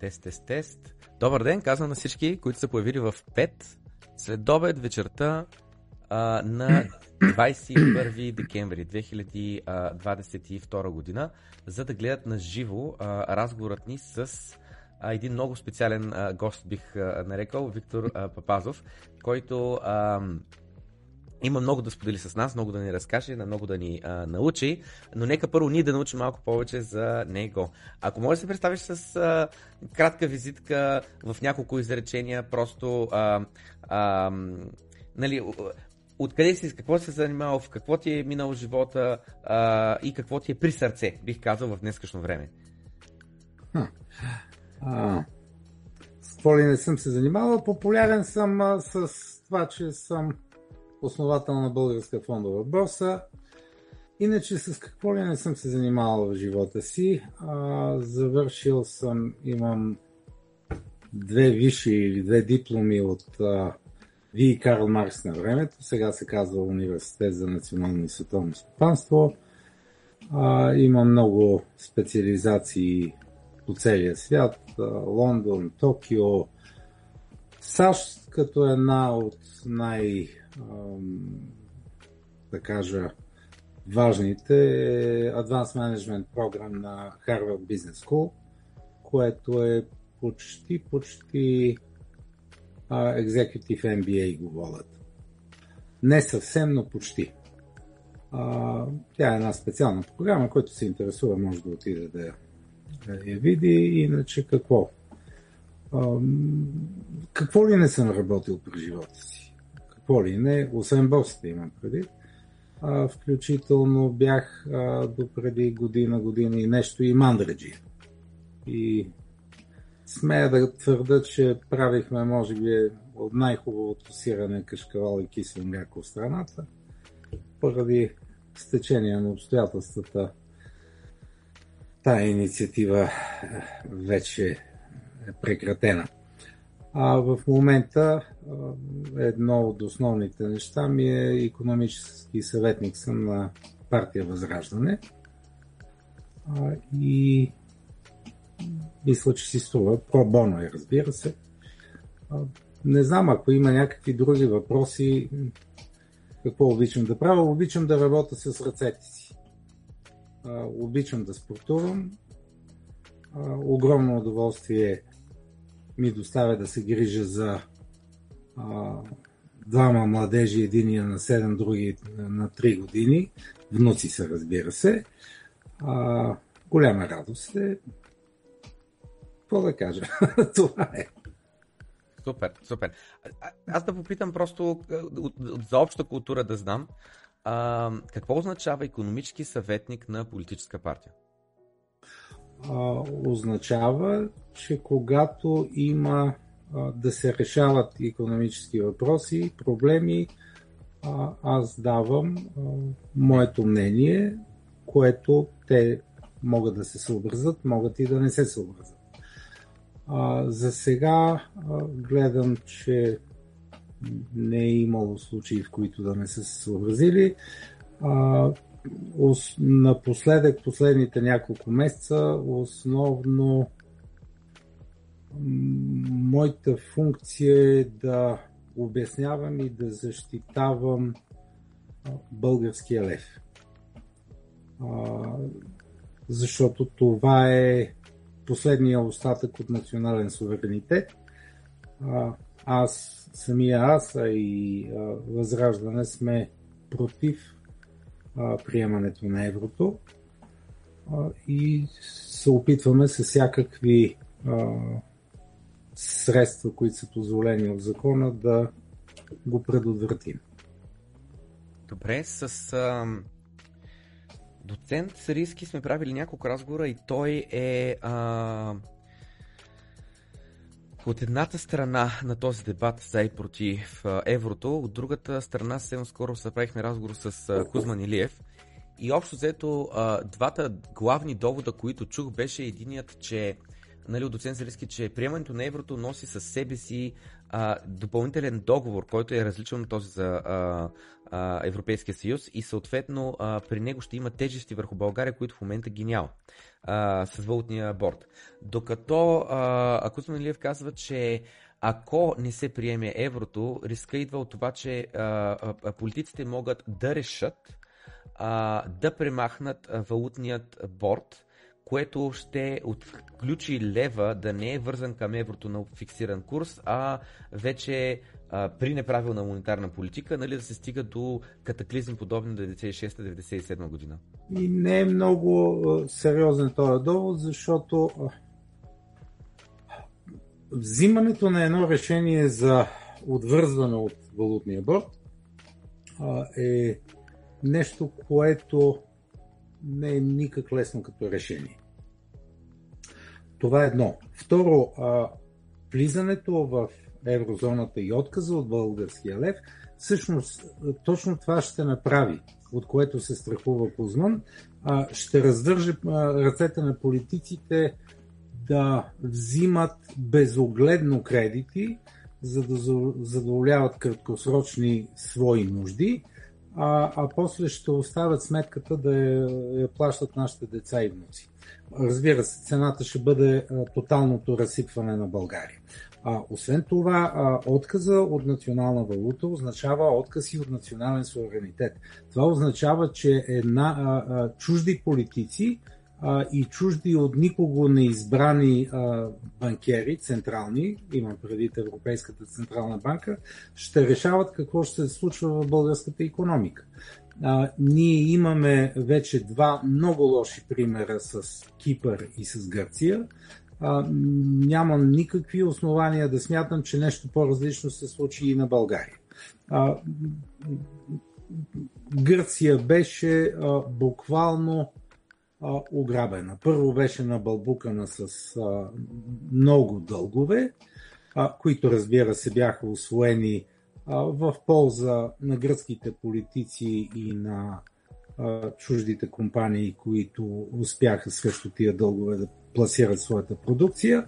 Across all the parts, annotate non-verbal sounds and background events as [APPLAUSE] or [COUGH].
Тест, тест, тест. Добър ден, казвам на всички, които са появили в 5 след обед вечерта а, на 21 декември 2022 година, за да гледат на живо разговорът ни с а, един много специален а, гост, бих а, нарекал, Виктор а, Папазов, който а, има много да сподели с нас, много да ни разкаже, много да ни а, научи, но нека първо ние да научим малко повече за него. Ако можеш да се представиш с а, кратка визитка в няколко изречения, просто а, а, нали, откъде си, с какво се занимавал, в какво ти е минал живота а, и какво ти е при сърце, бих казал в днескашно време. А, с какво ли не съм се занимавал? Популярен съм а, с това, че съм основател на Българска фондова борса. Иначе с какво ли не съм се занимавал в живота си. А, завършил съм, имам две висши или две дипломи от а, Ви и Карл Маркс на времето. Сега се казва Университет за национално и световно стопанство. А, има много специализации по целия свят. А, Лондон, Токио, САЩ като една от най- да кажа, важните е Advanced Management Program на Harvard Business School, което е почти, почти uh, Executive MBA го водят. Не съвсем, но почти. Uh, тя е една специална програма, който се интересува, може да отиде да да я види. Иначе какво? Uh, какво ли не съм работил при живота си? Ли не, освен борсите имам преди. А, включително бях а, до преди година, година и нещо и мандреджи. И смея да твърда, че правихме, може би, от най-хубавото сирене кашкавал и кисело мляко в страната. Поради стечение на обстоятелствата тая инициатива вече е прекратена. А в момента едно от основните неща ми е економически съветник съм на партия Възраждане. И мисля, че си струва. Про-боно е, разбира се. Не знам, ако има някакви други въпроси, какво обичам да правя. Обичам да работя с ръцете си. Обичам да спортувам. Огромно удоволствие ми доставя да се грижа за а, двама младежи, единия на 7, други на 3 години. Внуци са, разбира се. А, голяма радост е. Какво да кажа? [LAUGHS] Това е. Супер, супер. Аз да попитам просто за обща култура да знам. А, какво означава економически съветник на политическа партия? А, означава, че когато има а, да се решават економически въпроси, проблеми, а, аз давам а, моето мнение, което те могат да се съобразят, могат и да не се съобразят. А, за сега а, гледам, че не е имало случаи, в които да не са се съобразили. А, напоследък, последните няколко месеца, основно моята функция е да обяснявам и да защитавам българския лев. Защото това е последния остатък от национален суверенитет. Аз, самия аз, а и Възраждане сме против приемането на еврото и се опитваме с всякакви средства, които са позволени от закона, да го предотвратим. Добре, с а, доцент Сарийски сме правили няколко разговора и той е а, от едната страна на този дебат за и против еврото, от другата страна съвсем скоро се правихме разговор с Кузман Илиев. И общо взето двата главни довода, които чух, беше единият, че нали, от доцент Залиски, че приемането на еврото носи със себе си а, допълнителен договор, който е различен от този за а, а, Европейския съюз и съответно а, при него ще има тежести върху България, които в момента ги няма а, с валутния борт. Докато а, Акузман Илиев казва, че ако не се приеме еврото, риска идва от това, че а, а, политиците могат да решат а, да премахнат валутният борт, което ще отключи лева да не е вързан към еврото на фиксиран курс, а вече а, при неправилна монетарна политика, нали, да се стига до катаклизм подобни 96-97 година. И не е много сериозен този довод, защото взимането на едно решение за отвързване от валутния борт е нещо, което не е никак лесно като решение. Това е едно. Второ, влизането в еврозоната и отказа от българския лев, всъщност точно това ще направи, от което се страхува Кузман, ще раздържи ръцете на политиците да взимат безогледно кредити, за да задоволяват краткосрочни свои нужди, а, а после ще оставят сметката да я, плащат нашите деца и внуци. Разбира се, цената ще бъде а, тоталното разсипване на България. А, освен това, а, отказа от национална валута означава отказ и от национален суверенитет. Това означава, че една, а, а, чужди политици а, и чужди от никого неизбрани а, банкери, централни, имам предвид Европейската централна банка, ще решават какво ще се случва в българската економика. А, ние имаме вече два много лоши примера с Кипър и с Гърция. А, нямам никакви основания да смятам, че нещо по-различно се случи и на България. А, Гърция беше а, буквално ограбена. Първо беше набълбукана с а, много дългове, а, които разбира се бяха освоени а, в полза на гръцките политици и на а, чуждите компании, които успяха срещу тия дългове да пласират своята продукция.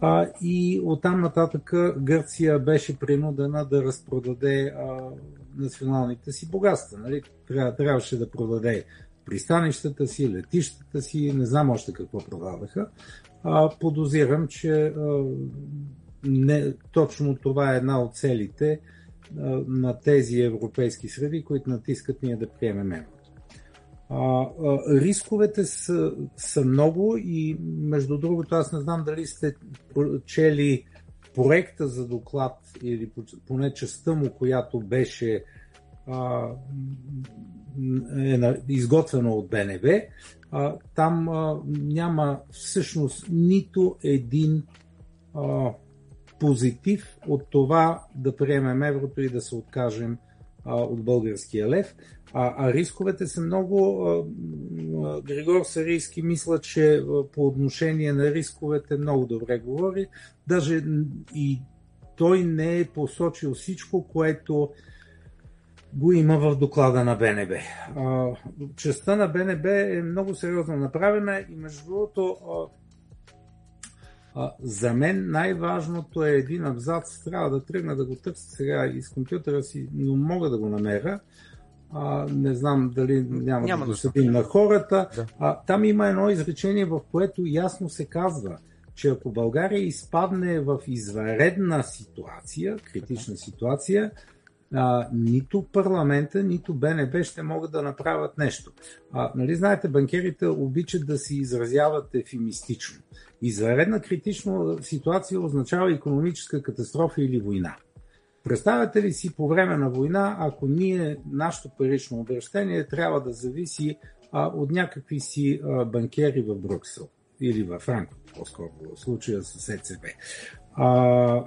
А, и оттам нататък Гърция беше принудена да разпродаде а, националните си богатства. Нали? Трябваше да продаде пристанищата си, летищата си, не знам още какво продаваха. А, подозирам, че а, не, точно това е една от целите а, на тези европейски среди, които натискат ние да приемем еврото. рисковете са, са много и между другото аз не знам дали сте чели проекта за доклад или поне частта му, която беше а, е изготвено от БНБ, там няма всъщност нито един позитив от това да приемем еврото и да се откажем от българския лев. А, а рисковете са много. Григор Сарийски мисля, че по отношение на рисковете много добре говори. Даже и той не е посочил всичко, което го има в доклада на БНБ. Частта на БНБ е много сериозно направена и между другото за мен най-важното е един абзац. Трябва да тръгна да го търся сега из компютъра си, но мога да го намеря. А, не знам дали няма, няма да досъдим на хората. Да. А, там има едно изречение, в което ясно се казва, че ако България изпадне в извънредна ситуация, критична ситуация, а, нито парламента, нито БНБ ще могат да направят нещо. А, нали знаете, банкерите обичат да си изразяват ефемистично. Изваредна критична ситуация означава економическа катастрофа или война. Представяте ли си по време на война, ако ние, нашето парично обращение трябва да зависи а, от някакви си а, банкери в Брюксел или в Франкфурт, по-скоро в случая с ЕЦБ. А,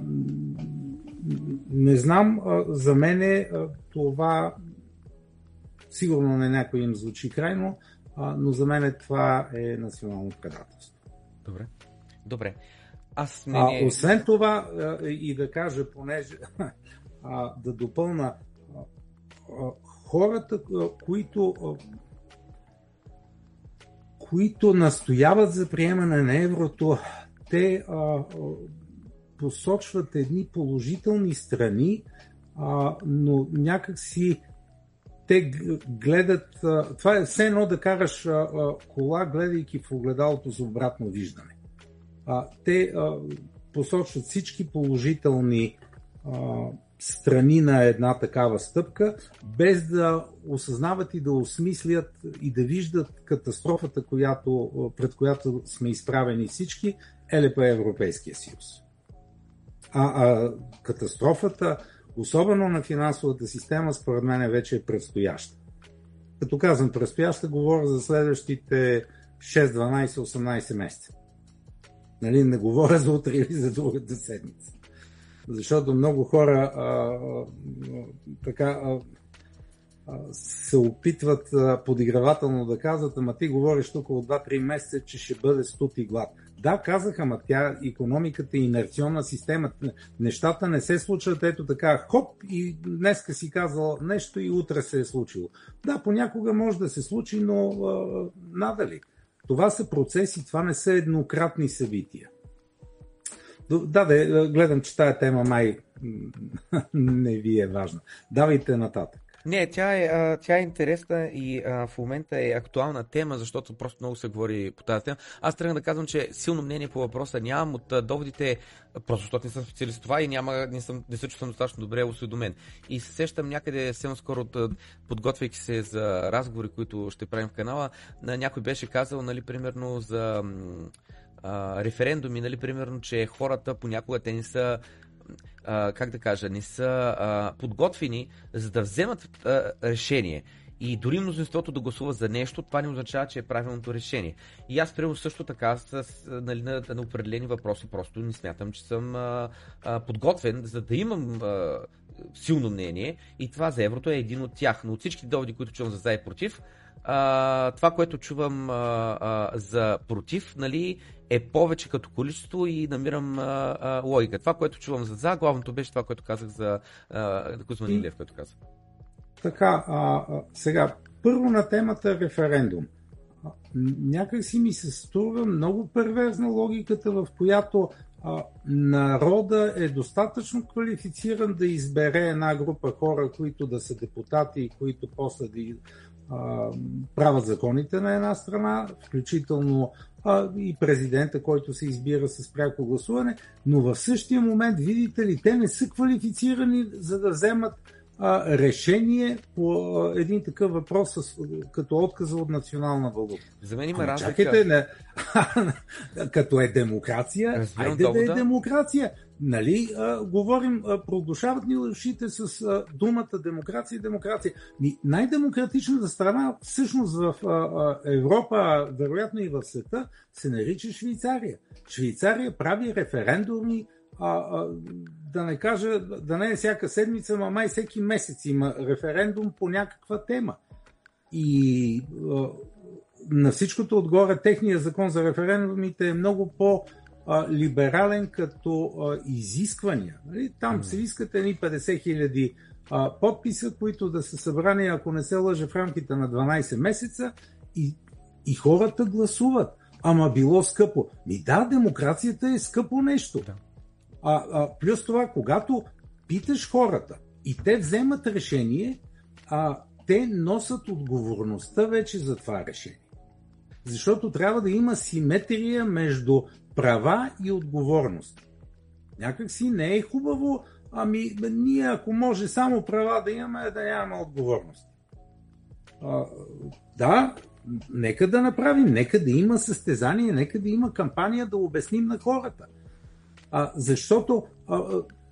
не знам, за мен това сигурно на някой им звучи крайно, но за мен това е национално предателство. Добре. Добре. Аз не... а, освен това и да кажа, понеже [LAUGHS] да допълна хората, които които настояват за приемане на еврото, те а, посочват едни положителни страни, а, но някакси те гледат. А, това е все едно да караш а, а, кола, гледайки в огледалото за обратно виждане. А, те а, посочват всички положителни а, страни на една такава стъпка, без да осъзнават и да осмислят и да виждат катастрофата, която, пред която сме изправени всички, ЛП Европейския съюз. А, а катастрофата, особено на финансовата система, според мен вече е предстояща. Като казвам предстояща, говоря за следващите 6, 12, 18 месеца. Нали, не говоря за утре или за другата седмица. Защото много хора а, а, така а, се опитват подигравателно да казват, ама ти говориш тук от 2-3 месеца, че ще бъде студ и глад. Да, казаха, ама тя, економиката и инерционна система, нещата не се случват ето така, хоп, и днеска си казал нещо и утре се е случило. Да, понякога може да се случи, но а, надали. Това са процеси, това не са еднократни събития. Да, да, гледам, че тая тема май [LAUGHS] не ви е важна. Давайте нататък. Не, тя е, тя е интересна и в момента е актуална тема, защото просто много се говори по тази тема. Аз трябва да казвам, че силно мнение по въпроса нямам от доводите, просто защото не съм специалист това и няма, не, съм, не се чувствам достатъчно добре осведомен. И се сещам някъде съвсем скоро, подготвяйки се за разговори, които ще правим в канала, на някой беше казал, нали, примерно за а, референдуми, нали, примерно, че хората понякога те не са как да кажа, не са а, подготвени за да вземат а, решение. И дори мнозинството да гласува за нещо, това не означава, че е правилното решение. И аз приема също така с, нали, на, на определени въпроси просто не смятам, че съм а, а, подготвен, за да имам а, силно мнение. И това за еврото е един от тях. Но от всички доводи, които чувам за за и против, а, това, което чувам а, а, за против, нали, е повече като количество и намирам а, а, логика. Това, което чувам за за, главното беше това, което казах за Кузман Илев, което казах. Така, а, а, сега, първо на темата референдум. Някак си ми се струва много перверзна логиката, в която а, народа е достатъчно квалифициран да избере една група хора, които да са депутати и които после да а, правят законите на една страна, включително а, и президента, който се избира с пряко гласуване, но в същия момент, видите ли, те не са квалифицирани за да вземат а, решение по а, един такъв въпрос с, като отказа от национална валута. За мен има ами, разлика. Чакайте, не, [LAUGHS] като е демокрация, Разбирам айде да е демокрация. Нали, а, говорим, а, продушават ни ушите с а, думата демокрация и демокрация. Ми, най-демократичната страна, всъщност в а, а, Европа, вероятно и в света, се нарича Швейцария. Швейцария прави референдуми, а, а, да не кажа, да не е всяка седмица, но май всеки месец има референдум по някаква тема. И а, на всичкото отгоре, техният закон за референдумите е много по- либерален като а, изисквания. Нали? Там се искат едни 50 хиляди подписа, които да са събрани, ако не се лъжа, в рамките на 12 месеца и, и хората гласуват. Ама било скъпо. Ми да, демокрацията е скъпо нещо. Да. А, а, плюс това, когато питаш хората и те вземат решение, а, те носят отговорността вече за това решение. Защото трябва да има симетрия между права и отговорност. Някак си не е хубаво, ами ние ако може само права да имаме, да нямаме отговорност. А, да, нека да направим, нека да има състезание, нека да има кампания да обясним на хората. А, защото а,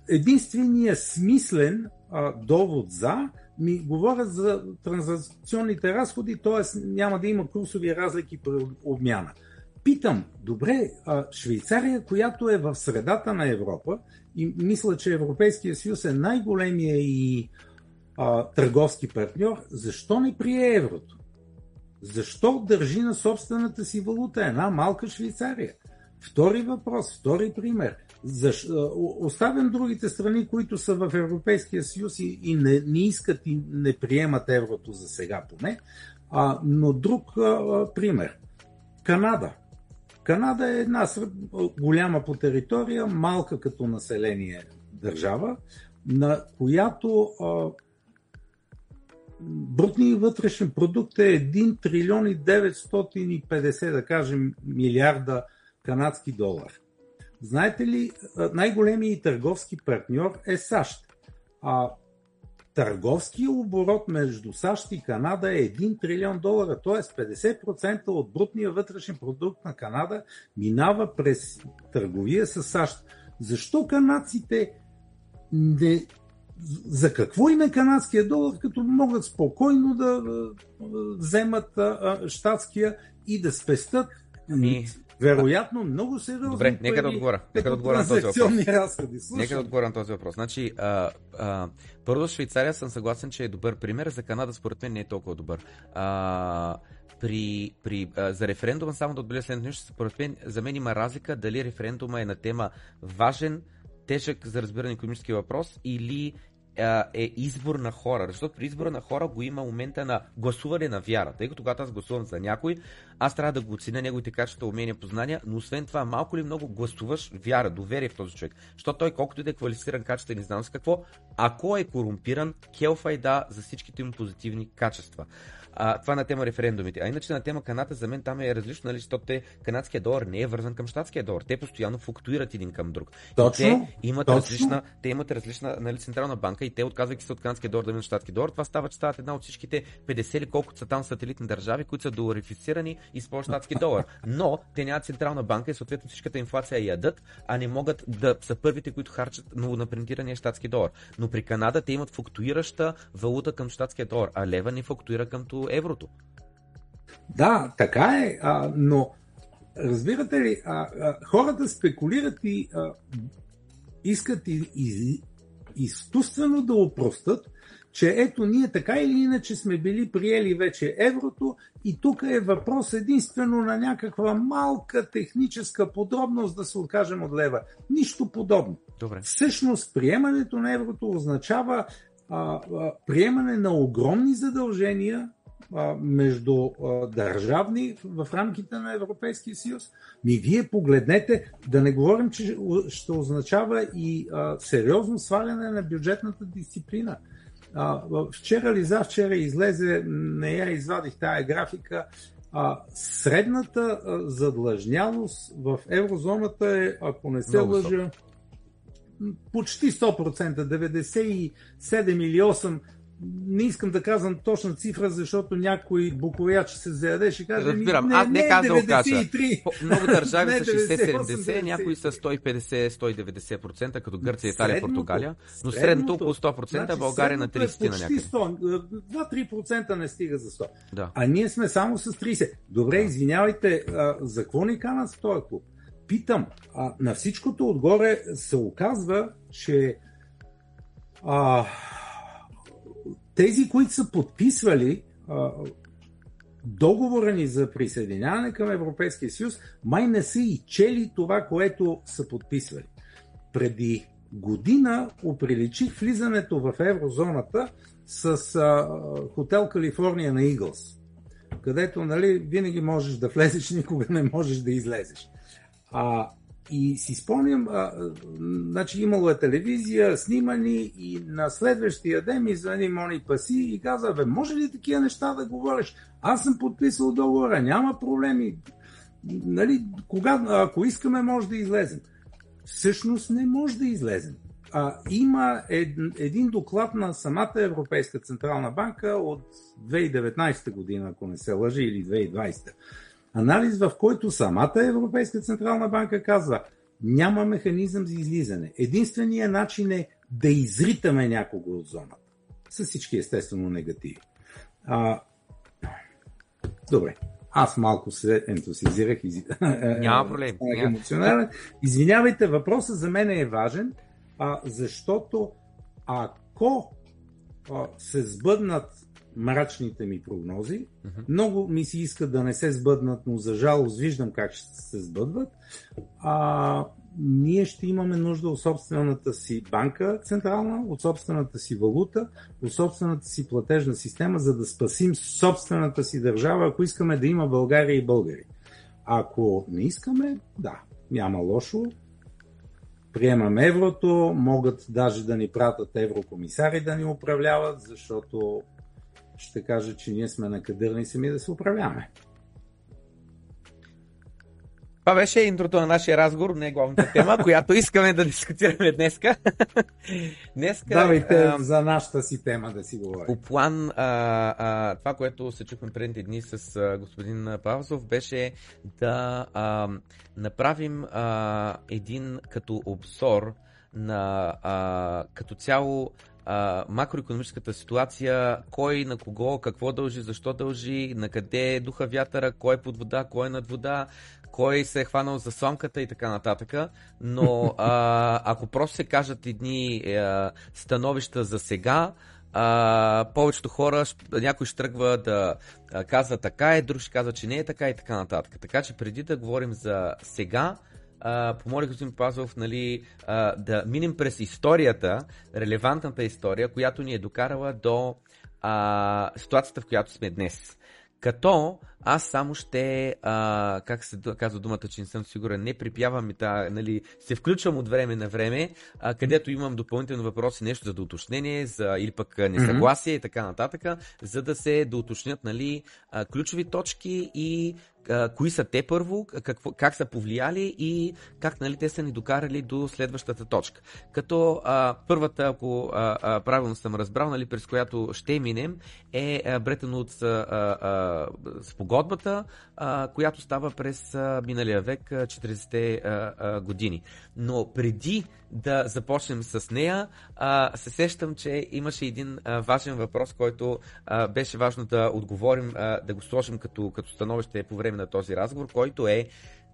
единственият смислен а, довод за ми говорят за транзакционните разходи, т.е. няма да има курсови разлики при обмяна. Питам, добре, а Швейцария, която е в средата на Европа, и мисля, че Европейския съюз е най-големия и а, търговски партньор, защо не прие еврото? Защо държи на собствената си валута една малка Швейцария? Втори въпрос, втори пример. Защ... Оставям другите страни, които са в Европейския съюз и, и не, не искат и не приемат еврото за сега поне, а, но друг а, пример. Канада. Канада е една голяма по територия, малка като население държава, на която а, брутният вътрешен продукт е 1 трилион и 950, да кажем, милиарда канадски долар. Знаете ли, най-големият търговски партньор е САЩ. А търговския оборот между САЩ и Канада е 1 трилион долара, т.е. 50% от брутния вътрешен продукт на Канада минава през търговия с САЩ. Защо канадците не за какво им е канадския долар, като могат спокойно да вземат щатския и да спестат Ами, вероятно много сериозно. Добре, нека да отговоря. Нека да отговоря на този въпрос. Разходи. Нека да отговоря на този въпрос. Значи, а, а, първо Швейцария съм съгласен, че е добър пример. За Канада според мен не е толкова добър. А, при, при, а, за референдума само да отбележа следното нещо, според мен, за мен има разлика дали референдума е на тема важен, тежък за разбиране економически въпрос или е избор на хора. Защото при избора на хора го има момента на гласуване на вяра. Тъй като когато аз гласувам за някой, аз трябва да го оценя неговите качества, умения, познания, но освен това малко ли много гласуваш вяра, доверие в този човек. Защото той колкото и да е квалифициран качество, не знам с какво, ако е корумпиран, келфай да за всичките му позитивни качества. А, това на тема референдумите. А иначе на тема Каната за мен там е различно, нали, защото те, канадския долар не е вързан към щатския долар. Те постоянно флуктуират един към друг. Точно, и те имат точно. различна, те имат различна нали, централна банка и те отказвайки се от канадския долар да минат щатски долар, това става, че стават една от всичките 50 или колкото са там сателитни държави, които са доларифицирани и с щатски долар. Но те нямат централна банка и съответно всичката инфлация ядат, а не могат да са първите, които харчат новонапринтирания щатски долар. Но при Канада те имат флуктуираща валута към щатския долар, а лева не флуктуира към еврото. Да, така е, а, но разбирате ли, а, а, хората спекулират и а, искат и, и, изкуствено да опростат, че ето ние така или иначе сме били приели вече еврото и тук е въпрос единствено на някаква малка техническа подробност да се откажем от лева. Нищо подобно. Добре. Всъщност приемането на еврото означава а, а, приемане на огромни задължения между държавни в рамките на Европейския съюз. Ми вие погледнете, да не говорим, че ще означава и сериозно сваляне на бюджетната дисциплина. Вчера ли за вчера излезе, не я извадих тая графика, а, средната а, задлъжнялост в еврозоната е, ако не се лъжа, почти 100%, 97 или 8 не искам да казвам точна цифра, защото някой буковяч се заяде, ще каже... Разбирам, не, аз не, не казвам 93. кажа. Много държави са 60-70, някои са 150-190%, като Гърция, Италия, Португалия, но средното около 100%, значи, България на 30 на някъде. 2-3% не стига за 100. Да. А ние сме само с 30. Добре, да. извинявайте, а, за какво ни канат с този клуб? Питам, а, на всичкото отгоре се оказва, че а, тези, които са подписвали а, договора ни за присъединяване към Европейския съюз, май не са и чели това, което са подписвали. Преди година оприличих влизането в еврозоната с а, хотел Калифорния на Игълс, където нали, винаги можеш да влезеш, никога не можеш да излезеш. А, и си спомням, а, значи имало е телевизия, снимани и на следващия ден ми звъни Мони Паси и каза, бе, може ли такива неща да говориш? Аз съм подписал договора, няма проблеми. Нали, кога, ако искаме, може да излезем. Всъщност не може да излезем. А, има ед, един доклад на самата Европейска Централна банка от 2019 година, ако не се лъжи, или 2020 Анализ, в който самата Европейска Централна банка казва, няма механизъм за излизане. Единственият начин е да изритаме някого от зоната. С всички естествено негативи. А, добре. Аз малко се ентусизирах. Из... [LAUGHS] Няма проблем. Емоционален. Извинявайте, въпросът за мен е важен, а, защото ако а, се сбъднат мрачните ми прогнози. Uh-huh. Много ми се иска да не се сбъднат, но за жалост виждам как ще се сбъдват. А, ние ще имаме нужда от собствената си банка централна, от собствената си валута, от собствената си платежна система, за да спасим собствената си държава, ако искаме да има България и българи. Ако не искаме, да, няма лошо. Приемаме еврото, могат даже да ни пратят еврокомисари да ни управляват, защото ще кажа, че ние сме накадърни сами да се управляваме. Това беше интрото на нашия разговор, не главната тема, [LAUGHS] която искаме да дискутираме днеска. [LAUGHS] днеска Давайте а, за нашата си тема да си говорим. По план, а, а, това, което се чухме преди дни с а, господин Павлов, беше да а, направим а, един като обзор на а, като цяло макроекономическата ситуация, кой на кого, какво дължи, защо дължи, на къде е духа вятъра, кой е под вода, кой е над вода, кой се е хванал за сламката и така нататък. Но а, ако просто се кажат едни а, становища за сега, а, повечето хора, някой ще тръгва да казва така е, друг ще казва, че не е така и така нататък. Така че преди да говорим за сега, Uh, помолих господин Пазов нали, uh, да минем през историята, релевантната история, която ни е докарала до uh, ситуацията, в която сме днес. Като аз само ще, а, как се казва думата, че не съм сигурен, не припявам и та, нали, се включвам от време на време, а, където имам допълнителни въпроси, нещо за доуточнение, за, или пък несъгласие mm-hmm. и така нататък, за да се доуточнят нали, ключови точки и а, кои са те първо, какво, как са повлияли и как нали, те са ни докарали до следващата точка. Като а, първата, ако а, а, правилно съм разбрал, нали, през която ще минем, е Бретън от спогодбата, а, която става през а, миналия век, 40-те години. Но преди да започнем с нея, а, се сещам, че имаше един а, важен въпрос, който а, беше важно да отговорим, а, да го сложим като, като становище по време на този разговор, който е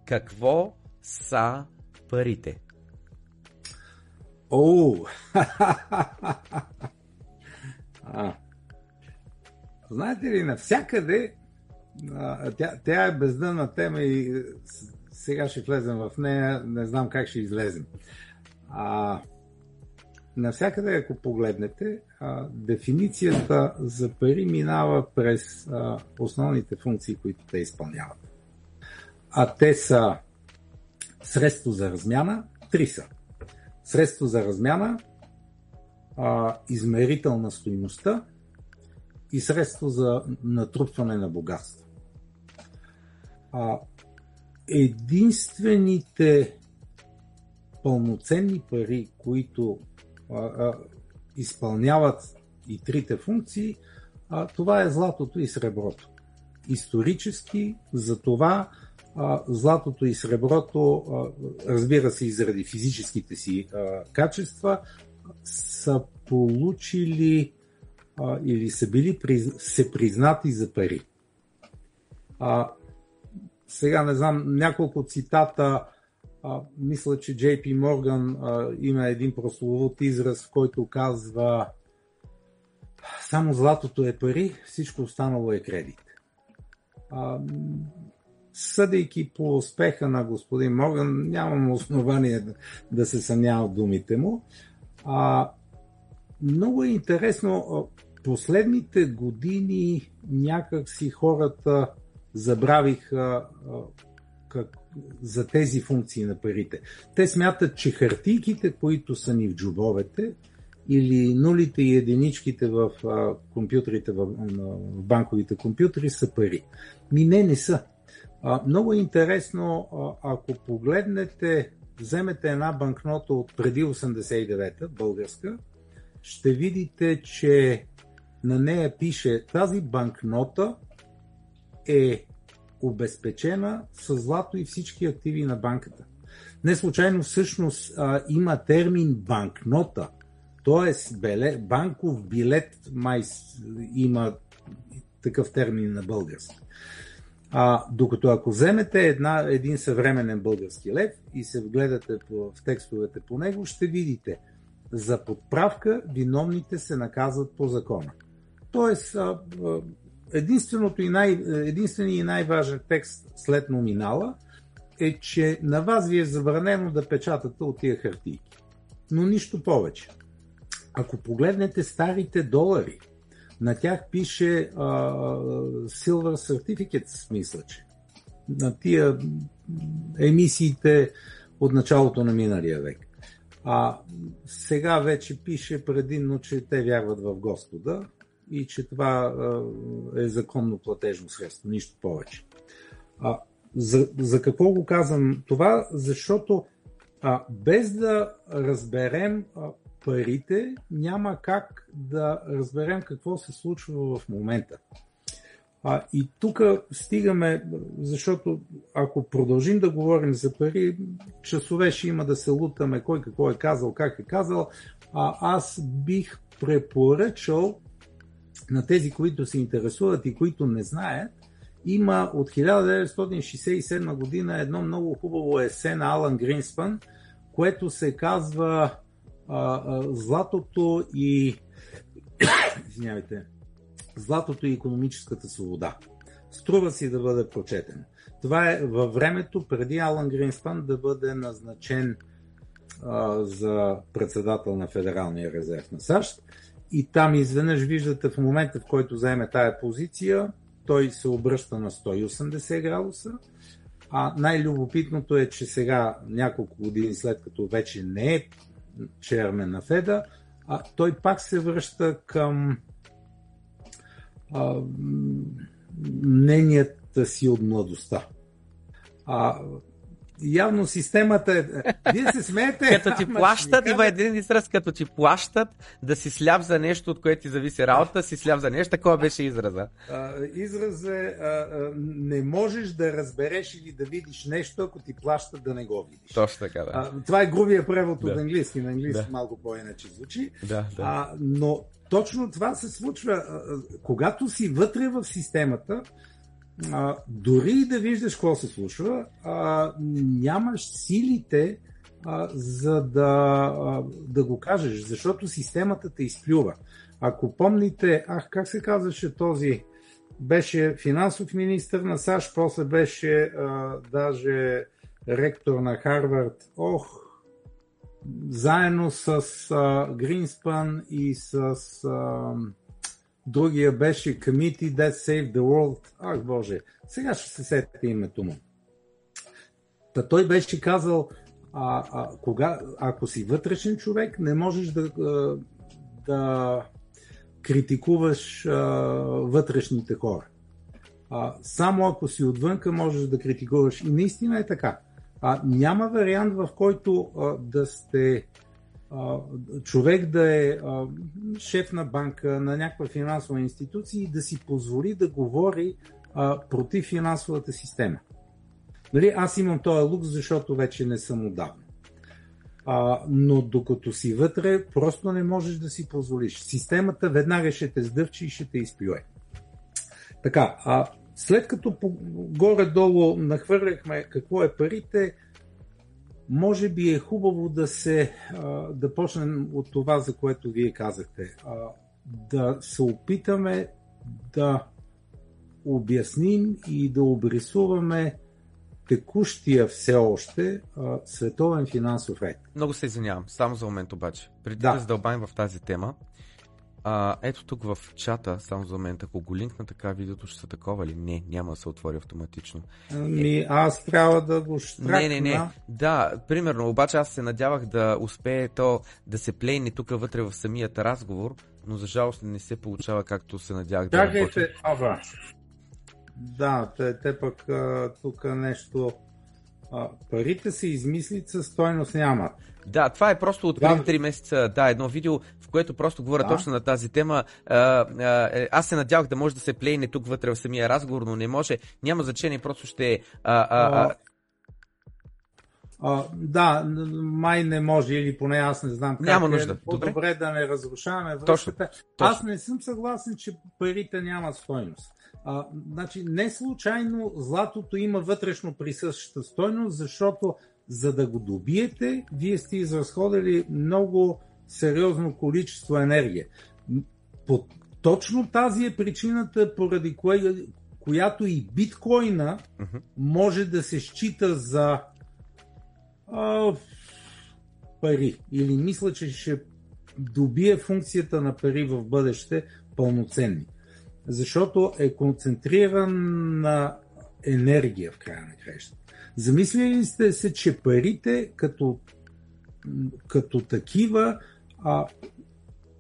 какво са парите? О! [LAUGHS] Знаете ли, навсякъде тя, тя е бездънна тема и сега ще влезем в нея, не знам как ще излезем. А, навсякъде, ако погледнете, а, дефиницията за пари минава през а, основните функции, които те изпълняват. А те са средство за размяна, три са. Средство за размяна, а, измерител на стоиността и средство за натрупване на богатство. А, единствените пълноценни пари, които а, а, изпълняват и трите функции, а, това е златото и среброто. Исторически за това а, златото и среброто, а, разбира се и заради физическите си а, качества, са получили а, или са били се признати за пари. А, сега не знам, няколко цитата а, мисля, че JP а, има един прословут израз, в който казва само златото е пари, всичко останало е кредит. А, съдейки по успеха на господин Морган, нямам основание да, да се съмнява в думите му. А, много е интересно, последните години някак си хората забравиха как, за тези функции на парите. Те смятат, че хартийките, които са ни в джобовете, или нулите и единичките в а, компютрите, в, в банковите компютри са пари. Ми не, не са. А, много е интересно, а, ако погледнете, вземете една банкнота от преди 89-та, българска, ще видите, че на нея пише тази банкнота е обезпечена с злато и всички активи на банката. Не случайно всъщност а, има термин банкнота, т.е. банков билет май има такъв термин на български. А, докато ако вземете една, един съвременен български лев и се вгледате в текстовете по него, ще видите за подправка виновните се наказват по закона. Тоест, единственото и най, единственият и най-важен текст след номинала е, че на вас ви е забранено да печатате от тия хартийки. Но нищо повече. Ако погледнете старите долари, на тях пише uh, Silver Certificates, мисля, че. на тия емисиите от началото на миналия век. А сега вече пише предимно, че те вярват в Господа и че това е законно платежно средство, нищо повече. А, за, за какво го казвам това? Защото а, без да разберем а, парите, няма как да разберем какво се случва в момента. А, и тук стигаме, защото ако продължим да говорим за пари, часове ще има да се лутаме кой какво е казал, как е казал. А аз бих препоръчал на тези, които се интересуват и които не знаят, има от 1967 година едно много хубаво есе на Алан Гринспан, което се казва а, а, Златото и [COUGHS] извинявайте, Златото и економическата свобода. Струва си да бъде прочетен. Това е във времето преди Алан Гринспан да бъде назначен а, за председател на Федералния резерв на САЩ. И там изведнъж виждате в момента, в който заеме тая позиция, той се обръща на 180 градуса. А най-любопитното е, че сега, няколко години след като вече не е чермен на Феда, а той пак се връща към а, мненията си от младостта. А, явно системата е... Вие се смеете. [LAUGHS] като ти плащат, има един израз, като ти плащат да си сляп за нещо, от което ти зависи работа, си сляп за нещо. Такова беше израза. А, израз е а, а, не можеш да разбереш или да видиш нещо, ако ти плащат да не го видиш. Точно така, да. А, това е грубия превод да. от английски. На английски да. малко по-иначе звучи. Да, да. А, но точно това се случва. Когато си вътре в системата, а, дори да виждаш какво се случва, а, нямаш силите а, за да, а, да го кажеш, защото системата те изплюва. Ако помните, ах, как се казваше този, беше финансов министр на САЩ, после беше а, даже ректор на Харвард. Ох, заедно с а, Гринспан и с а, другия беше Committee That Saved the World. Ах, Боже, сега ще се сетите името му. Та той беше казал, а, а, кога, ако си вътрешен човек, не можеш да, да критикуваш а, вътрешните хора. А, само ако си отвънка, можеш да критикуваш. И наистина е така. А, няма вариант, в който а, да сте човек да е шеф на банка, на някаква финансова институция и да си позволи да говори против финансовата система. Нали, аз имам този лук, защото вече не съм отдавна. А, но докато си вътре, просто не можеш да си позволиш. Системата веднага ще те сдъвчи и ще те изплюе. Така, а след като горе-долу нахвърляхме какво е парите, може би е хубаво да се да почнем от това, за което вие казахте. Да се опитаме да обясним и да обрисуваме текущия все още световен финансов ред. Много се извинявам, само за момент обаче. Преди да, да задълбаем в тази тема, а, ето тук в чата, само за момент, ако го линкна така, видеото ще са такова ли? Не, няма да се отвори автоматично. Ами, аз трябва да го штракна. Не, не, не. Да, примерно, обаче аз се надявах да успее то да се плейне тук вътре в самият разговор, но за жалост не се получава както се надявах да работи. Ава. Да, те, те пък тук нещо... А, парите се измислят със стойност нямат. Да, това е просто от преди 3 месеца, да, едно видео, в което просто говоря да. точно на тази тема. А, а, е, аз се надявах да може да се плейне тук вътре в самия разговор, но не може. Няма значение, просто ще... А, а, а... А, да, май не може, или поне аз не знам как Няма е. нужда. По-добре Добре. да не разрушаваме връзката. Точно, точно. Аз не съм съгласен, че парите нямат стойност. А, значи, не случайно златото има вътрешно присъща стойност, защото за да го добиете, вие сте изразходили много сериозно количество енергия. По точно тази е причината, поради кое, която и биткоина uh-huh. може да се счита за а, пари. Или мисля, че ще добие функцията на пари в бъдеще пълноценни. Защото е концентриран на енергия в края на крещата. Замислили ли сте се, че парите като, като такива а,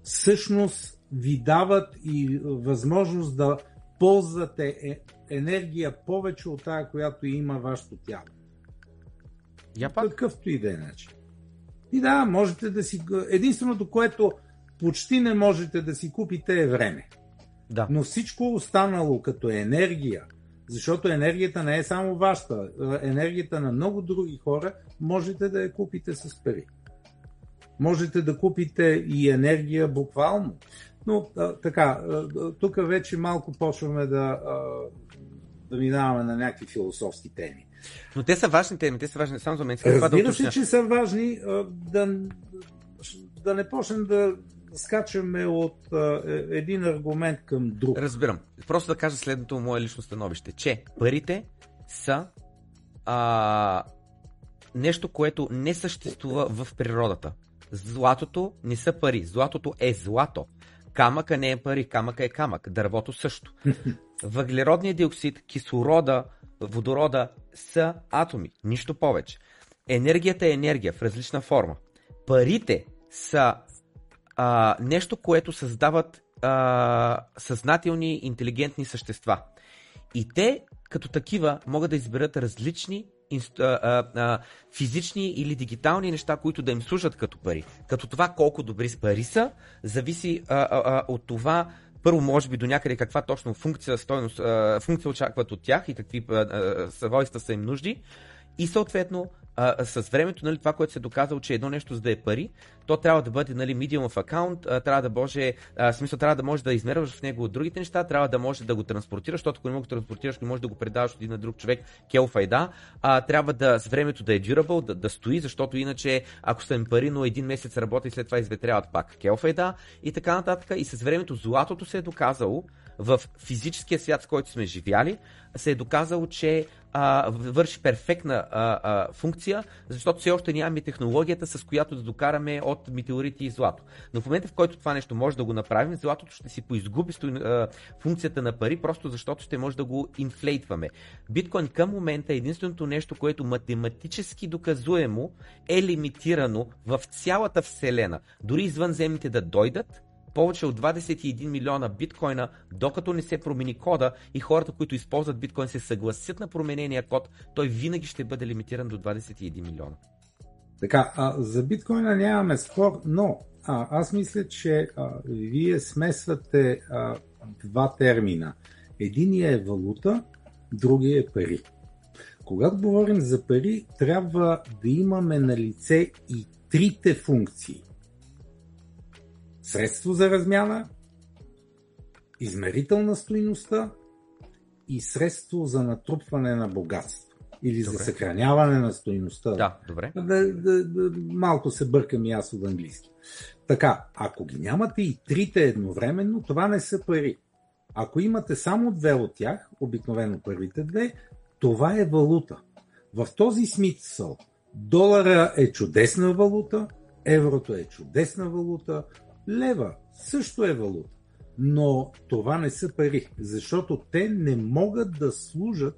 всъщност ви дават и възможност да ползвате е, енергия повече от тази, която има вашето тяло. Я пак? Какъвто и да е начин. И да, можете да си... Единственото, което почти не можете да си купите е време. Да. Но всичко останало като енергия, защото енергията не е само вашата, енергията на много други хора можете да я купите с пари. Можете да купите и енергия буквално. Но а, така, тук вече малко почваме да, а, да минаваме на някакви философски теми. Но те са важни теми, те са важни само за мен. Разбира да се, че са важни да, да не почнем да скачаме от а, е, един аргумент към друг. Разбирам. Просто да кажа следното мое лично становище, че парите са а, нещо, което не съществува в природата. Златото не са пари. Златото е злато. Камъка не е пари, камъка е камък. Дървото също. [LAUGHS] Въглеродният диоксид, кислорода, водорода са атоми. Нищо повече. Енергията е енергия в различна форма. Парите са а, нещо, което създават а, съзнателни, интелигентни същества. И те, като такива, могат да изберат различни а, а, а, физични или дигитални неща, които да им служат като пари. Като това колко добри с пари са, зависи а, а, а, от това, първо, може би до някъде каква точно функция, стойност, а, функция очакват от тях и какви свойства са им нужди. И съответно, а, с времето, нали, това, което се е доказало, че едно нещо за да е пари, то трябва да бъде нали, medium of account, а, трябва да може, а, смисъл, трябва да може да измерваш в него от другите неща, трябва да може да го транспортираш, защото ако не мога да транспортираш, не можеш да го предаваш от един на друг човек, кел файда, а, трябва да с времето да е durable, да, да стои, защото иначе, ако са им пари, но един месец работи и след това изветряват пак кел файда и така нататък. И с времето златото се е доказало, в физическия свят, с който сме живяли, се е доказало, че а, върши перфектна а, а, функция, защото все още нямаме технологията, с която да докараме от метеорити и злато. Но в момента, в който това нещо може да го направим, златото ще си поизгуби а, функцията на пари, просто защото ще може да го инфлейтваме. Биткоин към момента е единственото нещо, което математически доказуемо е лимитирано в цялата Вселена. Дори извънземните да дойдат, повече от 21 милиона биткоина, докато не се промени кода и хората, които използват биткоин се съгласят на променения код, той винаги ще бъде лимитиран до 21 милиона. Така, а, за биткоина нямаме спор, но а, аз мисля, че а, вие смесвате а, два термина. Единият е валута, другия е пари. Когато говорим за пари, трябва да имаме на лице и трите функции средство за размяна, измерител на стоиността и средство за натрупване на богатство. Или добре. за съхраняване на стоиността. Да, добре. Да, да, да, малко се бъркам и аз от английски. Така, ако ги нямате и трите едновременно, това не са пари. Ако имате само две от тях, обикновено първите две, това е валута. В този смисъл долара е чудесна валута, еврото е чудесна валута, Лева също е валута, но това не са пари, защото те не могат да служат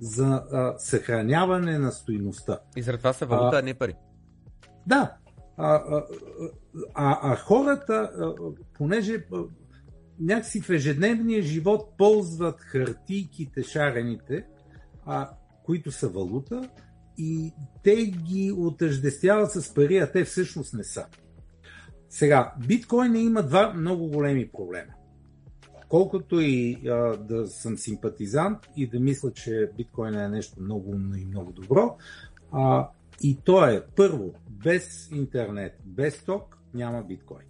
за а, съхраняване на стоиността. И заради това са валута, а, а не пари. Да. А, а, а, а хората, а, понеже а, някакси в ежедневния живот ползват хартийките, шарените, а, които са валута, и те ги отъждествяват с пари, а те всъщност не са. Сега, биткоин има два много големи проблема. Колкото и а, да съм симпатизант и да мисля, че биткоин е нещо много умно и много добро, а, и то е, първо, без интернет, без ток няма биткоин.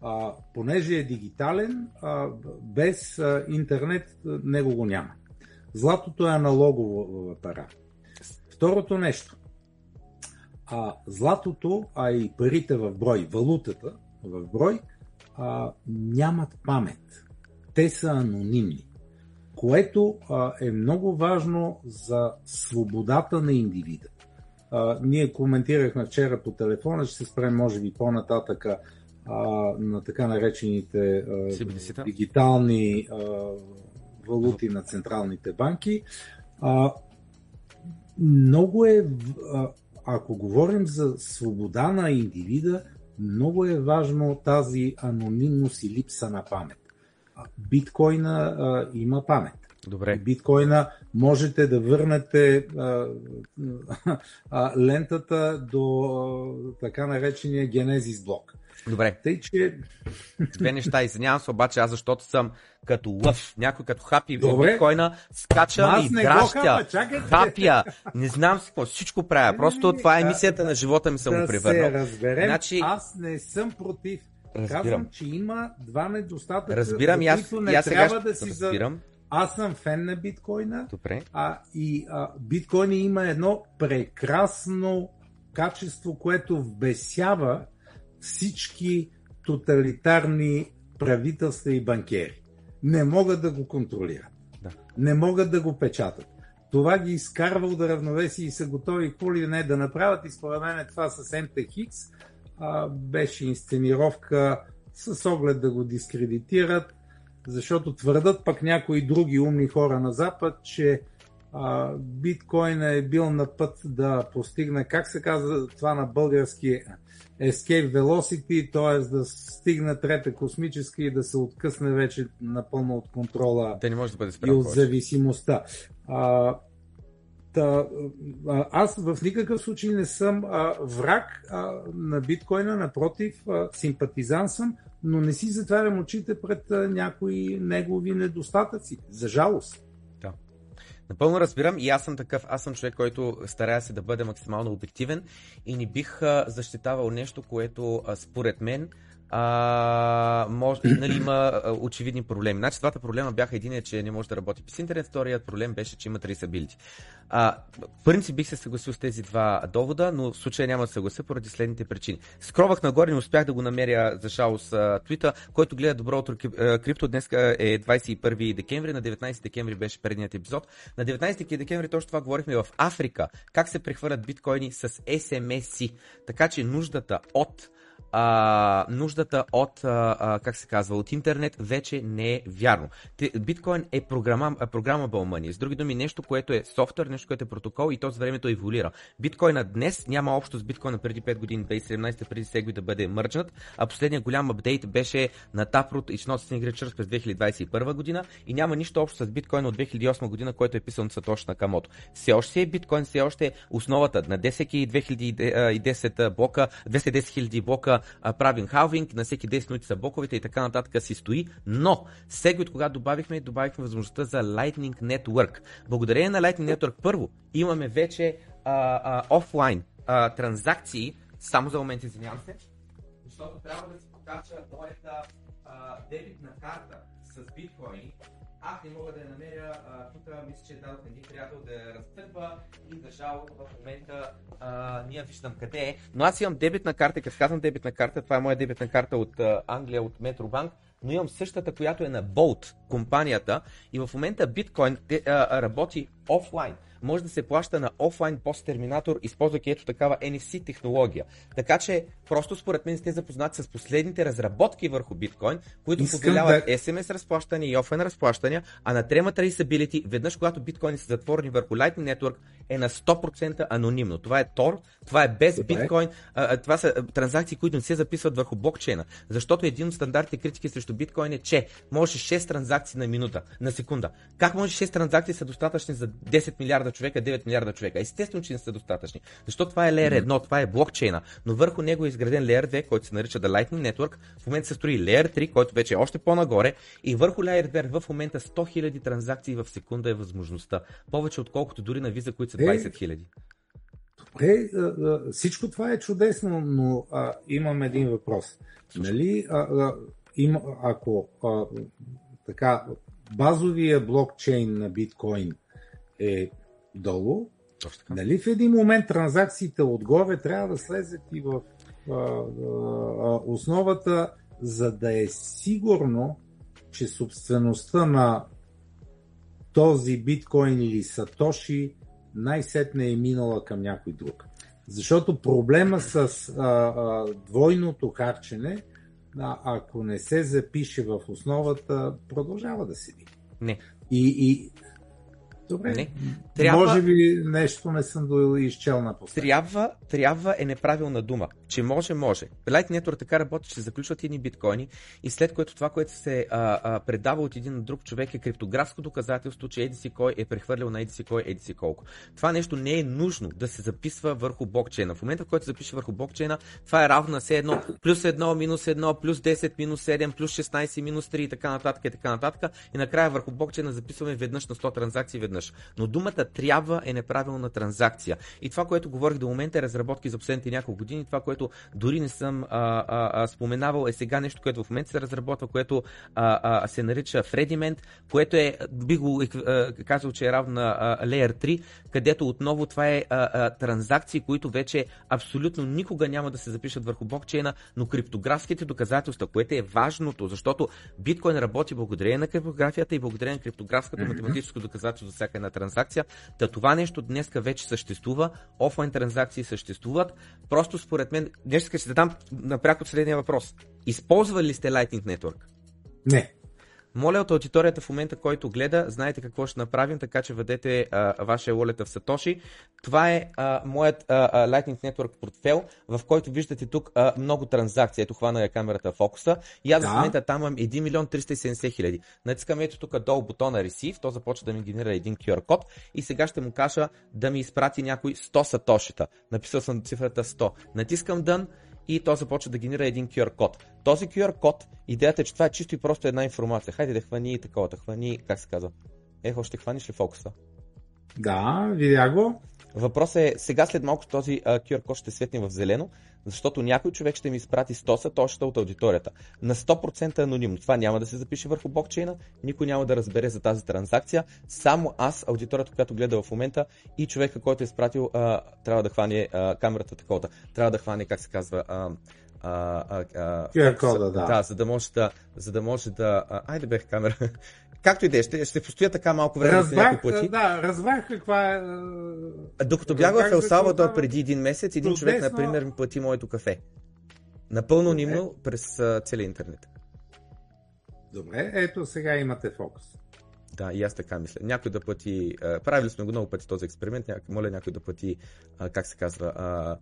А, понеже е дигитален, а, без а, интернет него го няма. Златото е аналогово пара. Второто нещо а, златото, а и парите в брой, валутата в брой, а, нямат памет. Те са анонимни. Което а, е много важно за свободата на индивида. А, ние коментирахме вчера по телефона, ще се спрем може би по-нататъка а, на така наречените а, дигитални а, валути на централните банки. А, много е, а, ако говорим за свобода на индивида, много е важно тази анонимност и липса на памет. Биткоина а, има памет. Добре. Биткоина можете да върнете а, а, лентата до а, така наречения генезис блок. Добре. Тъй, че... Две неща. Извинявам се, обаче аз защото съм като лъв. Някой като хапи в биткоина, скача и дращя. Хапя. Не знам си какво. Всичко правя. Просто това е мисията на живота ми съм да го превърнал. Значи... аз не съм против. Разбирам. Казвам, че има два недостатъка, Разбирам, за които не аз трябва сега да си разбирам. За... Аз съм фен на биткоина. Добре. А, и а, биткоин има едно прекрасно качество, което вбесява всички тоталитарни правителства и банкери. Не могат да го контролират. Да. Не могат да го печатат. Това ги изкарва от равновесие и са готови какво ли не да направят. И според мен това с а, беше инсценировка с оглед да го дискредитират, защото твърдат пък някои други умни хора на Запад, че а, биткоина е бил на път да постигне, как се казва това на български, escape velocity, т.е. да стигне трета космическа и да се откъсне вече напълно от контрола Те не може да бъде и от зависимостта. А, Та, аз в никакъв случай не съм а, враг а, на биткоина, напротив, а, симпатизан съм, но не си затварям очите пред а, някои негови недостатъци. За жалост. Напълно разбирам и аз съм такъв, аз съм човек, който старая се да бъде максимално обективен и не бих защитавал нещо, което според мен а, може, нали, има очевидни проблеми. Значи двата проблема бяха един е, че не може да работи с интернет, вторият проблем беше, че има трисабилити. А, принцип бих се съгласил с тези два довода, но в случая няма да съглася поради следните причини. Скровах нагоре, не успях да го намеря за жалост твита, който гледа добро утро крипто. Днес е 21 декември, на 19 декември беше предният епизод. На 19 декември точно това говорихме в Африка. Как се прехвърлят биткоини с SMS-и. Така че нуждата от а, нуждата от, а, а, как се казва, от интернет вече не е вярно. Биткоин е програма, програма money. С други думи, нещо, което е софтуер, нещо, което е протокол и то с времето еволюира. Биткоина днес няма общо с биткоина преди 5 години, 2017, преди Сегуи да бъде мърджнат, а последният голям апдейт беше на Taproot и Not Signature през 2021 година и няма нищо общо с биткоина от 2008 година, който е писан от Сатош Накамото. Все още е биткоин, все още е основата на 10 2010 блока, 210 000 блока правим халвинг, на всеки 10 минути са боковете и така нататък си стои, но Segwit, когато добавихме, добавихме възможността за Lightning Network. Благодарение на Lightning Network, първо, имаме вече а, а, офлайн а, транзакции, само за момент извинявам се, защото трябва да си покача моята дебитна карта с биткоини аз не мога да я намеря. тук мисля, че дадох един приятел да я разтърпа и за жал в момента а, ние виждам къде е. Но аз имам дебитна карта, като казвам дебитна карта, това е моя дебитна карта от а, Англия, от Метробанк, но имам същата, която е на Bolt, компанията. И в момента биткоин а, работи офлайн може да се плаща на офлайн пост терминатор, използвайки ето такава NFC технология. Така че, просто според мен сте запознати с последните разработки върху биткоин, които позволяват да... SMS разплащания и офлайн разплащания, а на Trema Traceability, веднъж когато биткоини са затворени върху Lightning Network, е на 100% анонимно. Това е Tor, това е без Добре. биткоин, а, това са транзакции, които не се записват върху блокчейна. Защото един от стандартите критики срещу биткоин е, че може 6 транзакции на минута, на секунда. Как може 6 транзакции са достатъчни за 10 милиарда човека, 9 милиарда човека? Естествено, че не са достатъчни. Защото това е Layer 1, това е блокчейна, но върху него е изграден Layer 2, който се нарича The Lightning Network. В момента се строи Layer 3, който вече е още по-нагоре и върху Layer 2 в момента 100 000 транзакции в секунда е възможността. Повече отколкото дори на виза, които са 20 хиляди. Добре, всичко това е чудесно, но а, имам един въпрос. Нали, а, а, им, ако а, така, базовия блокчейн на биткоин е долу, нали в един момент транзакциите отгоре трябва да слезат и в а, а, основата, за да е сигурно, че собствеността на този биткоин или сатоши най-сетне е минала към някой друг. Защото проблема с а, а, двойното харчене, а, ако не се запише в основата, продължава да седи. Не. И, и Добре. Не. Трябва... Може би нещо не съм до изчел на Трябва, трябва е неправилна дума. Че може, може. Lightning Network така работи, че заключват едни биткоини и след което това, което се а, а, предава от един на друг човек е криптографско доказателство, че еди си кой е прехвърлял на еди си кой, еди си колко. Това нещо не е нужно да се записва върху блокчейна. В момента, в който се запише върху блокчейна, това е равно на все едно плюс 1, минус 1, плюс 10, минус 7, плюс 16, минус 3 и така нататък и така нататък. И накрая върху блокчейна записваме веднъж на 100 транзакции веднъж. Но думата трябва е неправилна транзакция. И това, което говорих до момента е разработки за последните няколко години. Това, което дори не съм а, а, а, споменавал е сега нещо, което в момента се разработва, което а, а, се нарича Frediment, което е, би го казал, че е равно на Layer 3, където отново това е а, а, транзакции, които вече абсолютно никога няма да се запишат върху блокчейна, но криптографските доказателства, което е важното, защото биткоин работи благодарение на криптографията и благодарение на криптографското математическо доказателство за всяка една транзакция. Та това нещо днеска вече съществува, офлайн транзакции съществуват. Просто според мен, днес ще дам напряко следния въпрос. Използвали ли сте Lightning Network? Не. Моля от аудиторията в момента, който гледа, знаете какво ще направим, така че въдете а, вашия wallet в Сатоши. Това е а, моят а, Lightning Network портфел, в който виждате тук а, много транзакции. Ето хвана я камерата фокуса. И аз да. в момента там имам 1 милион 370 хиляди. Натискам ето тук долу бутона Receive, то започва да ми генерира един QR код и сега ще му кажа да ми изпрати някой 100 сатошита. Написал съм цифрата 100. Натискам Done и то започва да генерира един QR код. Този QR код, идеята е, че това е чисто и просто една информация. Хайде да хвани такова, да хвани, как се казва? Ехо, ще хваниш ли фокуса? Да, видя го. Въпросът е, сега след малко този QR код ще светне в зелено, защото някой човек ще ми изпрати 100 сатошата от аудиторията. На 100% анонимно. Това няма да се запише върху блокчейна, никой няма да разбере за тази транзакция. Само аз, аудиторията, която гледа в момента и човека, който е изпратил, uh, трябва да хване uh, камерата такова. Трябва да хване, как се казва, uh, а, а, а, QR кода, да. Да, за да може да, за да може да, а, айде бех камера, [LAUGHS] Както и да е, ще, ще постоя така малко време разбрах, няколко пъти. Да, разбрах каква е... Докато бях в Ел Салвадор преди един месец, един човек, например, ми плати моето кафе. Напълно нимно през целия интернет. Добре, ето сега имате фокус. Да, и аз така мисля. Някой да плати, правили сме го много пъти този експеримент, моля някой да плати, как се казва,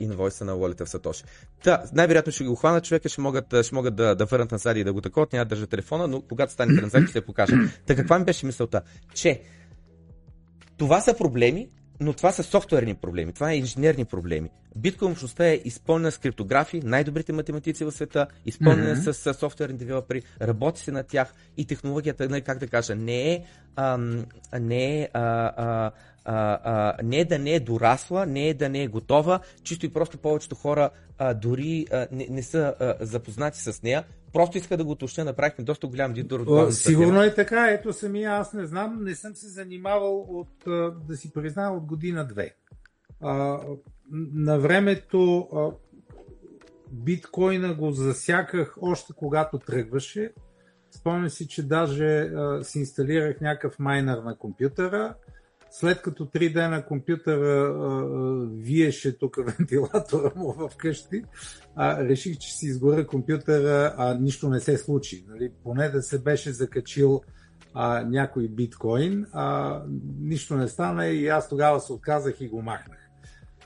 инвойса на Wallet в Сатоши. Та, най-вероятно ще го хвана човека, ще могат, ще могат да, да върнат назад и да го такова, няма да държа телефона, но когато стане транзакция ще покажа. Та каква ми беше мисълта? Че това са проблеми, но това са софтуерни проблеми, това е инженерни проблеми. Биткоин общността е изпълнена с криптографи, най-добрите математици в света, изпълнена mm-hmm. с, с софтуерни девелопери, работи се на тях и технологията, нали, как да кажа, не е, ам, не е а, а, а, а, не е да не е дорасла, не е да не е готова, чисто и просто повечето хора а, дори а, не, не са а, запознати с нея, просто иска да го уточня, направихме доста голям дидор Сигурно е така, ето самия аз не знам, не съм се занимавал от, да си призная, от година-две. на времето а, биткоина го засяках още когато тръгваше. Спомням си, че даже а, си инсталирах някакъв майнер на компютъра след като три дена компютъра а, виеше тук [LAUGHS] вентилатора му в къщи, а, реших, че си изгоря компютъра, а нищо не се случи. Нали? Поне да се беше закачил а, някой биткоин, а, нищо не стана и аз тогава се отказах и го махнах.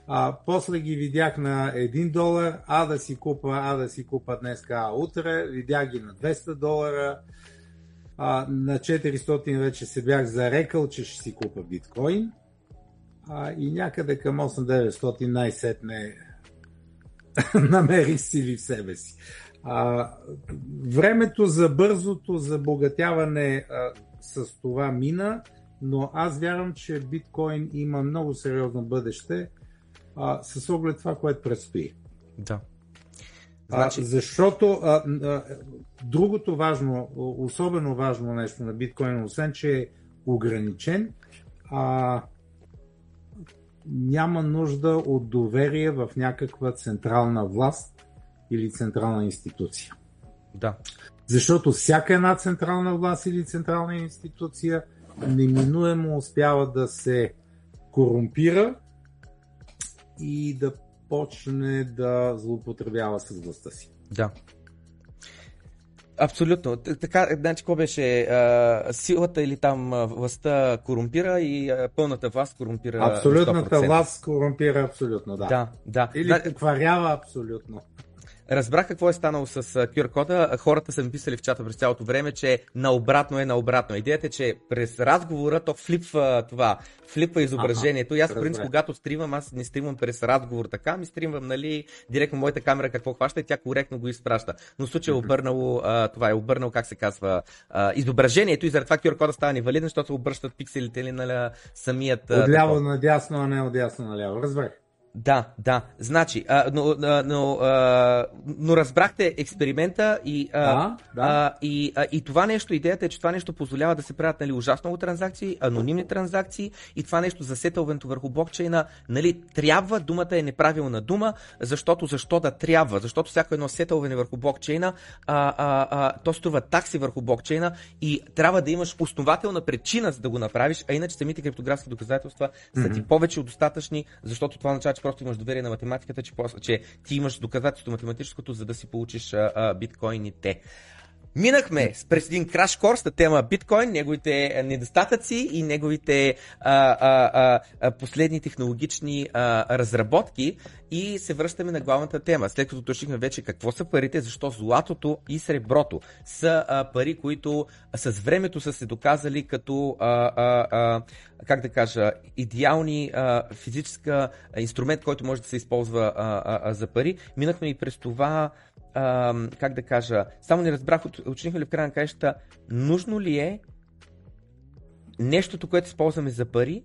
А, после ги видях на 1 долар, а да си купа, а да си купа днес, а утре, видях ги на 200 долара, а, на 400 вече се бях зарекал, че ще си купа биткоин. А, и някъде към 8900 най-сетне [LAUGHS] намерих сили в себе си. А, времето за бързото забогатяване а, с това мина, но аз вярвам, че биткоин има много сериозно бъдеще а, с оглед това, което предстои. Да. Значи... А, защото а, а, другото важно, особено важно нещо на биткоин, освен че е ограничен, а, няма нужда от доверие в някаква централна власт или централна институция. Да. Защото всяка една централна власт или централна институция неминуемо успява да се корумпира и да почне да злоупотребява с властта си. Да. Абсолютно. Така, значи, какво беше? А, силата или там властта корумпира и а, пълната власт корумпира. Абсолютната 100%. власт корумпира абсолютно, да. Да, да. Или да... кварява абсолютно. Разбрах какво е станало с QR кода. Хората са ми писали в чата през цялото време, че наобратно е наобратно. Идеята е, че през разговора то флипва това, флипва изображението. и аз, в принцип, когато стримам, аз не стримам през разговор така, ми стримам, нали, директно моята камера какво хваща и тя коректно го изпраща. Но в случай е обърнало, а, това е обърнал, как се казва, а, изображението и заради това QR кода става невалиден, защото се обръщат пикселите или на самият. Отляво надясно, а не отясно наляво. Разбрах. Да, да. Значи, а, но, а, но, а, но разбрахте експеримента и, а, да, да. А, и, а, и това нещо, идеята е, че това нещо позволява да се правят нали, ужасно много транзакции, анонимни транзакции и това нещо за сетълването върху блокчейна, нали, трябва, думата е неправилна дума, защото защо да трябва? Защото всяко едно сетълване върху блокчейна, а, а, а, то струва такси върху блокчейна и трябва да имаш основателна причина за да го направиш, а иначе самите криптографски доказателства са ти повече от достатъчни, защото това означава, че просто имаш доверие на математиката, че, че ти имаш доказателство математическото, за да си получиш а, а, биткоините. Минахме през един краш корс на тема биткоин, неговите недостатъци и неговите а, а, а, последни технологични а, разработки и се връщаме на главната тема. След като уточнихме вече какво са парите, защо златото и среброто са а, пари, които с времето са се доказали като, а, а, а, как да кажа, идеални а, физическа инструмент, който може да се използва а, а, а, за пари. Минахме и през това а, как да кажа, само не разбрах, ученихме ли в края на краищата, нужно ли е нещото, което използваме за пари,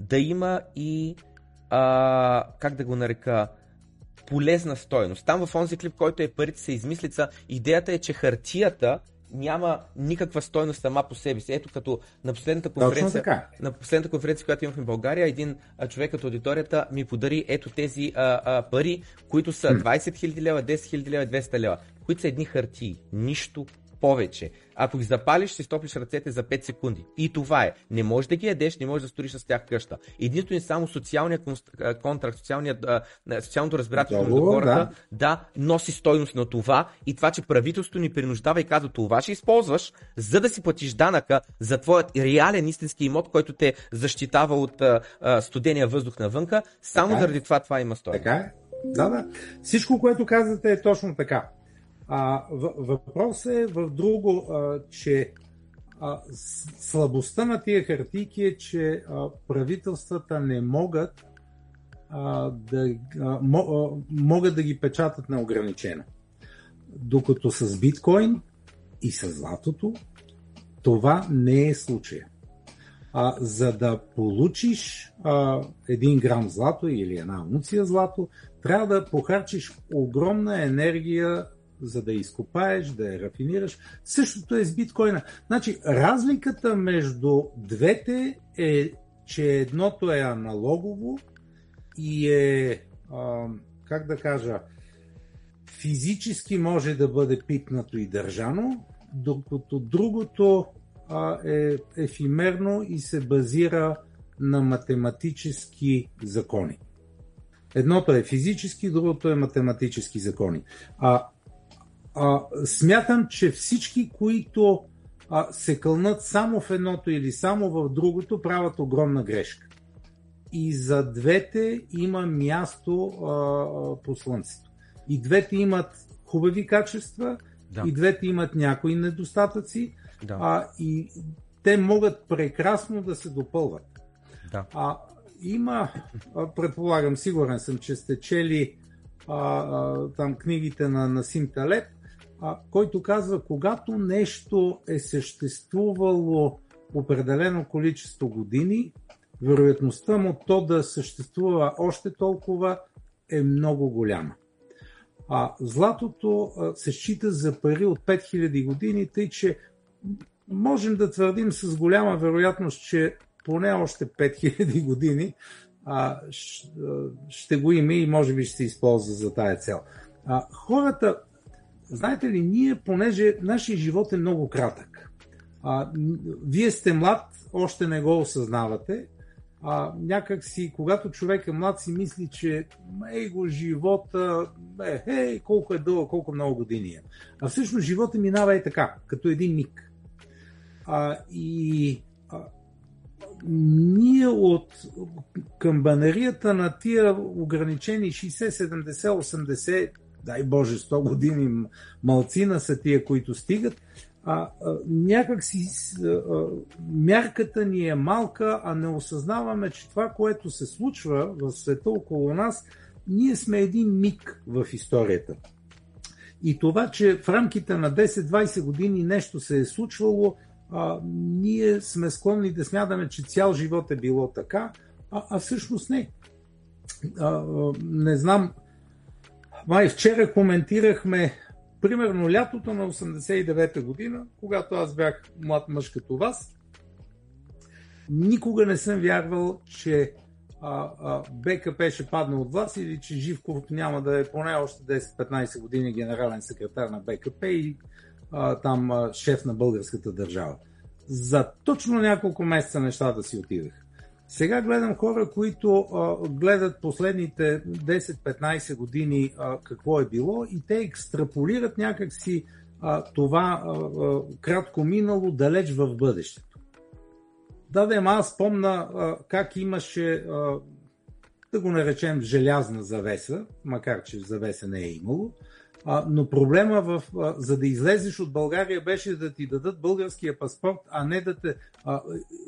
да има и, а, как да го нарека, полезна стойност. Там в онзи клип, който е парите се измислица, идеята е, че хартията няма никаква стойност сама по себе си. Ето като на последната конференция, на последната конференция, която имахме в България, един а, човек от аудиторията ми подари ето тези а, а, пари, които са 20 000 лева, 10 000 лева, 200 лева, които са едни хартии. Нищо повече. Ако ги запалиш, ще стоплиш ръцете за 5 секунди. И това е. Не можеш да ги ядеш, не можеш да сториш с тях къща. Единствено и само социалният контракт, социалният, социалното разбирателство между хората, да. да, носи стойност на това и това, че правителството ни принуждава и казва, това ще използваш, за да си платиш данъка за твоят реален истински имот, който те защитава от а, а, студения въздух навънка. Само така е. заради това това има стойност. Така е. Да, да. Всичко, което казвате е точно така. А, въпросът е в друго, а, че а, слабостта на тия хартийки е, че а, правителствата не могат а, да, а, мо, а, могат да ги печатат неограничено. Докато с биткоин и с златото това не е случая. А, за да получиш а, един грам злато или една унция злато, трябва да похарчиш огромна енергия за да изкопаеш, да я рафинираш. Същото е с биткоина. Значи, разликата между двете е, че едното е аналогово и е, а, как да кажа, физически може да бъде пипнато и държано, докато другото а, е ефимерно и се базира на математически закони. Едното е физически, другото е математически закони. А а, смятам, че всички, които а, се кълнат само в едното или само в другото, правят огромна грешка. И за двете има място а, по Слънцето. И двете имат хубави качества, да. и двете имат някои недостатъци, да. а, и те могат прекрасно да се допълват. Да. А, има, предполагам, сигурен съм, че сте чели а, а, там книгите на Насим Талет, който казва, когато нещо е съществувало определено количество години, вероятността му то да съществува още толкова е много голяма. А златото се счита за пари от 5000 години, тъй че можем да твърдим с голяма вероятност, че поне още 5000 години а, ще го има и може би ще се използва за тая цел. А, хората знаете ли, ние, понеже нашия живот е много кратък, а, вие сте млад, още не го осъзнавате, а, някак си, когато човек е млад, си мисли, че ей го живота, е, е, колко е дълго, колко много години е. А всъщност живота минава е така, като един миг. А, и а, ние от камбанарията на тия ограничени 60, 70, 80, дай Боже, 100 години малцина са тия, които стигат, а, а някак си мярката ни е малка, а не осъзнаваме, че това, което се случва в света около нас, ние сме един миг в историята. И това, че в рамките на 10-20 години нещо се е случвало, а, ние сме склонни да смятаме, че цял живот е било така, а, а всъщност не. А, не знам. Май вчера коментирахме примерно лятото на 89-та година, когато аз бях млад мъж като вас. Никога не съм вярвал, че а, а, БКП ще падне от вас или че Живков няма да е поне още 10-15 години генерален секретар на БКП и а, там а, шеф на българската държава. За точно няколко месеца нещата си отидах. Сега гледам хора, които а, гледат последните 10-15 години а, какво е било и те екстраполират някакси а, това а, а, кратко минало далеч в бъдещето. Да, да, аз помна а, как имаше, а, да го наречем, желязна завеса, макар че завеса не е имало, а, но проблема, в, а, за да излезеш от България, беше да ти дадат българския паспорт, а не да те. А,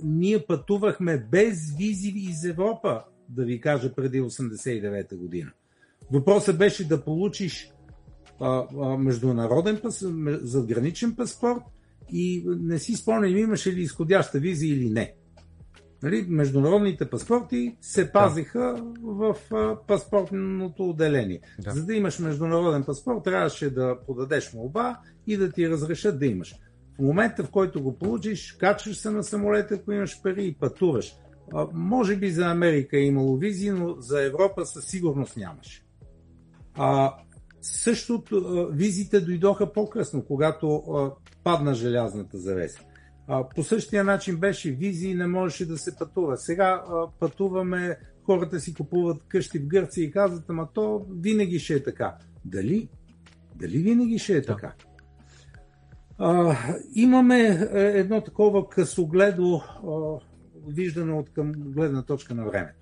ние пътувахме без визи из Европа, да ви кажа, преди 89-та година. Въпросът беше да получиш а, а, международен пас, задграничен паспорт и не си спомням имаше ли изходяща виза или не. Нали, международните паспорти се пазиха да. в а, паспортното отделение. Да. За да имаш международен паспорт, трябваше да подадеш молба и да ти разрешат да имаш. В момента, в който го получиш, качваш се на самолета, ако имаш пари и пътуваш. А, може би за Америка е имало визи, но за Европа със сигурност нямаше. А, същото, визите дойдоха по-късно, когато а, падна желязната завеса. А, по същия начин беше визи и не можеше да се пътува. Сега а, пътуваме, хората си купуват къщи в Гърция и казват, ама то винаги ще е така. Дали? Дали винаги ще е да. така? А, имаме е, едно такова късогледо а, виждане от към гледна точка на времето.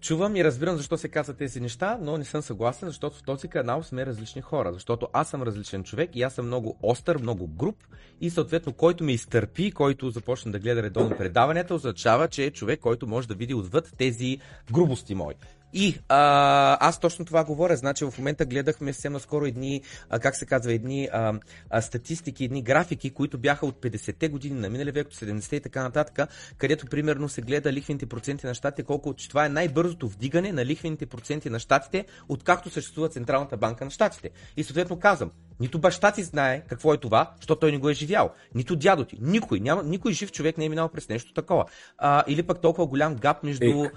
Чувам и разбирам защо се казват тези неща, но не съм съгласен, защото в този канал сме различни хора. Защото аз съм различен човек и аз съм много остър, много груп и съответно който ме изтърпи, който започне да гледа редовно предаванията, означава, че е човек, който може да види отвъд тези грубости мои. И а, аз точно това говоря. Значи в момента гледахме съвсем наскоро едни, а, как се казва, едни а, а, статистики, едни графики, които бяха от 50-те години на минали век, от 70-те и така нататък, където примерно се гледа лихвените проценти на щатите, колко, че това е най-бързото вдигане на лихвените проценти на щатите, откакто съществува Централната банка на щатите. И съответно казвам, нито баща ти знае какво е това, защото той не го е живял. Нито дядо ти. Никой. Няма, никой жив човек не е минал през нещо такова. А, или пък толкова голям гап между. Ек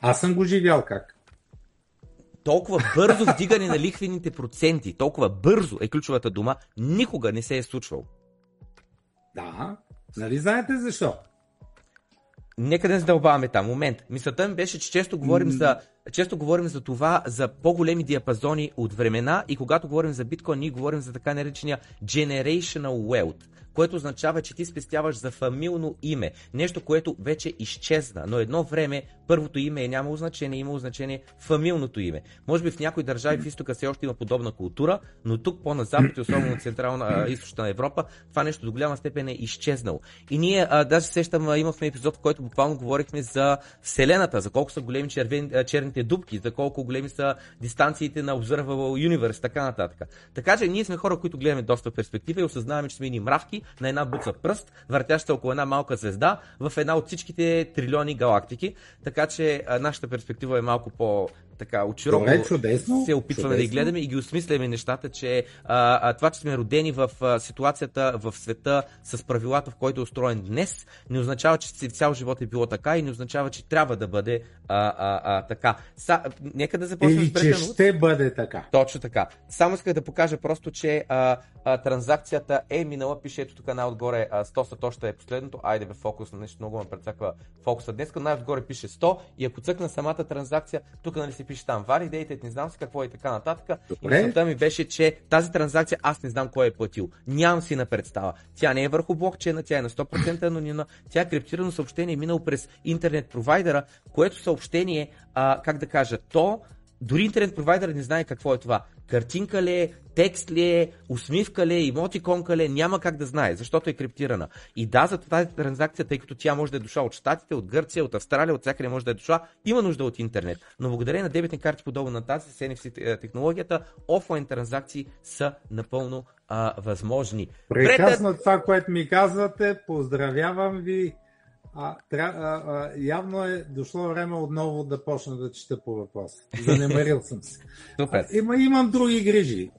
аз съм го живял как. Толкова бързо вдигане на лихвените проценти, толкова бързо е ключовата дума, никога не се е случвал. Да, нали знаете защо? Нека да не задълбаваме там. Момент. Мисълта ми беше, че често говорим, за, често говорим за това, за по-големи диапазони от времена и когато говорим за биткоин, ние говорим за така наречения generational wealth което означава, че ти спестяваш за фамилно име. Нещо, което вече изчезна, но едно време първото име е нямало значение, имало значение фамилното име. Може би в някои държави в изтока все още има подобна култура, но тук по-на запад и особено в централна източна Европа, това нещо до голяма степен е изчезнало. И ние а, даже сещам, имахме епизод, в който буквално говорихме за Вселената, за колко са големи червен, черните дубки, за колко големи са дистанциите на Observable Universe, така нататък. Така че ние сме хора, които гледаме доста перспектива и осъзнаваме, че сме ни мравки на една буца пръст, въртяща около една малка звезда в една от всичките трилиони галактики. Така че нашата перспектива е малко по така очироко Добре, чудесно, се опитваме чудесно. да ги гледаме и ги осмисляме нещата, че а, а, това, че сме родени в а, ситуацията, в света с правилата, в който е устроен днес, не означава, че цял живот е било така и не означава, че трябва да бъде а, а, а, така. Са, нека да започнем Или с че ще бъде така. Точно така. Само исках да покажа просто, че а, а, транзакцията е минала, пише ето тук най-отгоре а, 100 сатоща е последното. Айде бе, фокус на нещо много ме прецаква фокуса. Днес най-отгоре пише 100 и ако цъкна самата транзакция, тук нали се пише там validated, не знам си какво и така нататък. И Добре. мисълта ми беше, че тази транзакция аз не знам кой е платил. Нямам си на представа. Тя не е върху блокчейна, тя е на 100% анонимна. Тя е криптирано съобщение, минало през интернет провайдера, което съобщение, а, как да кажа, то дори интернет провайдер не знае какво е това. Картинка ли е, текст ли е, усмивка ли е, имотиконка ли е, няма как да знае, защото е криптирана. И да, за тази транзакция, тъй като тя може да е дошла от Штатите, от Гърция, от Австралия, от всякъде може да е дошла, има нужда от интернет. Но благодарение на дебетни карти, подобно на тази с NFC технологията, офлайн транзакции са напълно а, възможни. Прекрасно това, което ми казвате. Поздравявам ви. А, тря... а, а, явно е дошло време отново да почна да чета по въпроса. Занемарил съм се. [LAUGHS] Супер, Има, имам други грижи.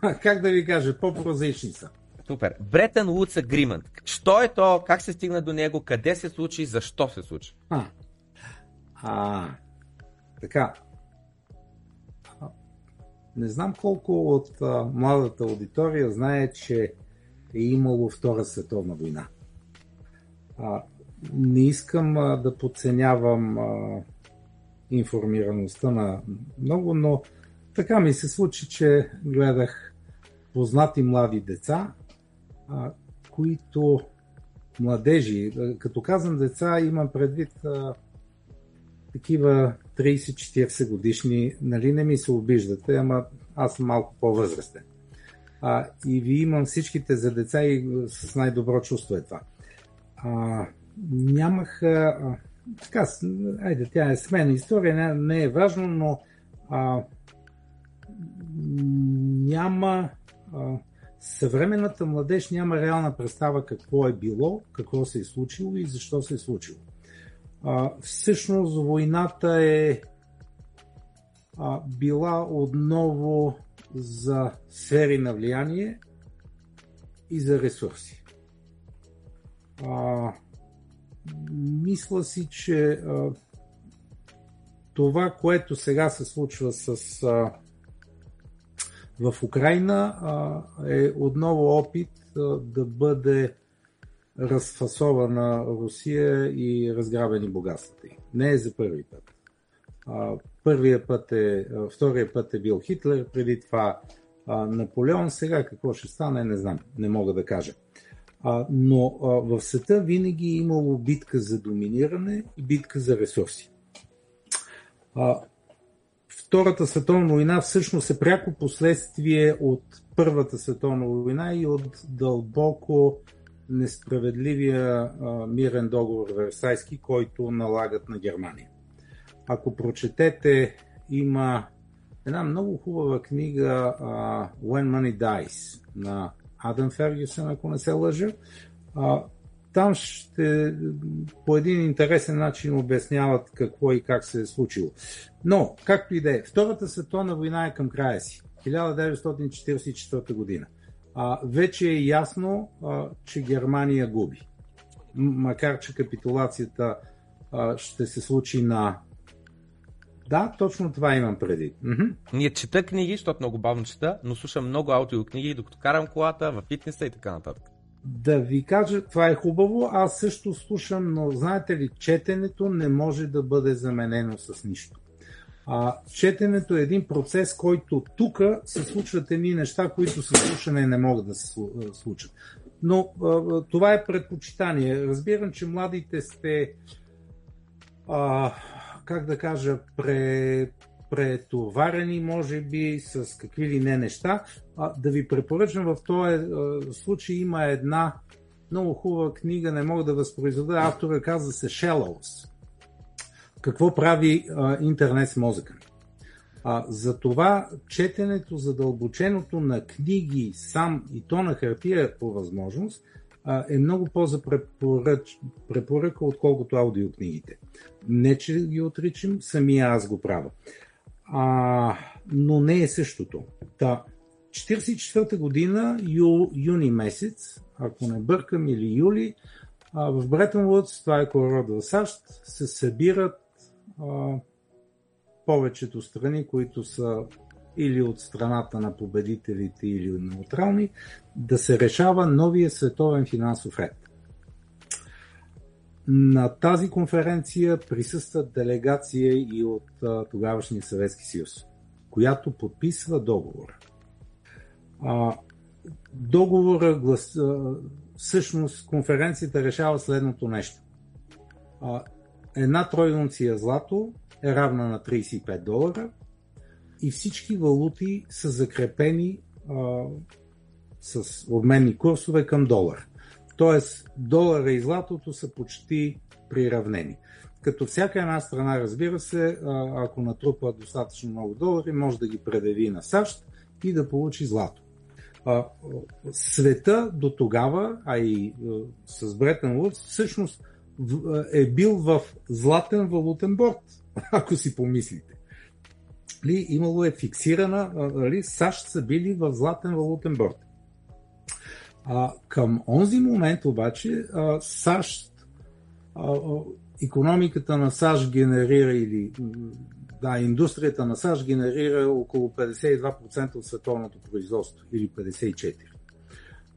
[LAUGHS] Как да ви кажа, по-прозаични са. супер. Бретън Woods Agreement. Що е то, как се стигна до него, къде се случи, защо се случи? А, а така. Не знам колко от а, младата аудитория знае, че е имало Втора световна война. А, не искам а, да подценявам а, информираността на много, но така ми се случи, че гледах познати млади деца, а, които младежи, като казвам деца, имам предвид а, такива 30-40 годишни, нали не ми се обиждате, ама аз съм малко по-възрастен. А, и ви имам всичките за деца и с най-добро чувство е това. А, нямаха. А, така, айде, тя е семейна история, не, не е важно, но а, няма. А, съвременната младеж няма реална представа какво е било, какво се е случило и защо се е случило. А, всъщност войната е а, била отново за сфери на влияние и за ресурси. А, мисля си, че а, това, което сега се случва с а, в Украина а, е отново опит а, да бъде разфасована Русия и разграбени богатствата й. Не е за първи път. А, първия път е, а, втория път е бил Хитлер, преди това а, Наполеон, сега какво ще стане, не знам, не мога да кажа. Но в света винаги е имало битка за доминиране и битка за ресурси. Втората световна война всъщност е пряко последствие от Първата световна война и от дълбоко несправедливия мирен договор Версайски, който налагат на Германия. Ако прочетете, има една много хубава книга When Money Dies на Адам Фергюсън, ако не се лъжа. А, там ще по един интересен начин обясняват какво и как се е случило. Но, както и да е, Втората световна война е към края си. 1944 година. А, вече е ясно, а, че Германия губи. Макар, че капитулацията а, ще се случи на. Да, точно това имам преди. Ние чета книги, защото много бавно чета, но слушам много аудиокниги, докато карам колата, в фитнеса и така нататък. Да ви кажа, това е хубаво. Аз също слушам, но знаете ли, четенето не може да бъде заменено с нищо. А, четенето е един процес, който тук се случват едни неща, които с слушане не могат да се слу- случат. Но а, това е предпочитание. Разбирам, че младите сте, а, как да кажа, пре, претоварени, може би, с какви ли не неща. А, да ви препоръчам в този а, случай има една много хубава книга, не мога да възпроизведа, автора казва се Shallows. Какво прави а, интернет с мозъка? А, за това четенето, задълбоченото на книги сам и то на хартия по възможност е много по-за препоръка, отколкото аудиокнигите. Не, че ги отричам, самия аз го правя. а, но не е същото. Та, 44-та година, ю, юни месец, ако не бъркам, или юли, а, в Бретън Вудс, това е Колорадо в САЩ, се събират а, повечето страни, които са или от страната на победителите, или неутрални, да се решава новия световен финансов ред. На тази конференция присъстват делегация и от тогавашния Съветски съюз, която подписва договор. А, договора глас, а, всъщност конференцията решава следното нещо. А, една тройнунция злато е равна на 35 долара и всички валути са закрепени а, с обменни курсове към долар. Тоест, долара и златото са почти приравнени. Като всяка една страна, разбира се, ако натрупа достатъчно много долари, може да ги предави на САЩ и да получи злато. Света до тогава, а и с Бретън Вудс, всъщност е бил в златен валутен борт, [LAUGHS] ако си помислите. Ли, имало е фиксирана, ли, САЩ са били в златен валутен борт. А, към онзи момент обаче а, САЩ, а, економиката на САЩ генерира или да, индустрията на САЩ генерира около 52% от световното производство или 54%.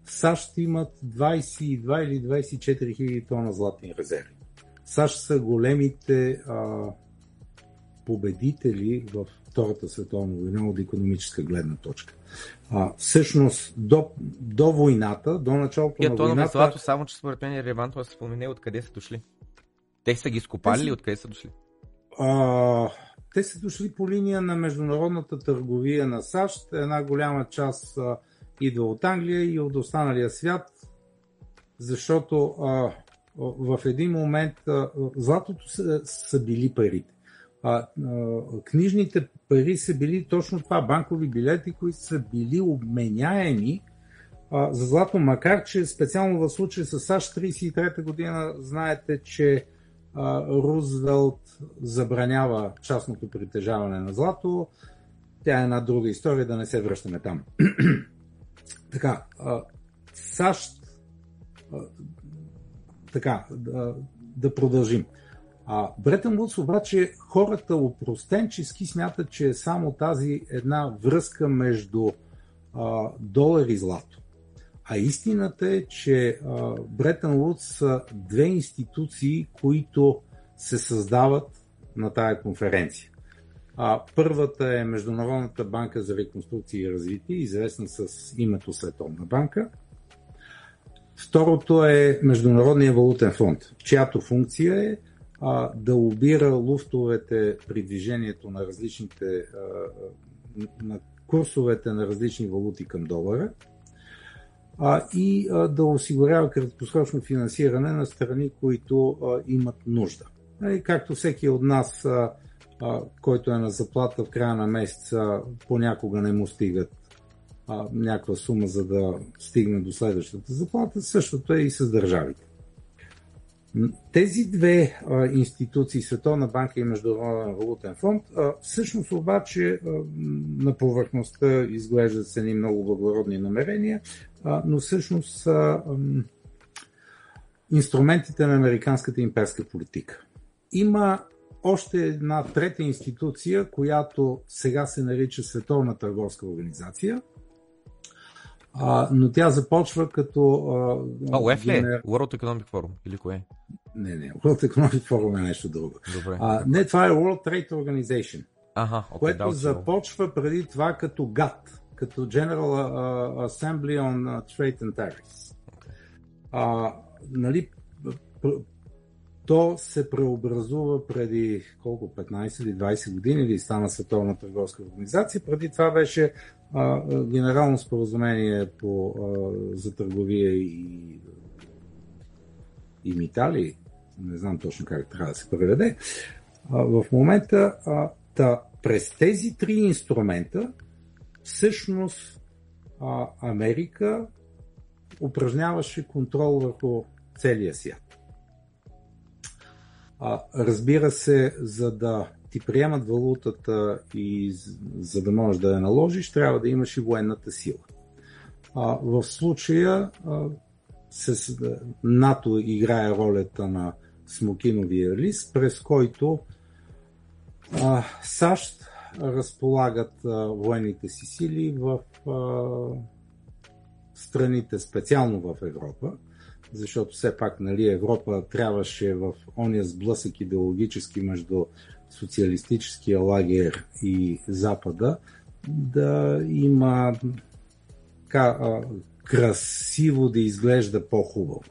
САЩ имат 22 или 24 хиляди тона златни резерви. САЩ са големите а, победители в Втората световна война от економическа гледна точка. А, всъщност, до, до войната, до началото на войната... войната... злато, само че според мен е релевантно да се спомене откъде са дошли. Те са ги скопали или откъде са дошли? А, те са дошли по линия на международната търговия на САЩ. Една голяма част а, идва от Англия и от останалия свят, защото а, в един момент а, златото са, са били парите. А, а, книжните пари са били точно това, банкови билети, които са били обменяеми а, за злато, макар че специално в случая с САЩ 33-та година знаете, че а, Рузвелт забранява частното притежаване на злато. Тя е една друга история, да не се връщаме там. [CLEARS THROAT] така, а, САЩ а, така, да, да продължим. А Бретън Вудс обаче хората опростенчески смятат, че е само тази една връзка между а, долар и злато. А истината е, че Бретън Вудс са две институции, които се създават на тая конференция. А, първата е Международната банка за реконструкция и развитие, известна с името Световна банка. Второто е Международния валутен фонд, чиято функция е а, да обира луфтовете при движението на различните а, на курсовете на различни валути към долара а, и а, да осигурява краткосрочно финансиране на страни, които а, имат нужда. И нали, както всеки от нас, а, а, който е на заплата в края на месеца, понякога не му стигат а, някаква сума, за да стигне до следващата заплата, същото е и с държавите. Тези две а, институции, Световна банка и Международен валутен фонд, а, всъщност обаче а, на повърхността изглеждат се едни много благородни намерения, а, но всъщност са инструментите на американската имперска политика. Има още една трета институция, която сега се нарича Световна търговска организация – а, но тя започва като... А, УЕФ ли? World Economic Forum или кое? Не, не. World Economic Forum е нещо друго. Добре. А, не, това е World Trade Organization. Ага, okay, което да, започва преди това като GATT, като General Assembly on Trade and Tariffs. Okay. А, нали, то се преобразува преди колко 15 или 20 години или стана Световна търговска организация. Преди това беше а, генерално споразумение по, а, за търговия и, и митали. Не знам точно как трябва да се преведе. В момента а, та, през тези три инструмента всъщност а, Америка упражняваше контрол върху целия свят. А, разбира се, за да ти приемат валутата и за да можеш да я наложиш, трябва да имаш и военната сила. А, в случая а, с, НАТО играе ролята на смокиновия лист, през който а, САЩ разполагат а, военните си сили в а, страните, специално в Европа, защото все пак нали, Европа трябваше в ония сблъсък идеологически между социалистическия лагер и Запада да има така, а, красиво да изглежда по-хубаво.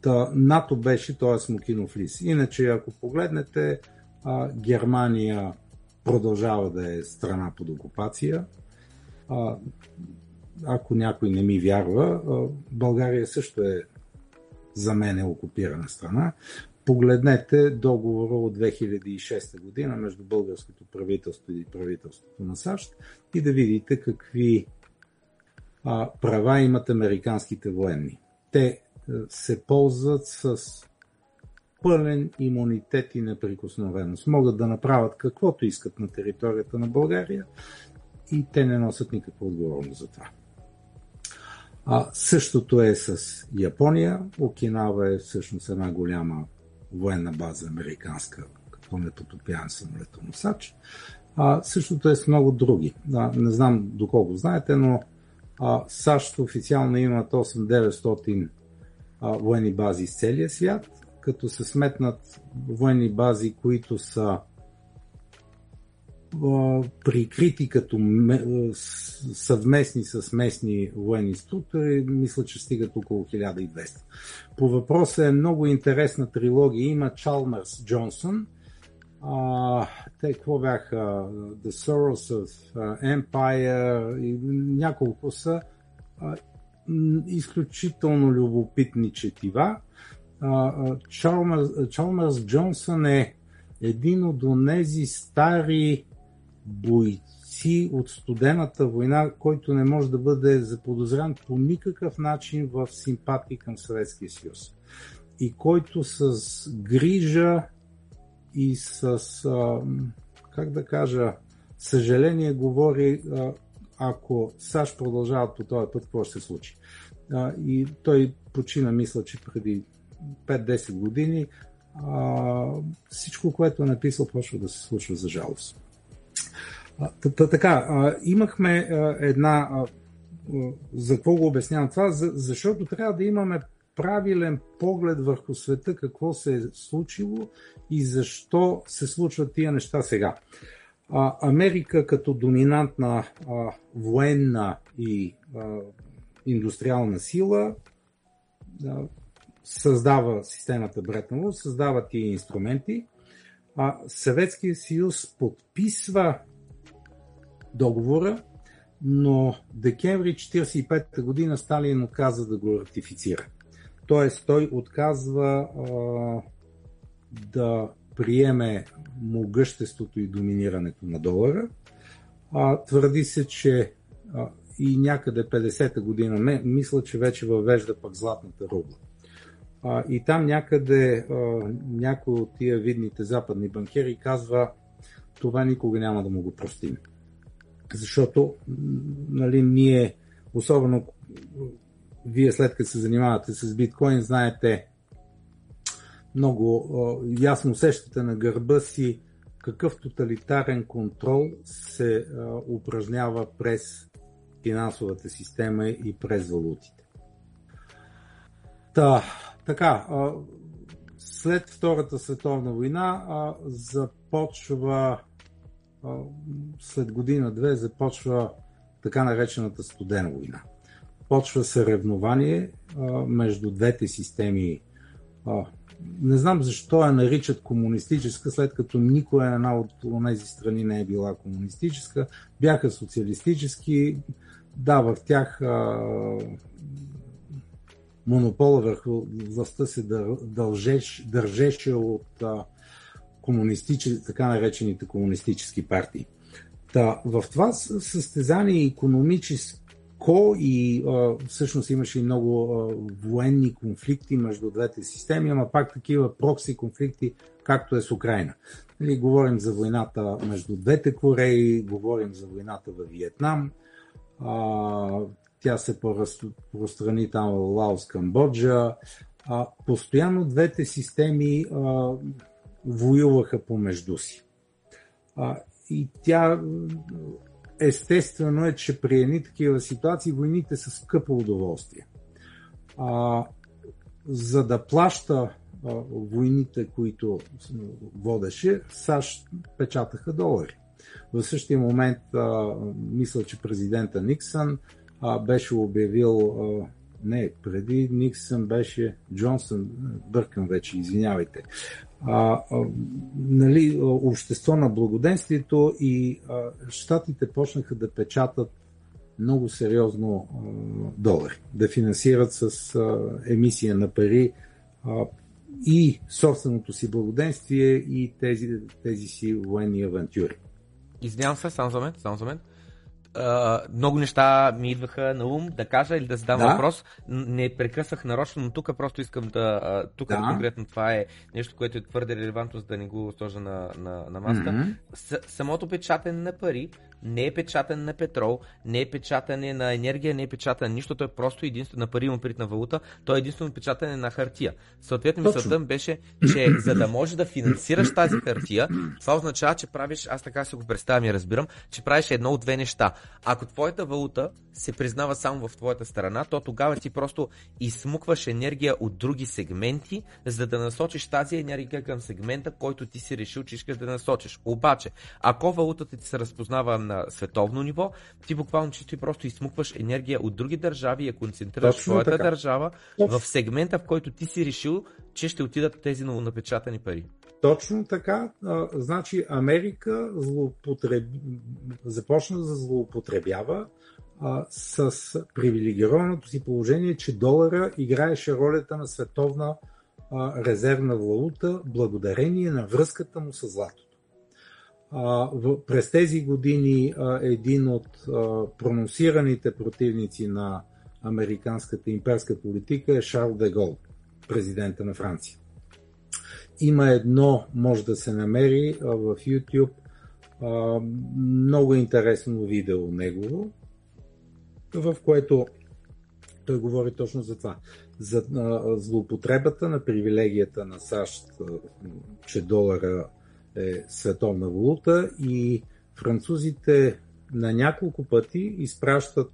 Та, НАТО беше този смокинов лис. Иначе, ако погледнете, а, Германия продължава да е страна под окупация. А, ако някой не ми вярва, България също е за мен е окупирана страна. Погледнете договора от 2006 година между българското правителство и правителството на САЩ и да видите какви а, права имат американските военни. Те се ползват с пълен имунитет и неприкосновеност. Могат да направят каквото искат на територията на България и те не носят никаква отговорност за това. А, същото е с Япония. Окинава е всъщност една голяма военна база американска, като непотопян самолетоносач. А, същото е с много други. А, не знам доколко знаете, но а, САЩ официално имат 8-900 военни бази с целия свят, като се сметнат военни бази, които са прикрити като съвместни с местни военни структури, мисля, че стигат около 1200. По въпроса е много интересна трилогия. Има Чалмърс Джонсън. А, те какво бяха? The Source of Empire и няколко са а, изключително любопитни четива. Чалмърс Джонсън е един от онези стари бойци от студената война, който не може да бъде заподозрян по никакъв начин в симпатии към Съветския съюз. И който с грижа и с, как да кажа, съжаление говори, ако САЩ продължават по този път, какво ще се случи. И той почина, мисля, че преди 5-10 години. Всичко, което е написал, почва да се случва за жалост. Така, имахме една. За какво го обяснявам това? Защото трябва да имаме правилен поглед върху света, какво се е случило и защо се случват тия неща сега. Америка като доминантна военна и индустриална сила създава системата Бретон създава тия инструменти, а Съветския съюз подписва договора, но декември 1945 година Сталин отказа да го ратифицира. Тоест той отказва а, да приеме могъществото и доминирането на долара. А, твърди се, че а, и някъде 50-та година, мисля, че вече въвежда пък златната рубла. А, и там някъде а, някой от тия видните западни банкери казва, това никога няма да му го простим защото нали, ние, особено вие след като се занимавате с биткоин, знаете много ясно усещате на гърба си какъв тоталитарен контрол се упражнява през финансовата система и през валутите. Та, така, след Втората световна война започва след година-две започва така наречената студена война. Почва съревнование между двете системи. Не знам защо я наричат комунистическа, след като никоя една от тези страни не е била комунистическа. Бяха социалистически. Да, в тях монопола върху властта се държеше от комунистичес, така наречените комунистически партии. Та, в това състезание економическо и а, всъщност имаше и много а, военни конфликти между двете системи, ама пак такива прокси конфликти, както е с Украина. Нали, говорим за войната между двете Кореи, говорим за войната в Виетнам, а, тя се разпространи там в Лаос, Камбоджа. А, постоянно двете системи а, воюваха помежду си. А, и тя естествено е, че при едни такива ситуации войните са скъпо удоволствие. А, за да плаща а, войните, които водеше, САЩ печатаха долари. В същия момент, а, мисля, че президента Никсън а, беше обявил, а, не, преди Никсън беше Джонсън, бъркам вече, извинявайте, а, а, нали, общество на благоденствието и а, щатите почнаха да печатат много сериозно а, долари, да финансират с а, емисия на пари а, и собственото си благоденствие и тези, тези си военни авантюри. Извинявам се, само за мен, само за мен Много неща ми идваха на ум да кажа или да задам да. въпрос. Не прекъсвах нарочно, но тук просто искам да. Тук да. конкретно това е нещо, което е твърде релевантно, за да не го сложа на, на, на маста. Mm-hmm. С, самото печатане на пари не е печатане на петрол, не е печатане на енергия, не е печатане на нищо, то е просто единствено на пари, има на валута, то е единствено печатане на хартия. Съответно, мисълта беше, че за да можеш да финансираш тази хартия, това означава, че правиш, аз така се го представям и разбирам, че правиш едно от две неща. Ако твоята валута се признава само в твоята страна, то тогава ти просто изсмукваш енергия от други сегменти, за да насочиш тази енергия към сегмента, който ти си решил, че искаш да насочиш. Обаче, ако валутата ти се разпознава на световно ниво, ти буквално чисто и просто изсмукваш енергия от други държави и я концентрираш в своята така. държава Точно. в сегмента, в който ти си решил, че ще отидат тези новонапечатани пари. Точно така. А, значи Америка злоупотреб... започна да злоупотребява а, с привилегированото си положение, че долара играеше ролята на световна а, резервна валута благодарение на връзката му с злато. През тези години един от проносираните противници на американската имперска политика е Шарл де Гол, президента на Франция. Има едно, може да се намери в YouTube, много интересно видео негово, в което той говори точно за това. За злоупотребата на привилегията на САЩ, че долара е световна валута и французите на няколко пъти изпращат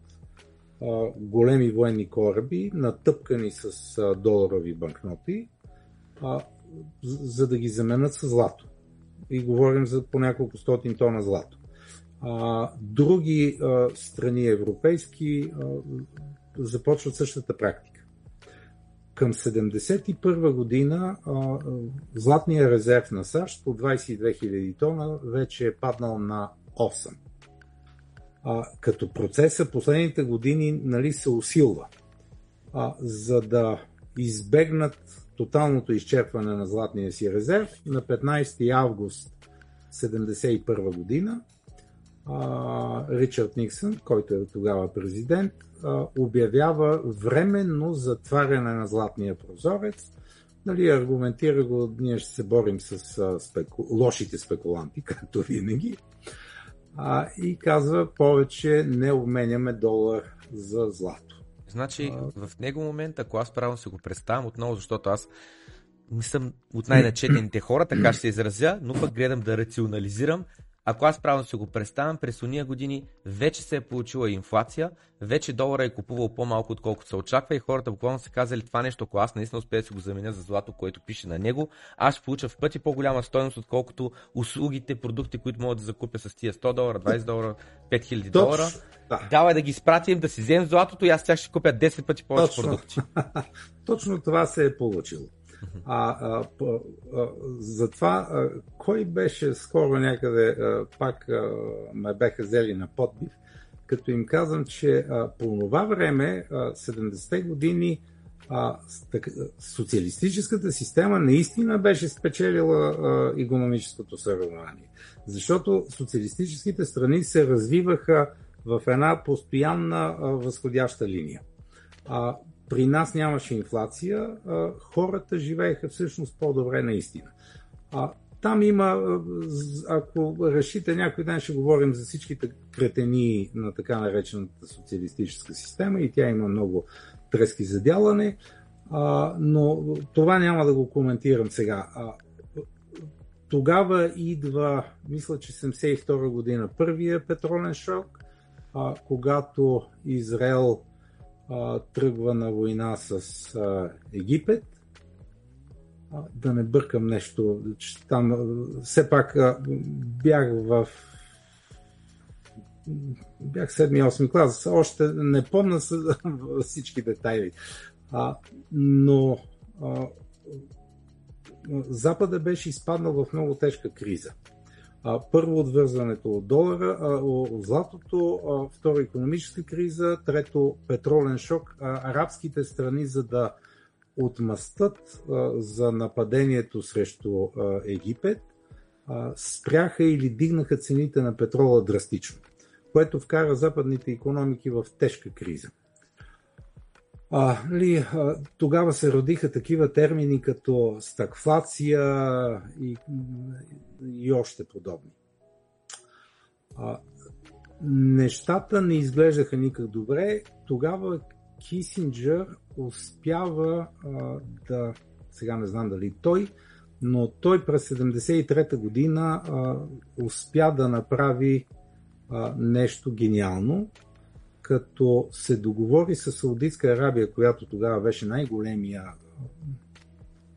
а, големи военни кораби, натъпкани с а, доларови банкноти, а, за да ги заменят с злато. И говорим за по няколко стотин тона злато. А, други а, страни европейски а, започват същата практика. Към 1971 година златния резерв на САЩ по 22 000 тона вече е паднал на 8. А, като процеса последните години нали, се усилва. А, за да избегнат тоталното изчерпване на златния си резерв, на 15 август 1971 година а, Ричард Никсън, който е тогава президент, а, обявява временно затваряне на златния прозорец. Нали, аргументира го, ние ще се борим с а, спеку... лошите спекуланти, [LAUGHS] както винаги. А, и казва, повече не обменяме долар за злато. Значи, а... в него момент, ако аз правилно се го представям отново, защото аз не съм от най-начетените [CLEARS THROAT] хора, така ще се изразя, но пък гледам да рационализирам ако аз правилно се го представям, през уния години вече се е получила инфлация, вече долара е купувал по-малко отколкото се очаква и хората буквално са казали това нещо, ако аз наистина успея да се го заменя за злато, което пише на него, аз ще получа в пъти по-голяма стоеност, отколкото услугите, продукти, които мога да закупя с тия 100 долара, 20 долара, 5000 долара. Да. Давай да ги спратим, да си вземем златото и аз тях ще купя 10 пъти повече Точно. продукти. [LAUGHS] Точно това се е получило. А, а, а, затова, а, кой беше скоро някъде, а, пак а, ме беха взели на подбив, като им казвам, че а, по това време, а, 70-те години, а, так, социалистическата система наистина беше спечелила а, економическото съревнование. Защото социалистическите страни се развиваха в една постоянна а, възходяща линия. А, при нас нямаше инфлация, а, хората живееха всъщност по-добре наистина. А, там има, ако решите някой ден ще говорим за всичките кретени на така наречената социалистическа система и тя има много трески за дялане, а, но това няма да го коментирам сега. А, тогава идва, мисля, че 72 година, първия петролен шок, а, когато Израел а, тръгва на война с а, Египет. А, да не бъркам нещо, че там все пак а, бях в бях 7-8 клас, още не помня [LAUGHS] всички детайли. А, но а, Запада беше изпаднал в много тежка криза. Първо отвързването от долара, а, от златото, второ економическа криза, трето петролен шок. Арабските страни, за да отмъстат за нападението срещу Египет, спряха или дигнаха цените на петрола драстично, което вкара западните економики в тежка криза. А, ли, а, тогава се родиха такива термини като стагфлация и, и още подобни. А, нещата не изглеждаха никак добре. Тогава Кисинджър успява а, да, сега не знам дали той, но той през 73-та година а, успя да направи а, нещо гениално като се договори с Саудитска Арабия, която тогава беше най-големия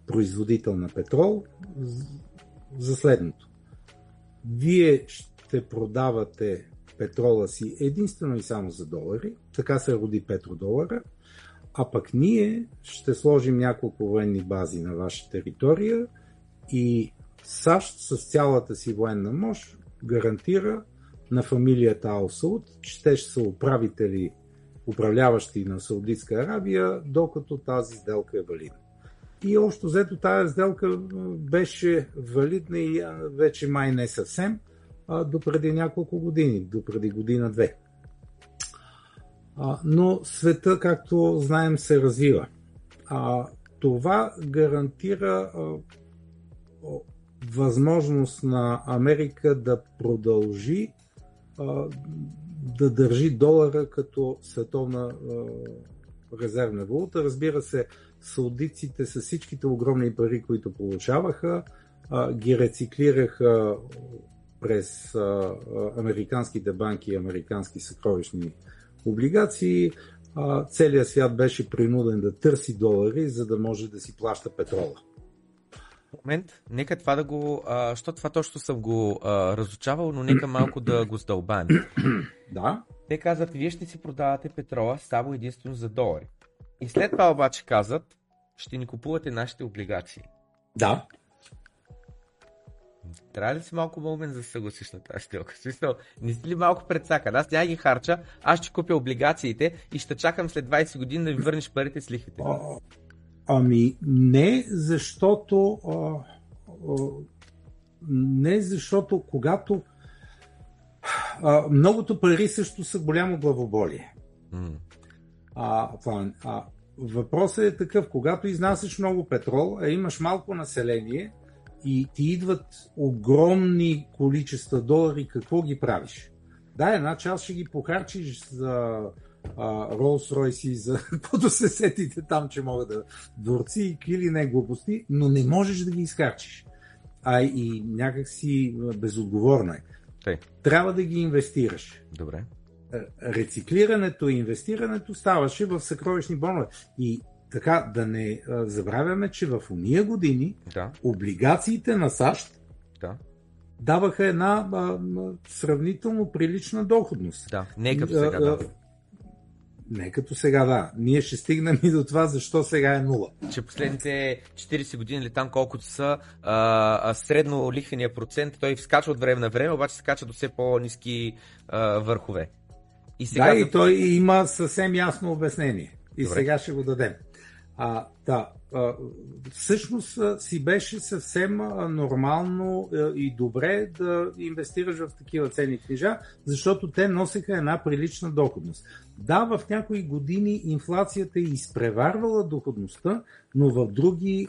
производител на петрол, за следното. Вие ще продавате петрола си единствено и само за долари, така се роди петродолара, а пък ние ще сложим няколко военни бази на ваша територия и САЩ с цялата си военна мощ гарантира на фамилията Ал Сауд, че те ще са управители, управляващи на Саудитска Арабия, докато тази сделка е валидна. И още взето тази сделка беше валидна и вече май не съвсем, а до преди няколко години, до преди година-две. Но света, както знаем, се развива. А, това гарантира възможност на Америка да продължи да държи долара като световна резервна валута. Разбира се, саудиците с всичките огромни пари, които получаваха, ги рециклираха през американските банки и американски съкровищни облигации. Целият свят беше принуден да търси долари, за да може да си плаща петрола момент, нека това да го, а, защото това точно съм го а, разучавал, но нека малко да го сдълбани. Да. Те казват, вие ще си продавате петрола само единствено за долари. И след това обаче казват, ще ни купувате нашите облигации. Да. Трябва ли си малко мълмен за да се съгласиш на тази сделка? Смисъл, не си ли малко предсакан? Аз няма ги харча, аз ще купя облигациите и ще чакам след 20 години да ми върнеш парите с лихвите. Ами не, защото а, а, не защото когато а, многото пари също са голямо главоболие. Mm. А, а, въпросът е такъв, когато изнасяш много петрол, а имаш малко население и ти идват огромни количества долари, какво ги правиш? Да, една част ще ги похарчиш за Ролс Ройси, за [LAUGHS] каквото се сетите там, че могат да дворци, кили, не глупости, но не можеш да ги изхарчиш. А и някакси безотговорно е. Тъй. Трябва да ги инвестираш. Добре. Рециклирането и инвестирането ставаше в съкровищни бонове. И така да не забравяме, че в уния години да. облигациите на САЩ да. даваха една а, сравнително прилична доходност. Да, не е сега. Да. Не като сега, да. Ние ще стигнем и до това, защо сега е нула. Че последните 40 години или там колкото са, а, а, средно лихвения процент, той скача от време на време, обаче се кача до все по-низки а, върхове. И сега... Да, и той има съвсем ясно обяснение. И Добре. сега ще го дадем. А, да, всъщност си беше съвсем нормално и добре да инвестираш в такива ценни книжа, защото те носеха една прилична доходност. Да, в някои години инфлацията е изпреварвала доходността, но в други,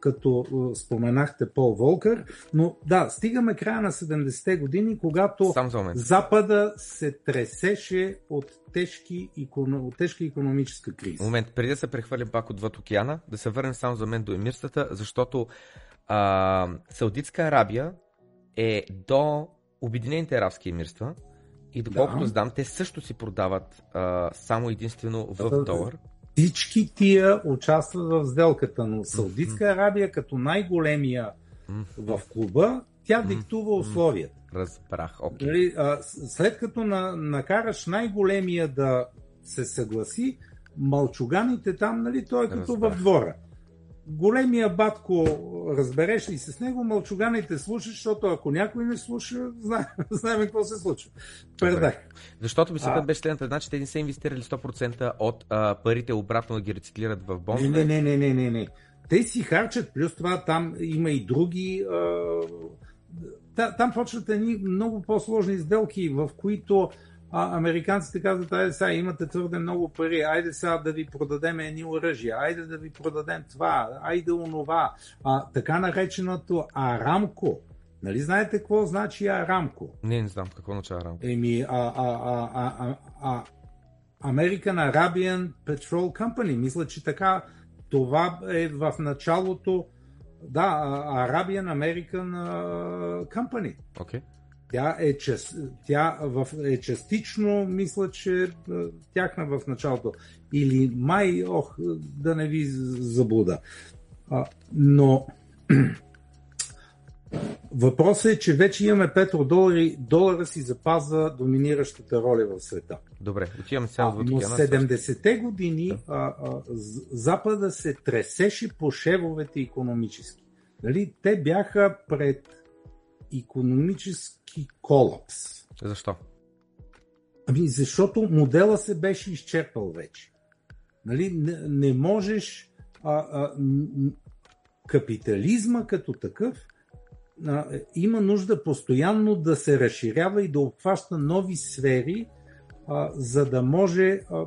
като споменахте Пол Волкър, но да, стигаме края на 70-те години, когато Запада се тресеше от тежки, от тежка економическа криза. Момент, преди да се прехвърлим пак отвъд океана, да се върнем само за мен до емирствата, защото а, Саудитска Арабия е до Обединените арабски емирства, и доколкото да. знам, те също си продават а, само единствено в да, долар. Всички тия участват в сделката, но Саудитска Арабия като най-големия в клуба, тя диктува условията. Разбрах. Okay. Нали, след като на, накараш най-големия да се съгласи, малчуганите там, нали, той е като Разбрах. в двора големия батко разбереш се с него, мълчуганите слушаш, защото ако някой не слуша, знаем, [LAUGHS] знаем какво се случва. Предах. Защото мисълта беше следната, значи те не са инвестирали 100% от а, парите обратно да ги рециклират в бондове. Не, не, не, не, не, не. Те си харчат, плюс това там има и други. А, там почват едни много по-сложни сделки, в които а, американците казват, айде сега имате твърде много пари, айде сега да ви продадем едни оръжия, айде да ви продадем това, айде онова. А, така нареченото Арамко. Нали знаете какво значи Арамко? Не, не знам какво означава Арамко. Еми, а, а, а, а, а, American Arabian Petrol Company. Мисля, че така това е в началото да, Arabian American Company. Okay. Тя е, част, тя в, е частично, мисля, че е, тяхна в началото. Или май, ох, да не ви заблуда. А, но [CLEARS THROAT] въпросът е, че вече имаме петродолари, долара си запазва доминиращата роля в света. Добре, отиваме сега в Но 70-те години да. а, а, Запада се тресеше по шевовете економически. Нали? Те бяха пред економически колапс. Защо? Ами, защото модела се беше изчерпал вече. Нали? Не, не можеш. А, а, капитализма като такъв а, има нужда постоянно да се разширява и да обхваща нови сфери, а, за да може а,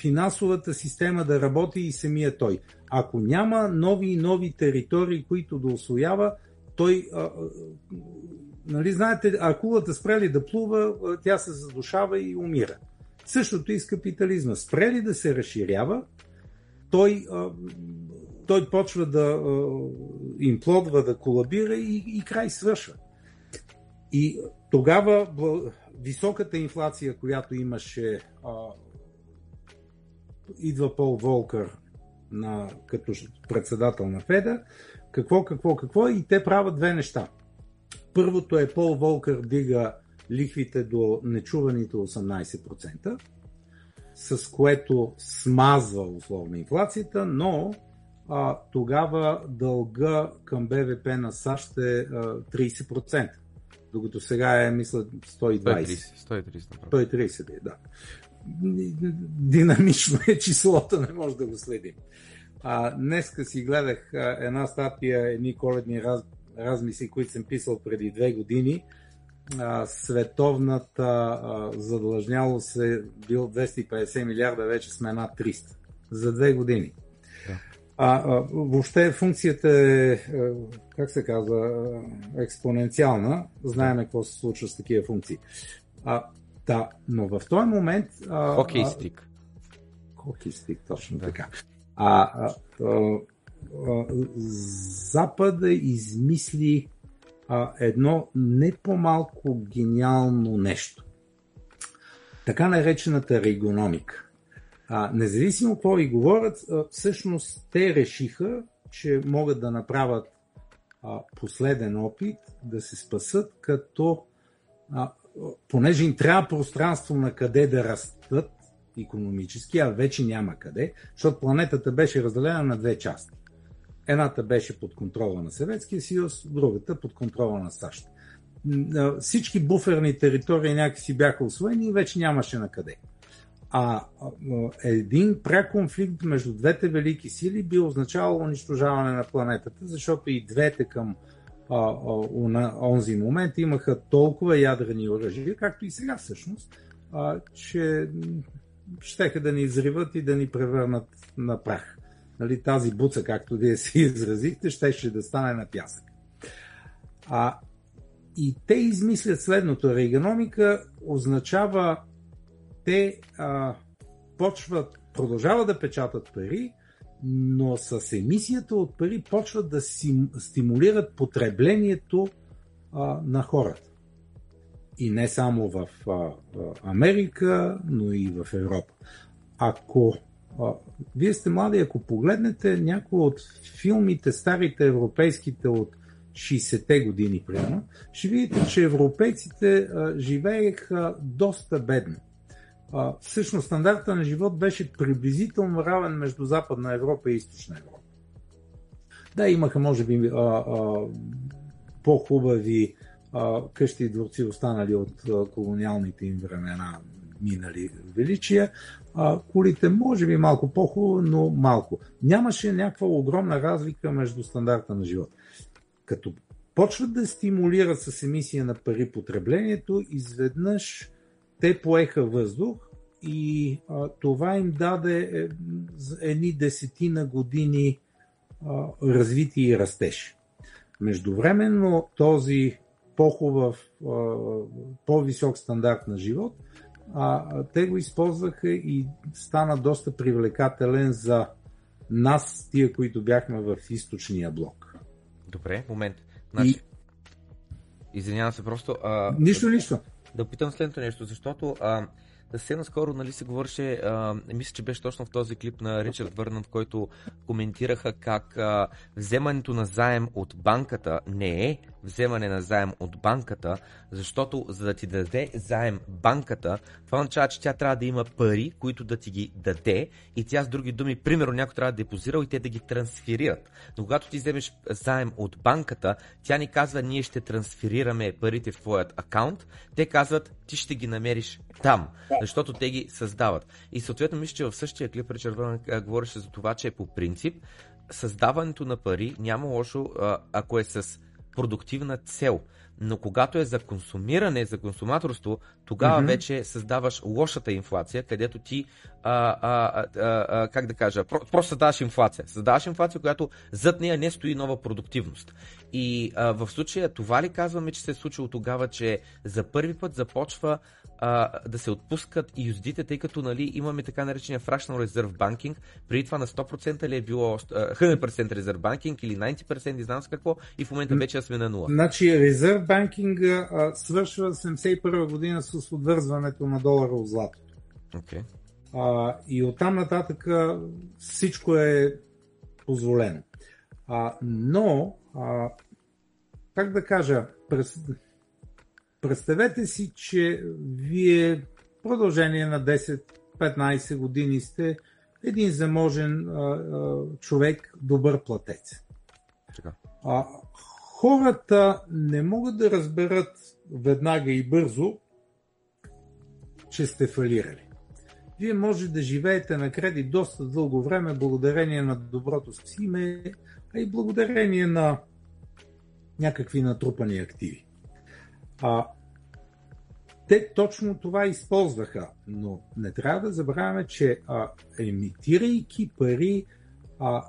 финансовата система да работи и самия той. Ако няма нови и нови територии, които да освоява, той, а, нали, знаете, акулата спрели да плува, тя се задушава и умира. Същото и с капитализма. Спрели да се разширява, той, той почва да а, имплодва, да колабира и, и край свършва. И тогава високата инфлация, която имаше, идва Пол Волкър на, като председател на Феда, какво, какво, какво и те правят две неща. Първото е Пол Волкър дига лихвите до нечуваните 18%, с което смазва условно инфлацията, но а, тогава дълга към БВП на САЩ е а, 30%, докато сега е, мисля, 120. 130, 130 е, да. Динамично е числото, не може да го следим. А, днеска си гледах а, една статия, едни коледни раз, размисли, които съм писал преди две години. А, световната а, задлъжнялост е бил 250 милиарда, вече сме над 300. За две години. Да. А, а, въобще функцията е, как се казва, експоненциална. Знаеме какво се случва с такива функции. А, да, но в този момент... Хокей стик. Хокей стик, точно да. така. А, а, а, а Запада измисли а, едно не по-малко гениално нещо. Така наречената регономика. А, независимо какво ви говорят, а, всъщност те решиха, че могат да направят а, последен опит да се спасат, като а, понеже им трябва пространство на къде да растат, економически, а вече няма къде, защото планетата беше разделена на две части. Едната беше под контрола на Съветския съюз, другата под контрола на САЩ. Всички буферни територии някакси бяха освоени и вече нямаше на къде. А един пряк конфликт между двете велики сили би означавал унищожаване на планетата, защото и двете към а, а, на онзи момент имаха толкова ядрени оръжия, както и сега всъщност, а, че щеха да ни изриват и да ни превърнат на прах. Нали, тази буца, както вие си [LAUGHS] изразихте, щеше да стане на пясък. А, и те измислят следното. Рейганомика означава те а, почват, продължават да печатат пари, но с емисията от пари почват да си, стимулират потреблението а, на хората. И не само в а, Америка, но и в Европа. Ако вие сте млади, ако погледнете някои от филмите, старите европейските от 60-те години, примерно, ще видите, че европейците живееха доста бедно всъщност стандарта на живот беше приблизително равен между Западна Европа и Източна Европа. Да, имаха, може би, по-хубави къщи и дворци, останали от колониалните им времена, минали величия. А, колите, може би, малко по-хубаво, но малко. Нямаше някаква огромна разлика между стандарта на живот. Като почват да стимулират с емисия на пари потреблението, изведнъж те поеха въздух и а, това им даде е, едни десетина години а, развитие и растеж. Междувременно този по-хубав, по-висок стандарт на живот, а, те го използваха и стана доста привлекателен за нас, тия, които бяхме в източния блок. Добре, момент. Значи, и... Извинявам се, просто... А... Нищо, нищо да питам следното нещо, защото а, съвсем наскоро нали, се говореше, а, мисля, че беше точно в този клип на Ричард Върнан, в който коментираха как а, вземането на заем от банката не е вземане на заем от банката, защото за да ти даде заем банката, това означава, че тя трябва да има пари, които да ти ги даде и тя с други думи, примерно някой трябва да депозира и те да ги трансферират. Но когато ти вземеш заем от банката, тя ни казва, ние ще трансферираме парите в твоят акаунт, те казват, ти ще ги намериш там, защото те ги създават. И съответно мисля, че в същия клип Ричард Върнан говореше за това, че по принцип създаването на пари няма лошо, ако е с продуктивна цел. Но когато е за консумиране, за консуматорство, тогава mm-hmm. вече създаваш лошата инфлация, където ти, а, а, а, а, как да кажа, про, просто създаваш инфлация. Създаваш инфлация, която зад нея не стои нова продуктивност. И а, в случая това ли казваме, че се е случило тогава, че за първи път започва а, да се отпускат и юздите, тъй като нали, имаме така наречения Fractional Reserve Banking. Преди това на 100% ли е било 100% Reserve Banking или 90%, не знам с какво, и в момента вече сме на 0. Значи Reserve Banking а, свършва 71 година с отвързването на долара от злато. Okay. А, и оттам нататък всичко е позволено. А, но, а, как да кажа, през Представете си, че вие продължение на 10-15 години сте един заможен а, а, човек, добър платец. А, хората не могат да разберат веднага и бързо, че сте фалирали. Вие може да живеете на кредит доста дълго време, благодарение на доброто си име, а и благодарение на някакви натрупани активи. А, те точно това използваха, но не трябва да забравяме, че а, емитирайки пари, а,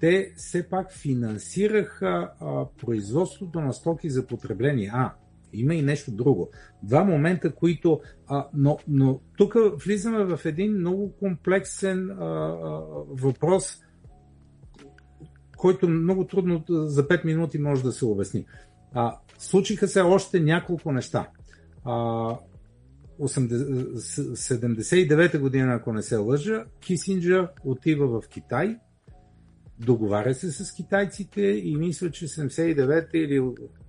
те все пак финансираха а, производството на стоки за потребление. А, има и нещо друго. Два момента, които. А, но, но тук влизаме в един много комплексен а, а, въпрос, който много трудно за 5 минути може да се обясни. А, случиха се още няколко неща. 79-та година, ако не се лъжа, Кисинджер отива в Китай, договаря се с китайците и мисля, че 79-та или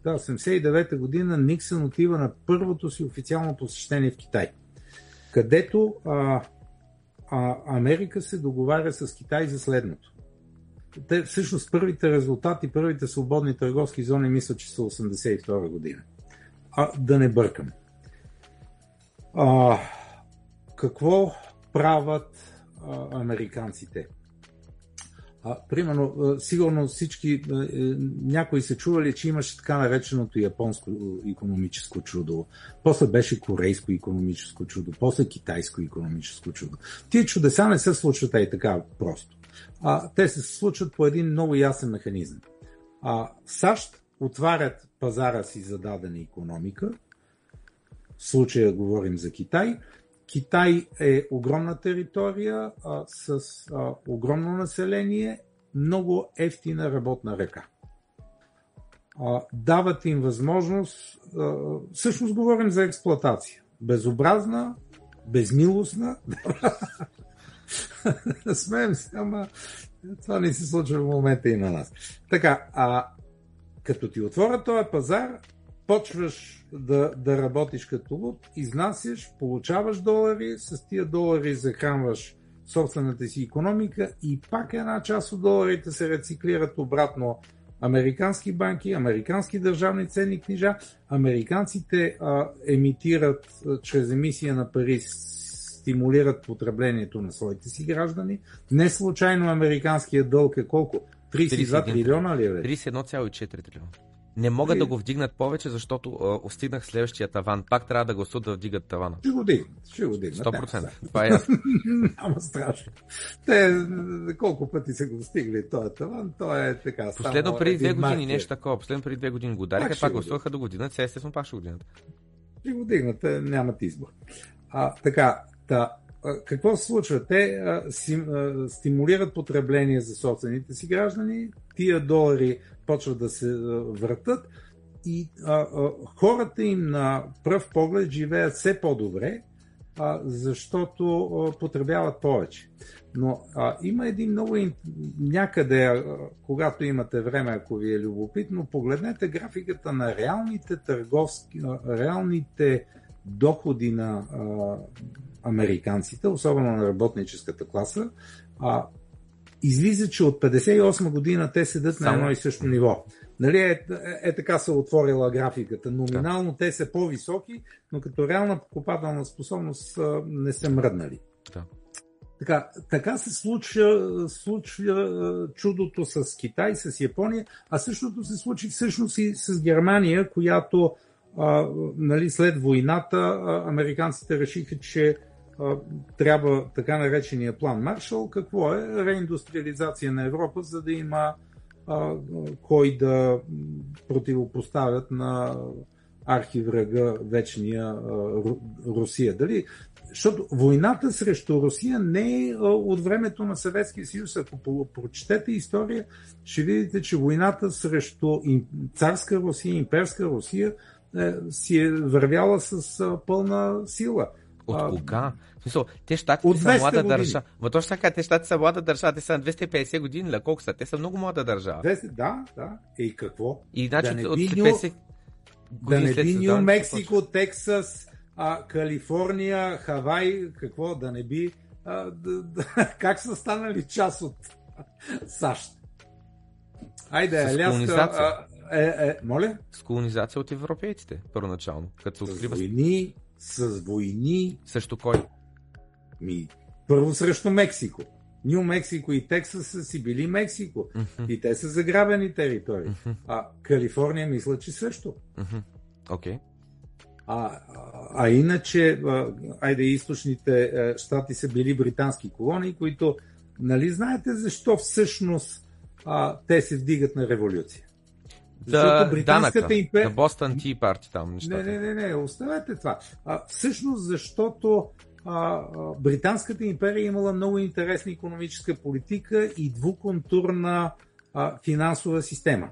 да, 79-та година Никсън отива на първото си официално посещение в Китай, където а, а, Америка се договаря с Китай за следното. Те, всъщност първите резултати, първите свободни търговски зони мисля, че са 82 година. А, да не бъркам. А, какво правят а, американците. А, примерно, сигурно всички, е, някои се чували, че имаше така нареченото японско економическо чудо, после беше корейско економическо чудо, после китайско економическо чудо. Тие чудеса не се случват и така просто. А, те се случват по един много ясен механизъм. А, САЩ отварят пазара си за дадена економика, в случая говорим за Китай, Китай е огромна територия а, с а, огромно население, много ефтина работна ръка. А, дават им възможност, а, всъщност говорим за експлоатация. Безобразна, безмилостна. [LAUGHS] [LAUGHS] Смеем се, ама това не се случва в момента и на нас. Така, а като ти отворят този пазар, почваш да, да работиш като луд, изнасяш, получаваш долари, с тия долари захранваш собствената си економика и пак една част от доларите се рециклират обратно американски банки, американски държавни ценни книжа. Американците а, емитират а, чрез емисия на пари стимулират потреблението на своите си граждани. Не случайно американският дълг е колко? 32 трилиона ли е? 31,4 трилиона. Не могат и... да го вдигнат повече, защото а, стигнах следващия таван. Пак трябва да гласуват да вдигат тавана. Ще го дигнат. Ще го дигнат. 100%. Да, Това е ясно. [LAUGHS] Няма страшно. Те колко пъти са го стигли този таван, то е така. Последно преди две години нещо такова. Последно преди две години го удариха, пак, пак гласуваха да го дигнат, сега естествено пак ще го дигнат. Ще го дигнат, нямат избор. А, така, та, какво се случва? Те а, си, а, стимулират потребление за собствените си граждани, тия долари почват да се вратат и а, а, хората им на пръв поглед живеят все по-добре, а, защото а, потребяват повече. Но а, има един много някъде, а, когато имате време, ако ви е любопитно, погледнете графиката на реалните търговски, реалните доходи на а, американците, особено на работническата класа, а, излиза, че от 58 година те седат Само... на едно и също ниво. Нали, е, е, е така се отворила графиката. Номинално да. те са по-високи, но като реална покупателна способност не са мръднали. Да. Така, така се случва, случва чудото с Китай, с Япония, а същото се случи всъщност и с Германия, която а, нали, след войната а, американците решиха, че трябва така наречения план Маршал. Какво е? Реиндустриализация на Европа, за да има кой да противопоставят на архиврага вечния Русия. Дали? Защото войната срещу Русия не е от времето на Съветския съюз. Ако прочетете история, ще видите, че войната срещу царска Русия, имперска Русия е, си е вървяла с пълна сила. От а, кога? В смисъл, те щатите са млада държава. Ма точно така, те щатите са млада държава, те са на 250 години, ля колко са? Те са много млада държава. 200, да, да. И какво? И значи да от 50 да не би Нью Мексико, Тексас, а, Калифорния, Хавай, какво да не би, а, да, да, [LAUGHS] как са станали част от [LAUGHS] САЩ? Айде, Аляска. Е, е, моля? С колонизация от европейците, първоначално. Като с войни, с войни. Срещу кой? Ми, първо срещу Мексико. Нью Мексико и Тексас са си били Мексико. Mm-hmm. И те са заграбени територии. Mm-hmm. А Калифорния мисля, че също. Окей. Mm-hmm. Okay. А, а иначе, айде, източните щати са били британски колонии, които, нали знаете защо всъщност а, те се вдигат на революция? Да, британската империя... Да Бостон Ти парти там нещата. Не, не, не, не, оставете това. А, всъщност, защото а, а, Британската империя имала много интересна економическа политика и двуконтурна а, финансова система.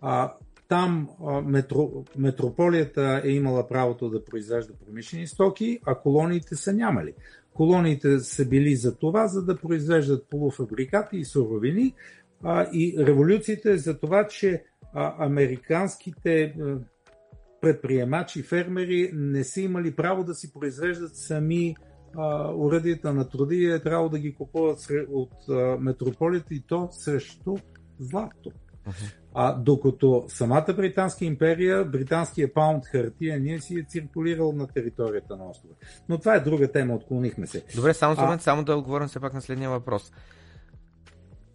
А, там а, метро, метрополията е имала правото да произвежда промишлени стоки, а колониите са нямали. Колониите са били за това, за да произвеждат полуфабрикати и суровини, а, и революцията е за това, че а, американските е, предприемачи, фермери не са имали право да си произвеждат сами а, уредията на труди и е трябвало да ги купуват от а, метрополите и то срещу злато. Uh-huh. А, докато самата Британска империя, британския паунд хартия, ние си е циркулирал на територията на острова. Но това е друга тема, отклонихме се. Добре, само момент, само да отговорим все пак на следния въпрос.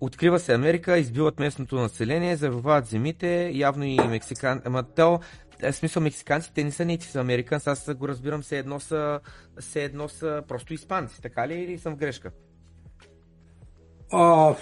Открива се Америка, избиват местното население, завоюват земите, явно и мексикан... Ама то, в смисъл мексиканците не са Native Americans, аз го разбирам, все едно са, все едно са просто испанци, така ли или съм в грешка? А,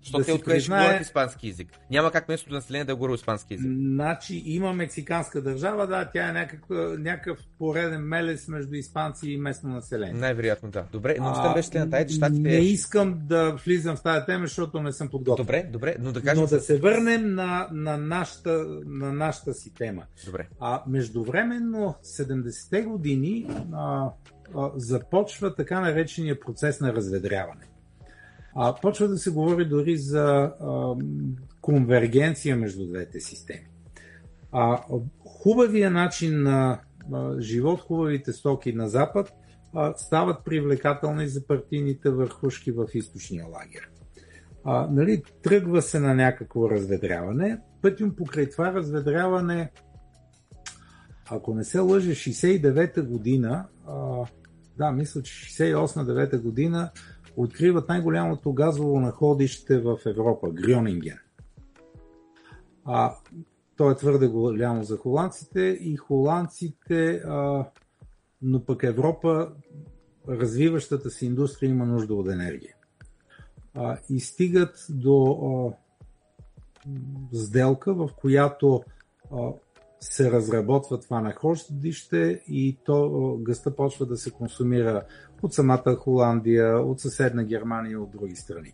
защото да те откъде признае... говорят испански язик. Няма как местното население да говори испански язик. Значи има мексиканска държава, да, тя е някакъв, някакъв пореден мелес между испанци и местно население. Най-вероятно да. Добре, но искам беше на тази, щатите... Не искам да влизам в тази тема, защото не съм подготвен. Добре, добре, но да кажем... Но да се върнем на, на, нашата, на нашата си тема. Добре. А междувременно 70-те години а, а, започва така наречения процес на разведряване. А, почва да се говори дори за а, конвергенция между двете системи. А, хубавия начин на а, живот, хубавите стоки на Запад а, стават привлекателни за партийните върхушки в източния лагер. А, нали, тръгва се на някакво разведряване. Пътим покрай това разведряване, ако не се лъже, 69-та година, а, да, мисля, че 68-9 година откриват най-голямото газово находище в Европа Грюнинген. А, то е твърде голямо за холандците и холандците, а, но пък Европа, развиващата се индустрия има нужда от енергия. А, и стигат до а, сделка, в която а, се разработва това находище и то гъста почва да се консумира от самата Холандия, от съседна Германия от други страни.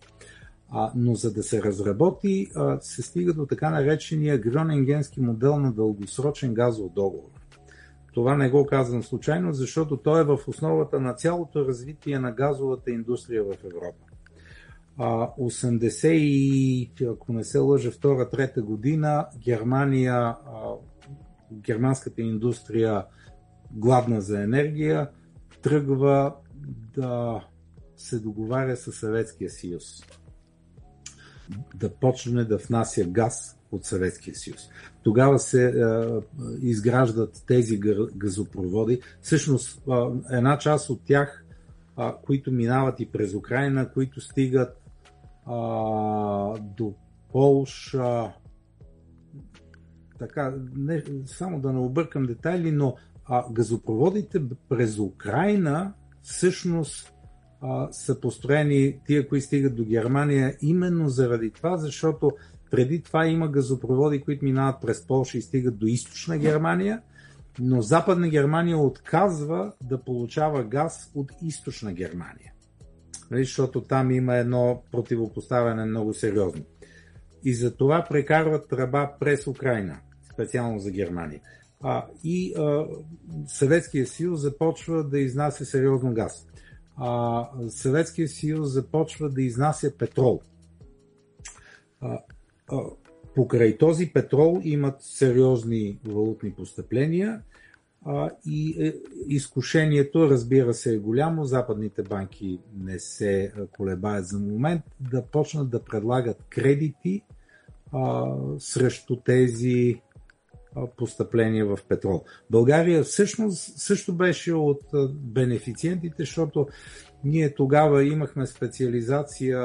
А, но за да се разработи, а, се стига до така наречения грюнингенски модел на дългосрочен газов договор. Това не го казвам случайно, защото той е в основата на цялото развитие на газовата индустрия в Европа. А, 80 и, ако не се лъжа, втора-трета година Германия, германската индустрия гладна за енергия, тръгва да се договаря с Съветския съюз. Да почне да внася газ от Съветския съюз. Тогава се е, изграждат тези газопроводи. Всъщност, е, една част от тях, е, които минават и през Украина, които стигат е, до Полша, така, не, само да не объркам детайли, но а, газопроводите през Украина всъщност а, са построени тия, които стигат до Германия, именно заради това, защото преди това има газопроводи, които минават през Польша и стигат до източна Германия, но Западна Германия отказва да получава газ от източна Германия. Нали, защото там има едно противопоставяне много сериозно. И за това прекарват тръба през Украина, специално за Германия. А, и Съветския съюз започва да изнася сериозно газ. Съветския съюз започва да изнася петрол. А, а, покрай този петрол имат сериозни валутни постъпления а, и е, изкушението, разбира се, е голямо. Западните банки не се колебаят за момент да почнат да предлагат кредити а, срещу тези постъпления в петрол. България всъщност също беше от бенефициентите, защото ние тогава имахме специализация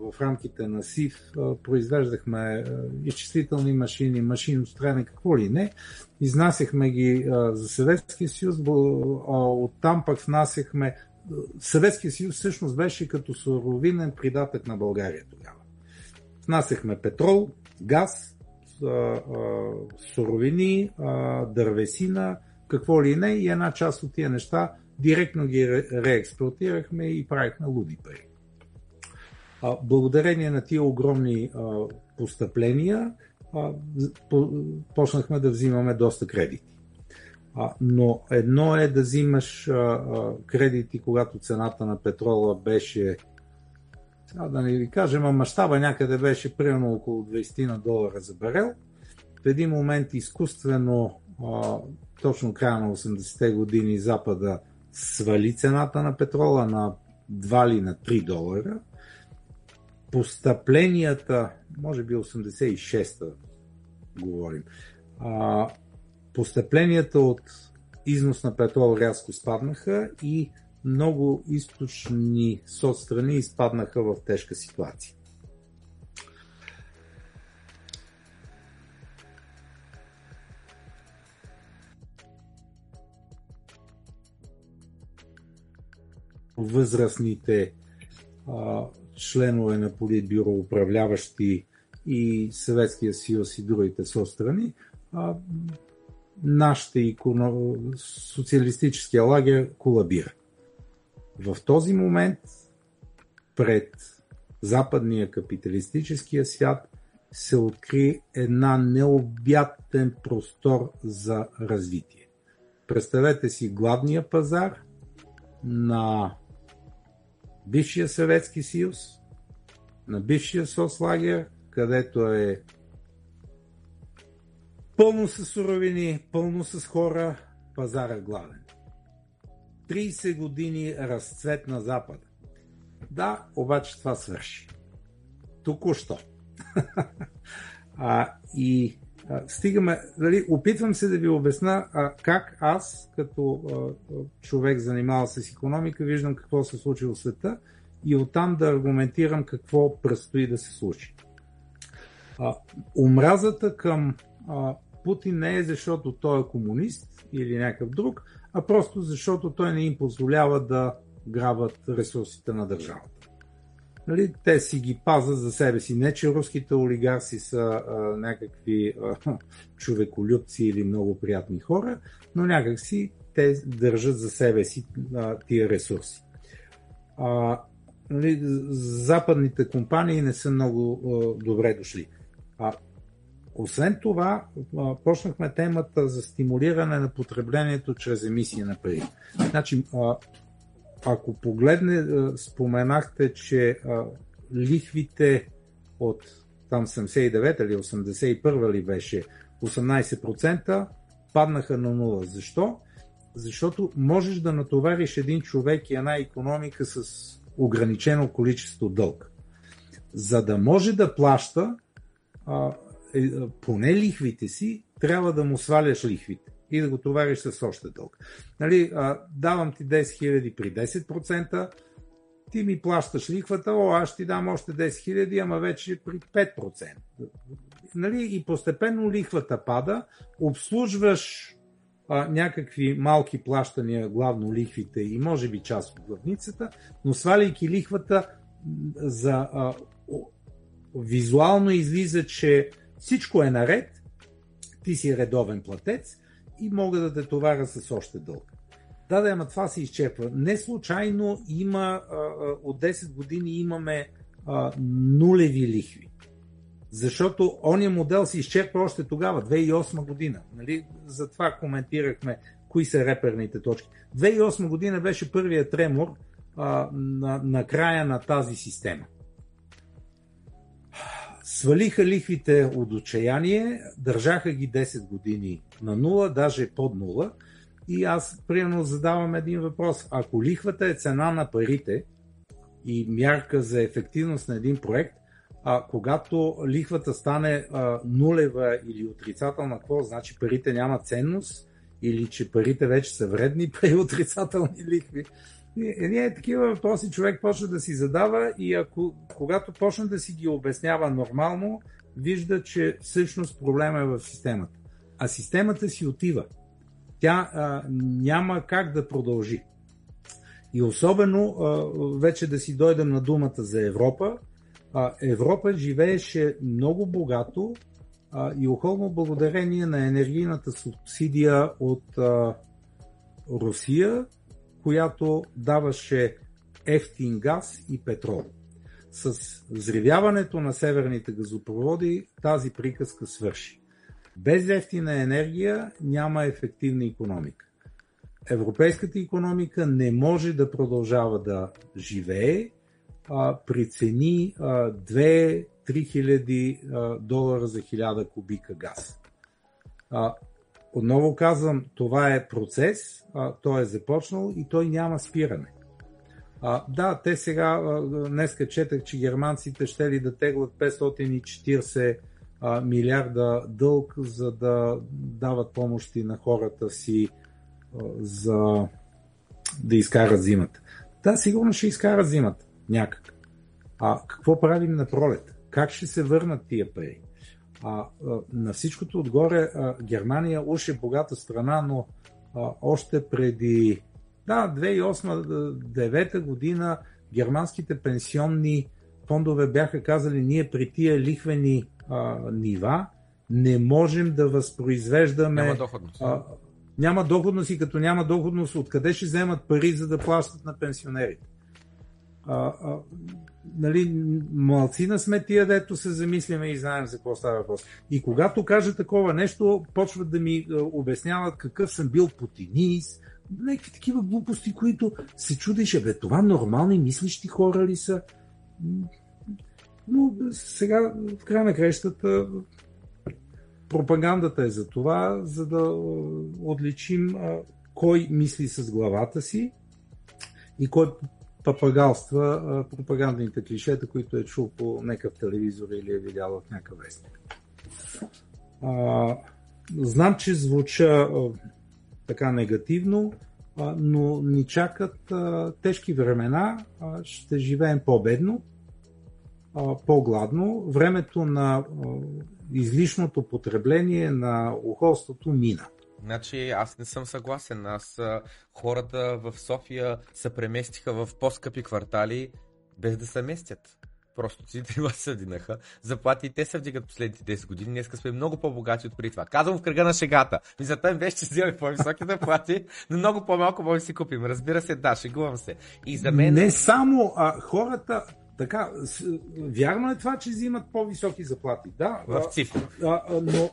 в рамките на СИФ, произвеждахме изчислителни машини, машиностроене, какво ли не, изнасяхме ги за Съветския съюз, оттам пък внасяхме Съветския съюз всъщност беше като суровинен придатък на България тогава. Внасяхме петрол, газ, суровини, дървесина, какво ли не и една част от тия неща директно ги реексплуатирахме и правихме луди пари. Благодарение на тия огромни постъпления почнахме да взимаме доста кредити. Но едно е да взимаш кредити, когато цената на петрола беше сега да не ви кажем, а мащаба някъде беше примерно около 20 на долара за барел. В един момент изкуствено, а, точно края на 80-те години, Запада свали цената на петрола на 2 или на 3 долара. постъпленията, може би 86-та говорим, а, постъпленията от износ на петрол рязко спаднаха и много източни соцстрани изпаднаха в тежка ситуация. възрастните а, членове на Политбюро, управляващи и Съветския съюз и другите соцстрани, а, нашите иконо... социалистическия лагер колабира. В този момент пред западния капиталистическия свят се откри една необятен простор за развитие. Представете си гладния пазар на бившия Съветски съюз, на бившия соцлагер, където е пълно с суровини, пълно с хора, пазара гладен. 30 години разцвет на Запада. Да, обаче това свърши. Току-що. [LAUGHS] а, и а, стигаме, дали, опитвам се да ви обясна а, как аз, като а, човек занимавал се с економика, виждам какво се случи в света и оттам да аргументирам какво предстои да се случи. А, омразата към а, Путин не е защото той е комунист или някакъв друг, а просто защото той не им позволява да грабят ресурсите на държавата. Нали, те си ги пазят за себе си. Не, че руските олигарси са а, някакви а, [LAUGHS] човеколюбци или много приятни хора, но някакси те държат за себе си а, тия ресурси. А, нали, западните компании не са много а, добре дошли. А, освен това, почнахме темата за стимулиране на потреблението чрез емисия на пари. Значи, ако погледне, споменахте, че лихвите от там 79 или 81 ли беше 18%, паднаха на 0. Защо? Защото можеш да натовариш един човек и една економика с ограничено количество дълг. За да може да плаща, поне лихвите си, трябва да му сваляш лихвите и да го товариш с още дълг. Нали, а, давам ти 10 000 при 10%, ти ми плащаш лихвата, о, аз ти дам още 10 000, ама вече при 5%. Нали, и постепенно лихвата пада, обслужваш а, някакви малки плащания, главно лихвите и може би част от главницата, но сваляйки лихвата за а, визуално излиза, че всичко е наред, ти си редовен платец и мога да те товаря с още дълг. Да, да, ама това се изчепва. Не случайно има, от 10 години имаме нулеви лихви. Защото ония модел се изчерпва още тогава, 2008 година. Нали? Затова коментирахме кои са реперните точки. 2008 година беше първият тремор а, на, на края на тази система. Свалиха лихвите от отчаяние, държаха ги 10 години на нула, даже под нула. И аз, примерно, задавам един въпрос. Ако лихвата е цена на парите и мярка за ефективност на един проект, а когато лихвата стане а, нулева или отрицателна, какво значи парите нямат ценност или че парите вече са вредни [LAUGHS] при отрицателни лихви? Ние такива въпроси човек почва да си задава и ако, когато почне да си ги обяснява нормално, вижда, че всъщност проблема е в системата. А системата си отива. Тя а, няма как да продължи. И особено, а, вече да си дойдем на думата за Европа, а, Европа живееше много богато а, и охолно благодарение на енергийната субсидия от а, Русия, която даваше ефтин газ и петрол. С взривяването на северните газопроводи тази приказка свърши. Без ефтина енергия няма ефективна економика. Европейската економика не може да продължава да живее а, при цени 2-3 хиляди долара за 1000 кубика газ. А, отново казвам, това е процес, а, той е започнал и той няма спиране. А, да, те сега, днеска четах, че германците ще ли да теглят 540 а, милиарда дълг, за да дават помощи на хората си а, за да изкарат зимата. Да, сигурно ще изкарат зимата някак. А какво правим на пролет? Как ще се върнат тия пари? А, а, на всичкото отгоре а, Германия уж е богата страна, но а, още преди да, 2008-2009 година германските пенсионни фондове бяха казали, ние при тия лихвени а, нива не можем да възпроизвеждаме. Няма доходност. А, няма доходност и като няма доходност, откъде ще вземат пари, за да плащат на пенсионерите? А, а, нали, малцина сме тия, дето се замисляме и знаем за какво става въпрос. И когато кажа такова нещо, почват да ми обясняват какъв съм бил путинист, някакви такива глупости, които се чудеше, бе, това нормални мислещи хора ли са? Но сега, в края на крещата, пропагандата е за това, за да отличим кой мисли с главата си и кой папагалства пропагандните клишета, които е чул по някакъв телевизор или е видял в някакъв вестник. Знам, че звуча така негативно, но ни чакат тежки времена, ще живеем по-бедно, по-гладно. Времето на излишното потребление на ухолството мина. Значи аз не съм съгласен. Аз хората в София се преместиха в по-скъпи квартали без да се местят. Просто цените [LAUGHS] се вдигнаха. Заплати те се вдигат последните 10 години. Днес сме много по-богати от преди това. Казвам в кръга на шегата. Мисълта им беше, че вземем по-високи [LAUGHS] заплати, но много по-малко може да си купим. Разбира се, да, шегувам се. И за мен... Не само а, хората, така, вярно е това, че взимат по-високи заплати. Да, в цифри. Но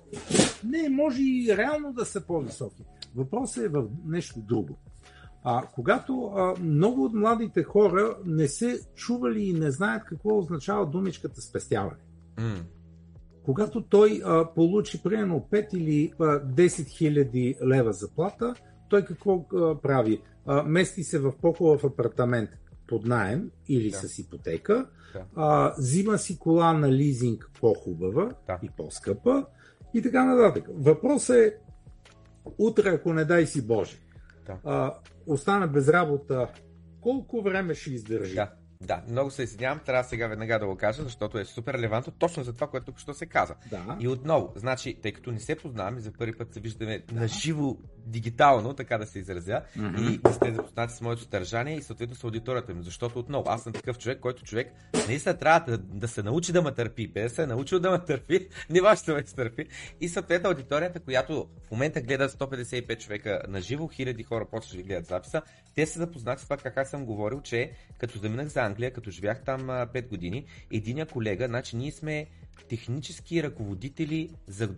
не, може и реално да са по-високи. Въпросът е в нещо друго. А, когато а, много от младите хора не се чували и не знаят какво означава думичката спестяване. Mm. Когато той а, получи примерно 5 или а, 10 хиляди лева заплата, той какво а, прави? А, мести се в по-хубав апартамент под найем или да. с ипотека, да. а, взима си кола на лизинг по-хубава да. и по-скъпа и така нататък. Въпросът е, утре, ако не дай си Боже, да. а, остана без работа, колко време ще издържи? Да. Да, много се извинявам, трябва сега веднага да го кажа, защото е супер релевантно точно за това, което тук що се каза. Да. И отново, значи, тъй като не се познаваме, за първи път се виждаме да. на живо, дигитално, така да се изразя, mm-hmm. и да сте запознати с моето съдържание и съответно с аудиторията ми. Защото отново, аз съм такъв човек, който човек наистина трябва да, да се научи да ме търпи. Без се е научил да ме търпи, не може да ме търпи. И съответно аудиторията, която в момента гледа 155 човека на живо, хиляди хора почват да гледат записа, те са запознати с това, как съм говорил, че като заминах за Англия, като живях там 5 години, единия колега, значи ние сме технически ръководители за,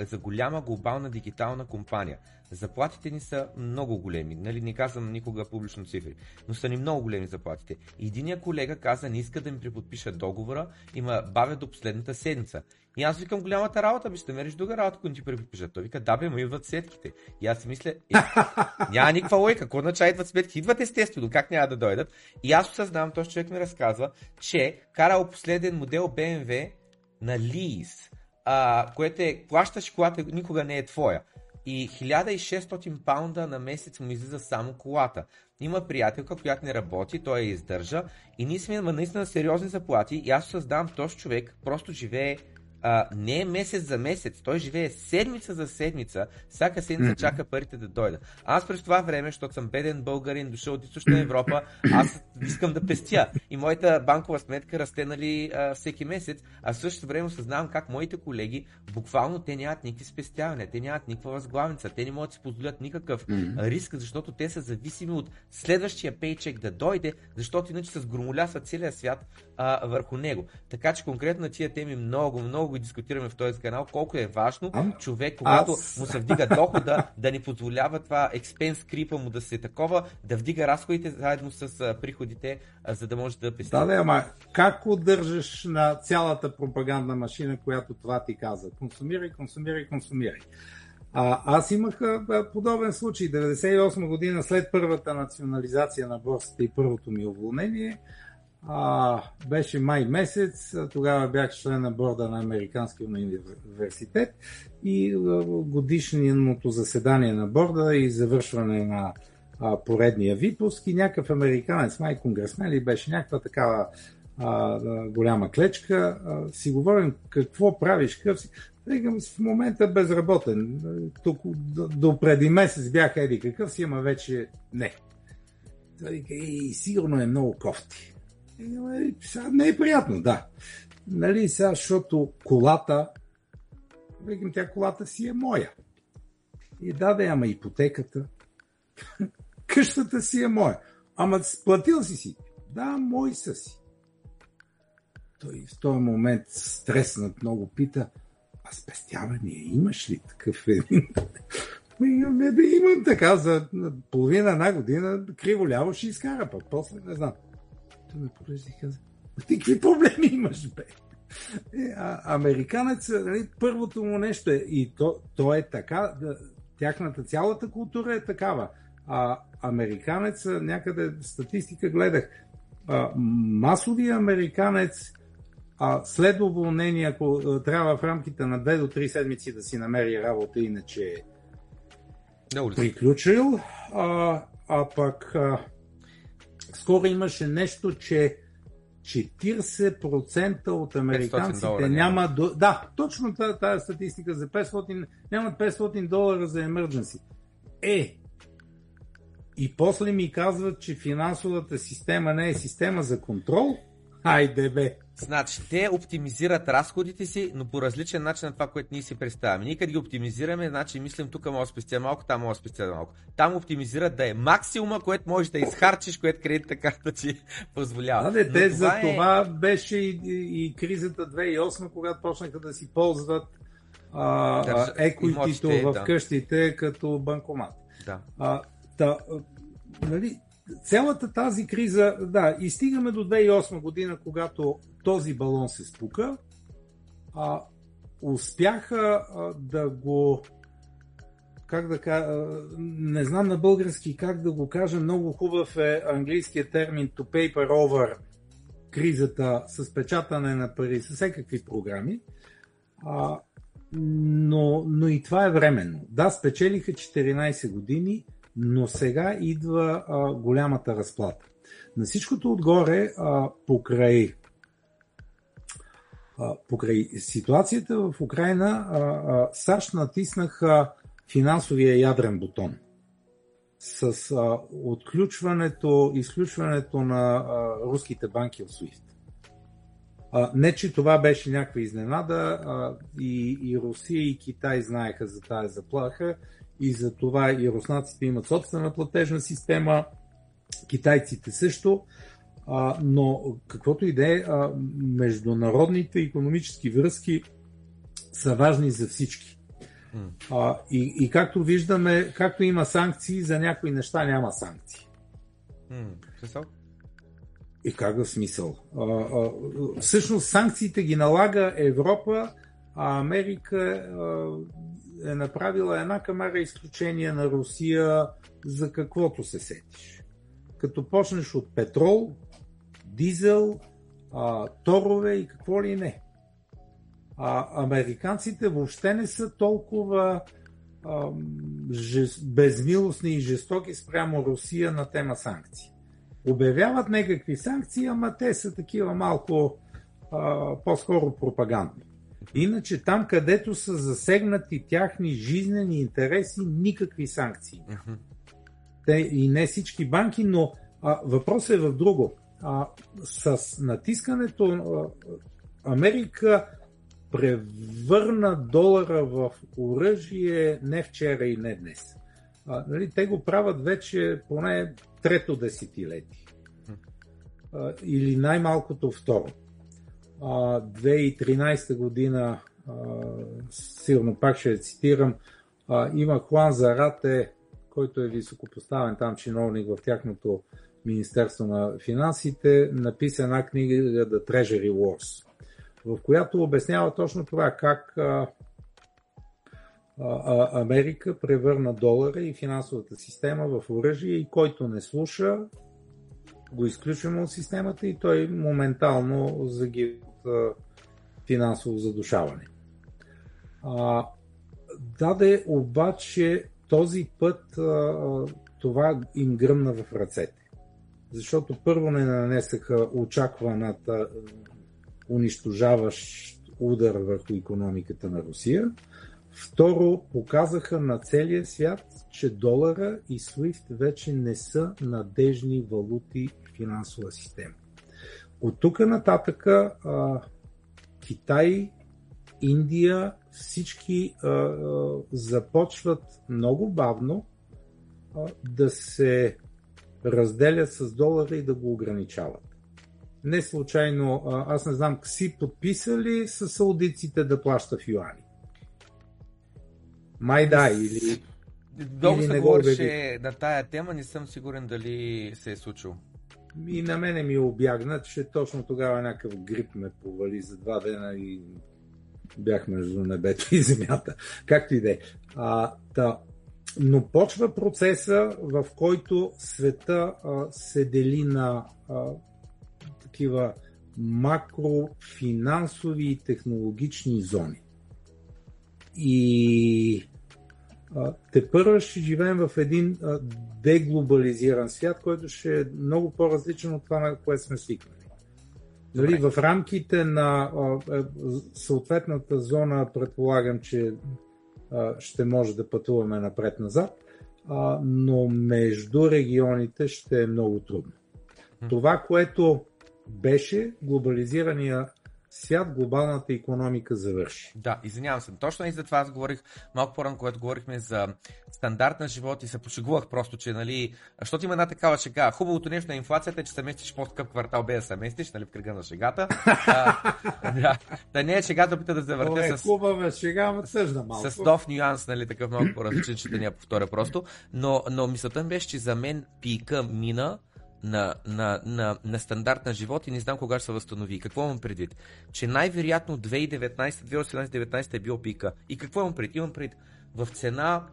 за голяма глобална дигитална компания. Заплатите ни са много големи, нали, не казвам никога публично цифри, но са ни много големи заплатите. Единия колега каза, не иска да ми преподпиша договора, има бавя до последната седмица. И аз викам голямата работа, би ще мериш друга работа, ако ти преподпишат. Той вика, да бе, му идват сметките. И аз си мисля, е, няма никаква лойка, какво означава идват сметки? Идват естествено, как няма да дойдат? И аз осъзнавам, този човек ми разказва, че карал последен модел BMW на лиз, а, което е, плащаш колата, никога не е твоя. И 1600 паунда на месец му излиза само колата. Има приятелка, която не работи, той я издържа и ние сме наистина сериозни заплати и аз създавам този човек, просто живее а, не е месец за месец, той живее седмица за седмица, всяка седмица чака парите да дойдат. Аз през това време, защото съм беден българин, дошъл от източна Европа, аз искам да пестя. И моята банкова сметка расте нали, а, всеки месец, а в същото време осъзнавам как моите колеги, буквално те нямат никакви спестявания, те нямат никаква възглавница, те не могат да си позволят никакъв mm-hmm. риск, защото те са зависими от следващия пейчек да дойде, защото иначе се сгромолясва целия свят а, върху него. Така че конкретно на тия теми много, много го дискутираме в този канал, колко е важно а? човек, когато Аз... му се вдига дохода, да ни позволява това експенс крипа му да се такова, да вдига разходите заедно с приходите, за да може да пести. Да, да, ама как удържаш на цялата пропагандна машина, която това ти каза? Консумирай, консумирай, консумирай. А, аз имах а, подобен случай. 98 година след първата национализация на борсата и първото ми уволнение, а, беше май месец, тогава бях член на борда на Американския университет и годишното заседание на борда и завършване на а, поредния випуск и някакъв американец, май конгресмен ли беше някаква такава а, голяма клечка, а, си говорим какво правиш, какъв си. Викам, в момента безработен. Тук до, преди месец бях еди какъв си, ама вече не. Той вика, и сигурно е много кофти. Нали, сега не е приятно, да. Нали, сега, защото колата, викам, тя колата си е моя. И да, да, ама ипотеката. [LAUGHS] Къщата си е моя. Ама сплатил си си. Да, мой са си. Той в този момент стреснат много пита, а спестявания имаш ли такъв [LAUGHS] един? Да имам така за половина една година, криво ляво ще изкара, пък после не знам. Той ме поглежда [LAUGHS] и каза, ти какви проблеми имаш, бе? Е, а, американец, нали, първото му нещо е, и то, то е така, да, тяхната цялата култура е такава. А американец, някъде статистика гледах, а, масовия американец а, след уволнение, ако а, трябва в рамките на 2 до 3 седмици да си намери работа, иначе е приключил. А, а пък а, скоро имаше нещо, че 40% от американците долара, няма... До... Да, точно тази, тази статистика за 500, нямат 500 долара за emergency. Е, и после ми казват, че финансовата система не е система за контрол. Айде бе! Значи, те оптимизират разходите си, но по различен начин на това, което ние си представяме. Ние като ги оптимизираме, значи мислим тук мога да спестя малко, там мога да спестя малко. Там оптимизират да е максимума, което можеш да изхарчиш, което кредитната карта ти [LAUGHS] позволява. Да, те това за е... това беше и, и, и кризата 2008, когато почнаха да си ползват а, еквитито в да. къщите като банкомат. Да. А, та, нали, цялата тази криза, да, и стигаме до 2008 година, когато този балон се спука, а, успяха а, да го как да кажа, не знам на български как да го кажа, много хубав е английският термин to paper over кризата с печатане на пари, с всякакви програми. А, но, но и това е временно. Да, спечелиха 14 години, но сега идва а, голямата разплата. На всичкото отгоре, а, покрай, а, покрай ситуацията в Украина, а, а, САЩ натиснаха финансовия ядрен бутон с а, отключването, изключването на а, руските банки от SWIFT. А, не, че това беше някаква изненада, а, и, и Русия и Китай знаеха за тази заплаха и за това и руснаците имат собствена платежна система, китайците също, а, но каквото и да е, международните економически връзки са важни за всички. А, и, и както виждаме, както има санкции, за някои неща няма санкции. Mm. И как да смисъл? А, а, всъщност санкциите ги налага Европа, а Америка а, е направила една камара изключение на Русия за каквото се сетиш. Като почнеш от петрол, дизел, а, торове и какво ли не. А американците въобще не са толкова а, жест, безмилостни и жестоки спрямо Русия на тема санкции. Обявяват някакви санкции, ама те са такива малко а, по-скоро пропагандни. Иначе там, където са засегнати тяхни жизнени интереси, никакви санкции. Uh-huh. Те, и не всички банки, но а, въпросът е в друго. А, с натискането а, Америка превърна долара в оръжие не вчера и не днес. А, нали, те го правят вече поне трето десетилетие. А, или най-малкото второ. 2013 година, сигурно пак ще я цитирам, има Хуан Зарате, който е високопоставен там чиновник в тяхното Министерство на финансите, написа една книга The Treasury Wars, в която обяснява точно това, как Америка превърна долара и финансовата система в оръжие и който не слуша, го изключваме от системата и той моментално загива финансово задушаване. А, даде обаче този път а, това им гръмна в ръцете. Защото първо не нанесаха очакваната унищожаващ удар върху економиката на Русия. Второ, показаха на целия свят, че долара и SWIFT вече не са надежни валути в финансова система. От тук нататъка Китай, Индия, всички а, а, започват много бавно а, да се разделят с долара и да го ограничават. Не случайно, а, аз не знам, си подписали с саудиците да плаща в юани? Май да, или... Много се говореше на тая тема, не съм сигурен дали се е случило. И на мене ми обягна, че точно тогава някакъв грип ме повали за два дена и бях между небето и земята. Както и да е. Но почва процеса, в който света а, се дели на а, такива макрофинансови и технологични зони. И те първо ще живеем в един деглобализиран свят, който ще е много по-различен от това, на което сме свикнали. Дали в рамките на е, съответната зона предполагам, че ще може да пътуваме напред-назад, но между регионите ще е много трудно. Това, което беше глобализирания свят глобалната економика завърши. Да, извинявам се. Точно и за това аз говорих малко по-рано, когато говорихме за стандарт на живот и се пошегувах просто, че, нали, защото има една такава шега. Хубавото нещо на инфлацията е, че се местиш по-скъп квартал, без да се местиш, нали, в кръга на шегата. а, да, да не е шегата, опита да завърте е, с... Хубава шега, ама съжда малко. С нов нюанс, нали, такъв малко по-различен, че да не я повторя просто. Но, но мисълта ми беше, че за мен пика мина на, на, на, на стандарт на живот и не знам кога ще се възстанови. Какво имам предвид? Че най-вероятно 2019-2018-2019 е бил пика. И какво имам предвид? Имам предвид в цена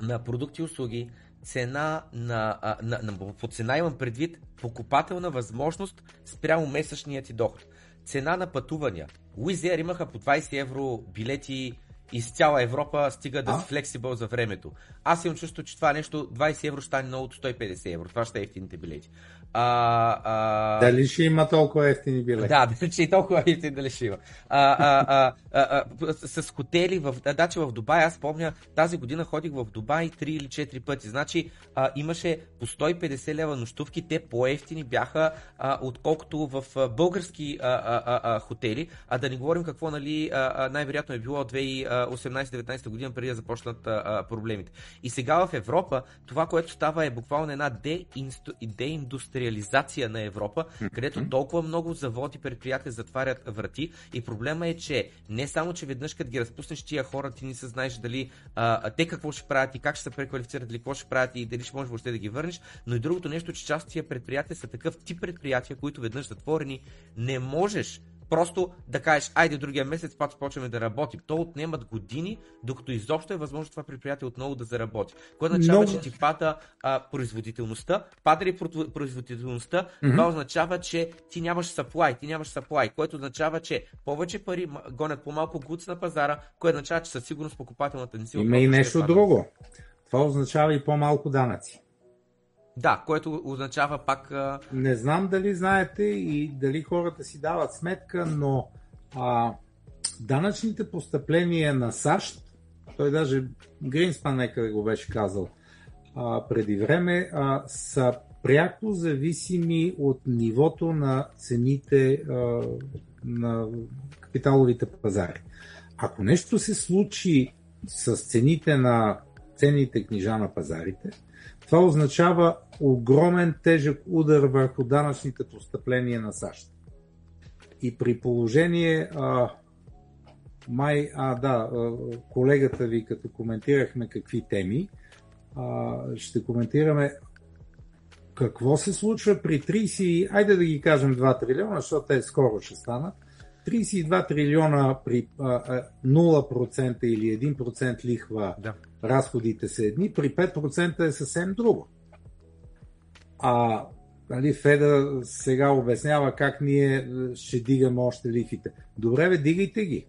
на продукти и услуги, цена на, на, на, по цена имам предвид покупателна възможност спрямо месечният ти доход. Цена на пътувания. Уизер имаха по 20 евро билети из цяла Европа стига да си флексибъл за времето. Аз имам чувство, че това нещо 20 евро ще стане от 150 евро. Това ще е ефтините билети. А, а... Дали ще има толкова ефтини билети? Да, дали ще и толкова ефтини, дали ще има. А, а, а, а, а, с хотели, в, да, че в Дубай, аз помня, тази година ходих в Дубай 3 или 4 пъти. Значи а, имаше по 150 лева нощувки, те по-ефтини бяха, а, отколкото в а, български а, а, а, а, хотели. А да не говорим какво, нали, а, най-вероятно е било 2018-19 година, преди да започнат а, а, проблемите. И сега в Европа това, което става е буквално една деиндустриализация индустриализация на Европа, където толкова много заводи, предприятия затварят врати. И проблема е, че не само, че веднъж като ги разпуснеш тия хора, ти не се знаеш дали а, те какво ще правят и как ще се преквалифицират, дали какво ще правят и дали ще можеш въобще да ги върнеш, но и другото нещо, че част от тия предприятия са такъв тип предприятия, които веднъж затворени, не можеш просто да кажеш, айде другия месец пак почваме да работим. То отнемат години, докато изобщо е възможно това предприятие отново да заработи. Което означава, Но... че ти пада а, производителността. Пада ли производителността, mm-hmm. това означава, че ти нямаш supply, ти нямаш supply, което означава, че повече пари гонят по-малко гуц на пазара, което означава, че със сигурност покупателната не си Има и нещо друго. Това означава и по-малко данъци. Да, което означава пак. Не знам дали знаете и дали хората си дават сметка, но а, данъчните постъпления на САЩ, той даже Гринспан нека го беше казал а, преди време, а, са пряко зависими от нивото на цените а, на капиталовите пазари. Ако нещо се случи с цените на ценните книжа на пазарите, това означава огромен тежък удар върху данъчните постъпления на САЩ. И при положение, а, май, а да, колегата ви, като коментирахме какви теми, а, ще коментираме какво се случва при 30, айде да ги кажем 2 трилиона, защото те скоро ще станат, 32 трилиона при а, а, 0% или 1% лихва, Да. Разходите са едни, при 5% е съвсем друго. А нали, Феда сега обяснява как ние е, ще дигаме още лихвите. Добре, бе, дигайте ги.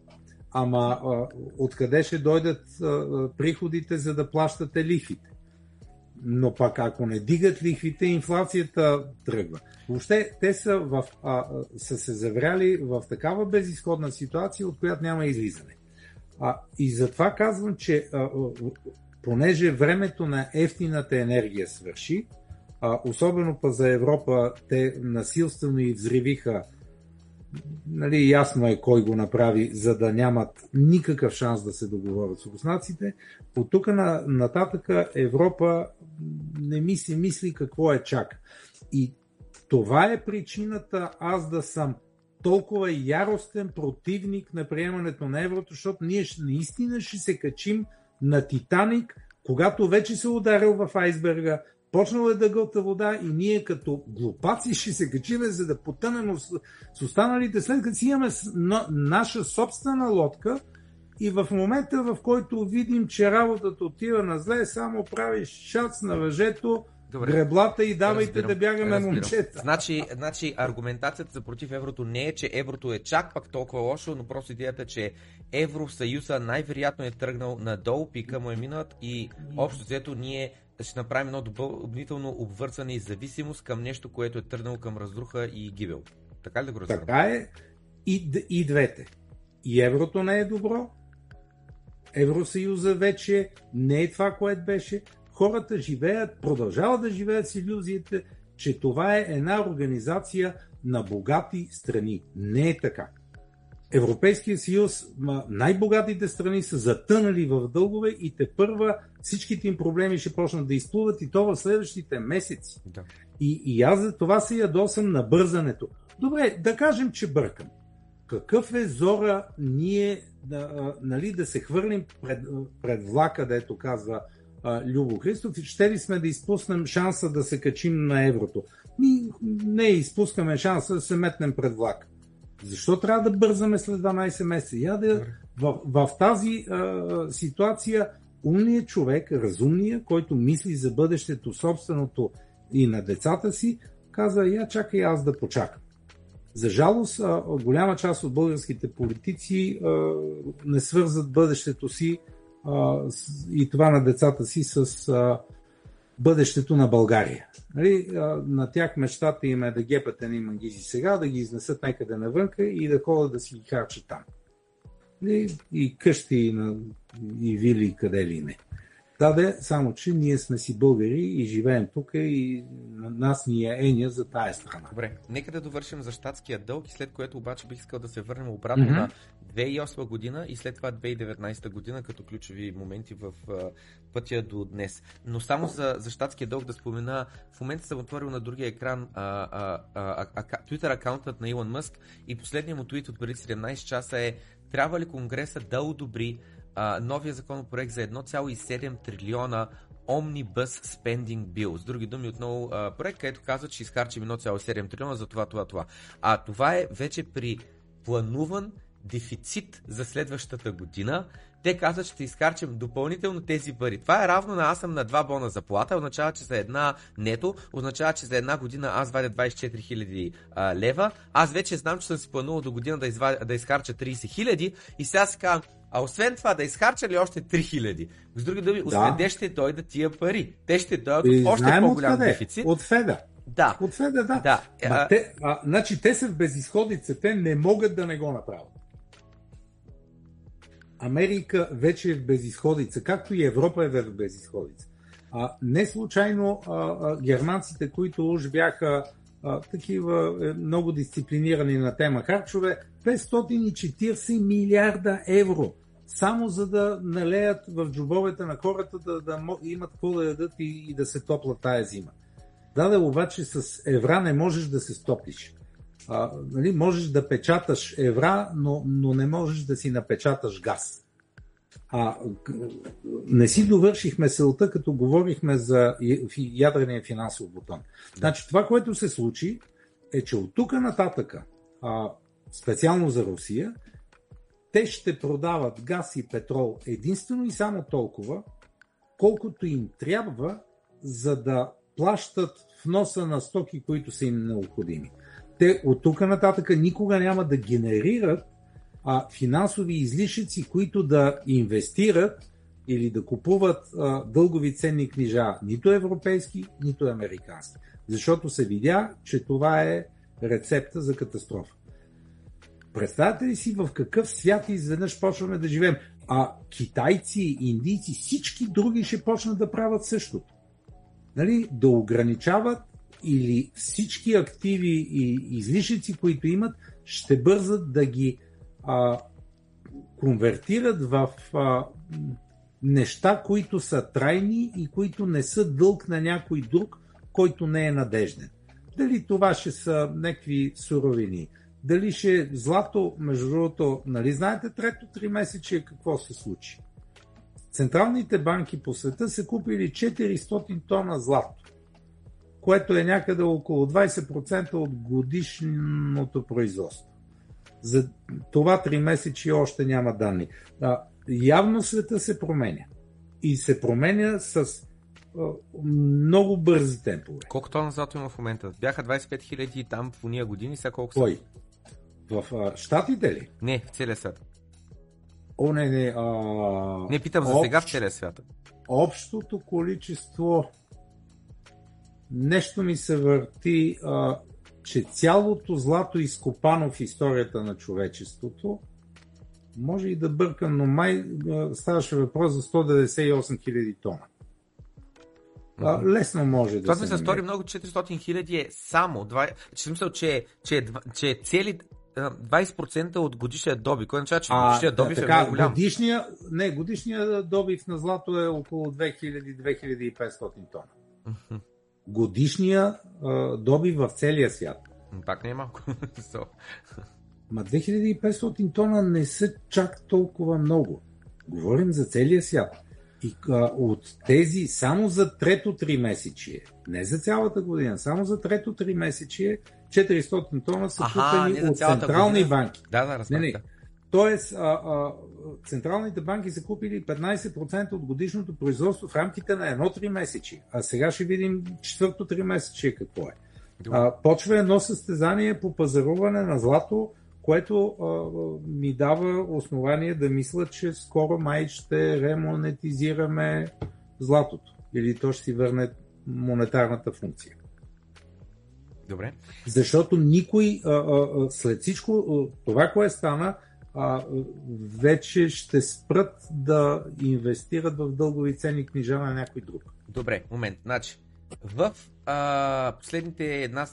Ама а, откъде ще дойдат а, приходите, за да плащате лихвите? Но пак ако не дигат лихвите, инфлацията тръгва. Въобще те са, в, а, са се завряли в такава безисходна ситуация, от която няма излизане. А, и затова казвам, че а, понеже времето на ефтината енергия свърши, а, особено па за Европа, те насилствено и взривиха нали, ясно е кой го направи, за да нямат никакъв шанс да се договорят с руснаците. От тук на, нататъка Европа не ми се мисли какво е чак. И това е причината аз да съм толкова яростен противник на приемането на еврото, защото ние наистина ще се качим на Титаник, когато вече се ударил в айсберга, почнал е да гълта вода и ние като глупаци ще се качиме, за да потънем с останалите, след като си имаме наша собствена лодка и в момента, в който видим, че работата отива на зле, само правиш шац на въжето, Добре. греблата и давайте разбирам, да бягаме разбирам. момчета. Значи, значи аргументацията за против еврото не е, че еврото е чак пак толкова лошо, но просто идеята, че Евросъюза най-вероятно е тръгнал надолу, пика му е минат и общо взето ние ще направим едно допълнително обвързане и зависимост към нещо, което е тръгнало към разруха и гибел. Така ли да го разбирам? Така е и, и двете. И еврото не е добро, Евросъюза вече не е това, което беше. Хората живеят, продължават да живеят с иллюзията, че това е една организация на богати страни. Не е така. Европейския съюз, най-богатите страни са затънали в дългове и те първа всичките им проблеми ще почнат да изплуват и то в следващите месеци. Да. И, и аз за това се ядосам на бързането. Добре, да кажем, че бъркам. Какъв е зора ние да, нали, да се хвърлим пред, пред влака, дето казва а, Любо Христов, и ще ли сме да изпуснем шанса да се качим на еврото? Ми не изпускаме шанса да се метнем пред влака. Защо трябва да бързаме след 12 месеца? Я да, в, в тази а, ситуация умният човек, разумният, който мисли за бъдещето собственото и на децата си, каза, я чакай аз да почакам. За жалост, а, голяма част от българските политици а, не свързат бъдещето си а, и това на децата си с а, бъдещето на България. Нали, на тях мечтата им е да гепат едни мангизи сега, да ги изнесат някъде навънка и да ходят да си ги харчат там. Нали, и къщи, и, на, и вили, къде ли не. Да, да, само че ние сме си българи и живеем тук и на нас ни е еня за тая страна. Добре, нека да довършим за щатския дълг и след което обаче бих искал да се върнем обратно mm-hmm. на 2008 година и след това 2019 година като ключови моменти в uh, пътя до днес. Но само за, за щатския дълг да спомена, в момента съм отворил на другия екран uh, uh, uh, uh, Twitter акаунтът на Илон Мъск и последният му твит от преди 17 часа е трябва ли Конгреса да одобри а, новия законопроект за 1,7 трилиона Omnibus Spending Bill. С други думи, отново а, проект, където казва, че изхарчим 1,7 трилиона за това, това, това. А това е вече при плануван дефицит за следващата година. Те казват, че ще изхарчим допълнително тези пари. Това е равно на аз съм на два бона заплата, означава, че за една нето, означава, че за една година аз вадя 24 000 а, лева. Аз вече знам, че съм си планувал до година да, извадя, да изхарча 30 000 и сега си казвам, а освен това да изхарча ли още 3000? С други думи, да. ще дойдат тия пари? Те ще дойдат и още по-голям откъде? дефицит. От Феда. Да. От Феда, да. да. А, те, а, значи те са в безисходица, те не могат да не го направят. Америка вече е в безисходица, както и Европа е в безисходица. А, не случайно а, а, германците, които уж бяха а, такива е, много дисциплинирани на тема харчове, 540 милиарда евро само за да налеят в джобовете на хората да, да имат какво да ядат и, и да се топла тая зима. Да, да, обаче с евра не можеш да се стопиш. А, нали, можеш да печаташ евра, но, но не можеш да си напечаташ газ. А, не си довършихме селта, като говорихме за ядрения финансов бутон. Значи това, което се случи, е, че от тук нататъка а, специално за Русия, те ще продават газ и петрол единствено и само толкова, колкото им трябва, за да плащат вноса на стоки, които са им необходими. Те от тук нататък никога няма да генерират а, финансови излишъци, които да инвестират или да купуват а, дългови ценни книжа, нито европейски, нито американски. Защото се видя, че това е рецепта за катастрофа. Представете ли си в какъв свят изведнъж почваме да живеем? А китайци, индийци, всички други ще почнат да правят същото. Нали? Да ограничават или всички активи и излишици, които имат, ще бързат да ги а, конвертират в а, неща, които са трайни и които не са дълг на някой друг, който не е надежден. Дали това ще са някакви суровини, дали ще е злато, между другото, нали знаете трето три месече какво се случи? Централните банки по света са купили 400 тона злато, което е някъде около 20% от годишното производство. За това три месечи още няма данни. А, явно света се променя. И се променя с много бързи темпове. Колко тона злато има в момента? Бяха 25 хиляди там в уния години, сега колко са? Кой? В а, Штатите ли? Не, в целия свят. О, не, не. А... Не питам за сега в целия свят. Общото количество нещо ми се върти, а, че цялото злато изкопано в историята на човечеството, може и да бъркам, но май ставаше въпрос за 198 хиляди тона. А, лесно може да Това се ми се стори много, 400 хиляди е само, че съм мисъл, че, че, че цели а, 20% от годишния добив, което означава, че годишния добив е така, много голям. Годишния, не, годишния добив на злато е около 2000-2500 тона. Годишния а, добив в целия свят. Пак не е малко. [LAUGHS] Ма 2500 тона не са чак толкова много. Говорим за целия свят. И а, от тези, само за трето три месечие, не за цялата година, само за трето три месечие, 400 тона са купени от централни година. банки. Да, да, разбрах. Не, не. да. Тоест, а, а, централните банки са купили 15% от годишното производство в рамките на едно три месечи. А сега ще видим четвърто три месече какво е. А, почва едно състезание по пазаруване на злато, което а, ми дава основание да мисля, че скоро май ще ремонетизираме златото. Или то ще си върне монетарната функция. Добре. Защото никой, а, а, след всичко а, това, което стана, а, вече ще спрат да инвестират в дългови ценни книжа на някой друг. Добре, момент. Значи, в а, последните една,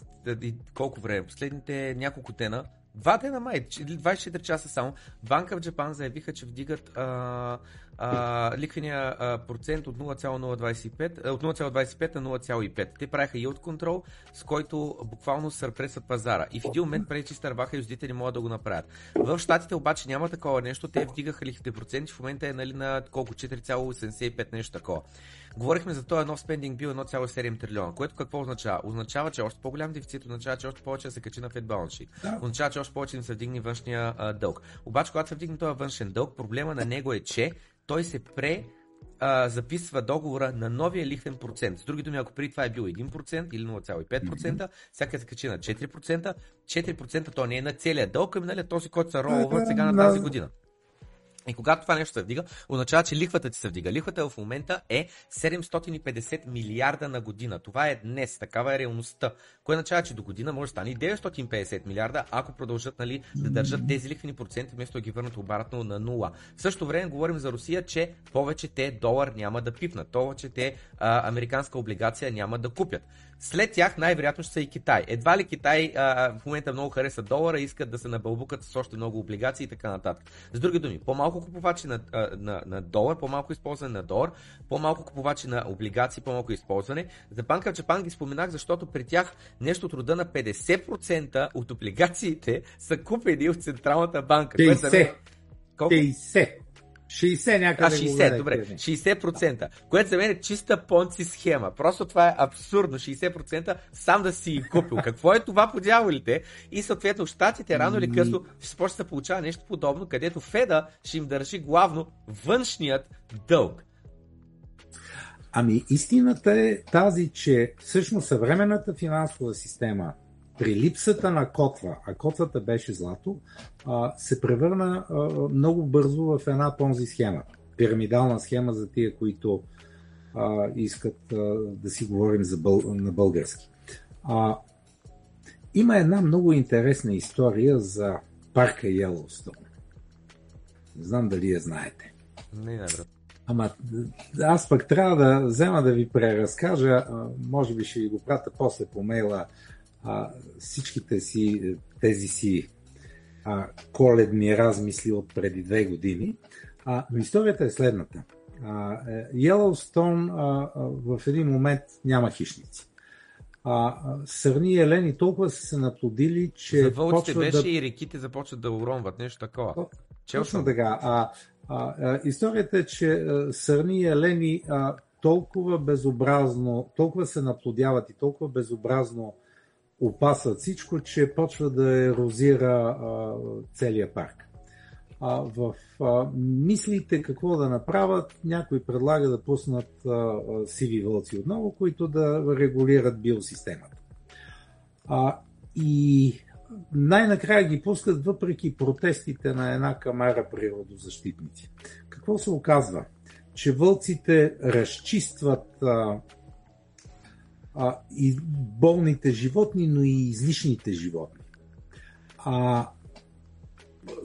колко време, последните няколко дена, два дена май, ч- или 24 часа само, Банка в Джапан заявиха, че вдигат а, а, ликвения а, процент от 0,025, а, от 0,25 на 0,5. Те правиха yield контрол, с който буквално сърпресват пазара. И в един момент преди че стърваха юздители могат да го направят. В Штатите обаче няма такова нещо, те вдигаха лихвите проценти, в момента е нали, на колко 4,85 нещо такова. Говорихме за този нов спендинг бил 1,7 трилиона, което какво означава? Означава, че още по-голям дефицит, означава, че още повече да се качи на Fed balance sheet. Да. Означава, че още повече да се вдигне външния а, дълг. Обаче, когато се вдигне този външен дълг, проблема на него е, че той се пре а, записва договора на новия лихвен процент. С други думи, ако преди това е бил 1% или 0,5%, сега се качи на 4%, 4% то не е на целия дълг, ами нали, този, който се ролва сега на тази година. И когато това нещо се вдига, означава, че лихвата ти се вдига. Лихвата в момента е 750 милиарда на година. Това е днес, такава е реалността. Кое означава, че до година може да стане и 950 милиарда, ако продължат нали, да държат тези лихвени проценти, вместо да ги върнат обратно на нула. В същото време говорим за Русия, че повече те долар няма да пипнат, повече те а, американска облигация няма да купят. След тях най-вероятно ще са и Китай. Едва ли Китай а, в момента много хареса долара, искат да се набълбукат с още много облигации и така нататък. С други думи, по-малко купувачи на, а, на, на долар, по-малко използване на долар, по-малко купувачи на облигации, по-малко използване. За банка в Джапан ги споменах, защото при тях нещо от рода на 50% от облигациите са купени от Централната банка. което за мен- 50. Колко? 50. 60 някъде. А, 60, добре. 60%. Което за мен е чиста понци схема. Просто това е абсурдно. 60% сам да си купил. Какво е това по дяволите? И съответно щатите рано или късно ще почне да получава нещо подобно, където Феда ще им държи главно външният дълг. Ами истината е тази, че всъщност съвременната финансова система при липсата на котва, а котвата беше злато, се превърна много бързо в една понзи схема. Пирамидална схема за тия, които искат да си говорим за бъл... на български. Има една много интересна история за парка Йеллоустон. Не знам дали я знаете. Не, не, Ама аз пък трябва да взема да ви преразкажа, може би ще ви го пратя после по мейла, всичките си, тези си коледни размисли от преди две години. но историята е следната. Йеллоустон в един момент няма хищници. А, сърни и елени толкова са се наплодили, че. За вълците беше да... и реките започват да уронват, нещо такова. Точно така. А, а, а, историята е, че а, сърни и елени а, толкова безобразно, толкова се наплодяват и толкова безобразно опасват всичко, че почва да ерозира а, целия парк. А, в а, мислите какво да направят, някой предлага да пуснат а, сиви вълци отново, които да регулират биосистемата. А, и най-накрая ги пускат въпреки протестите на една камара природозащитници. Какво се оказва? Че вълците разчистват а, а, и болните животни, но и излишните животни. А,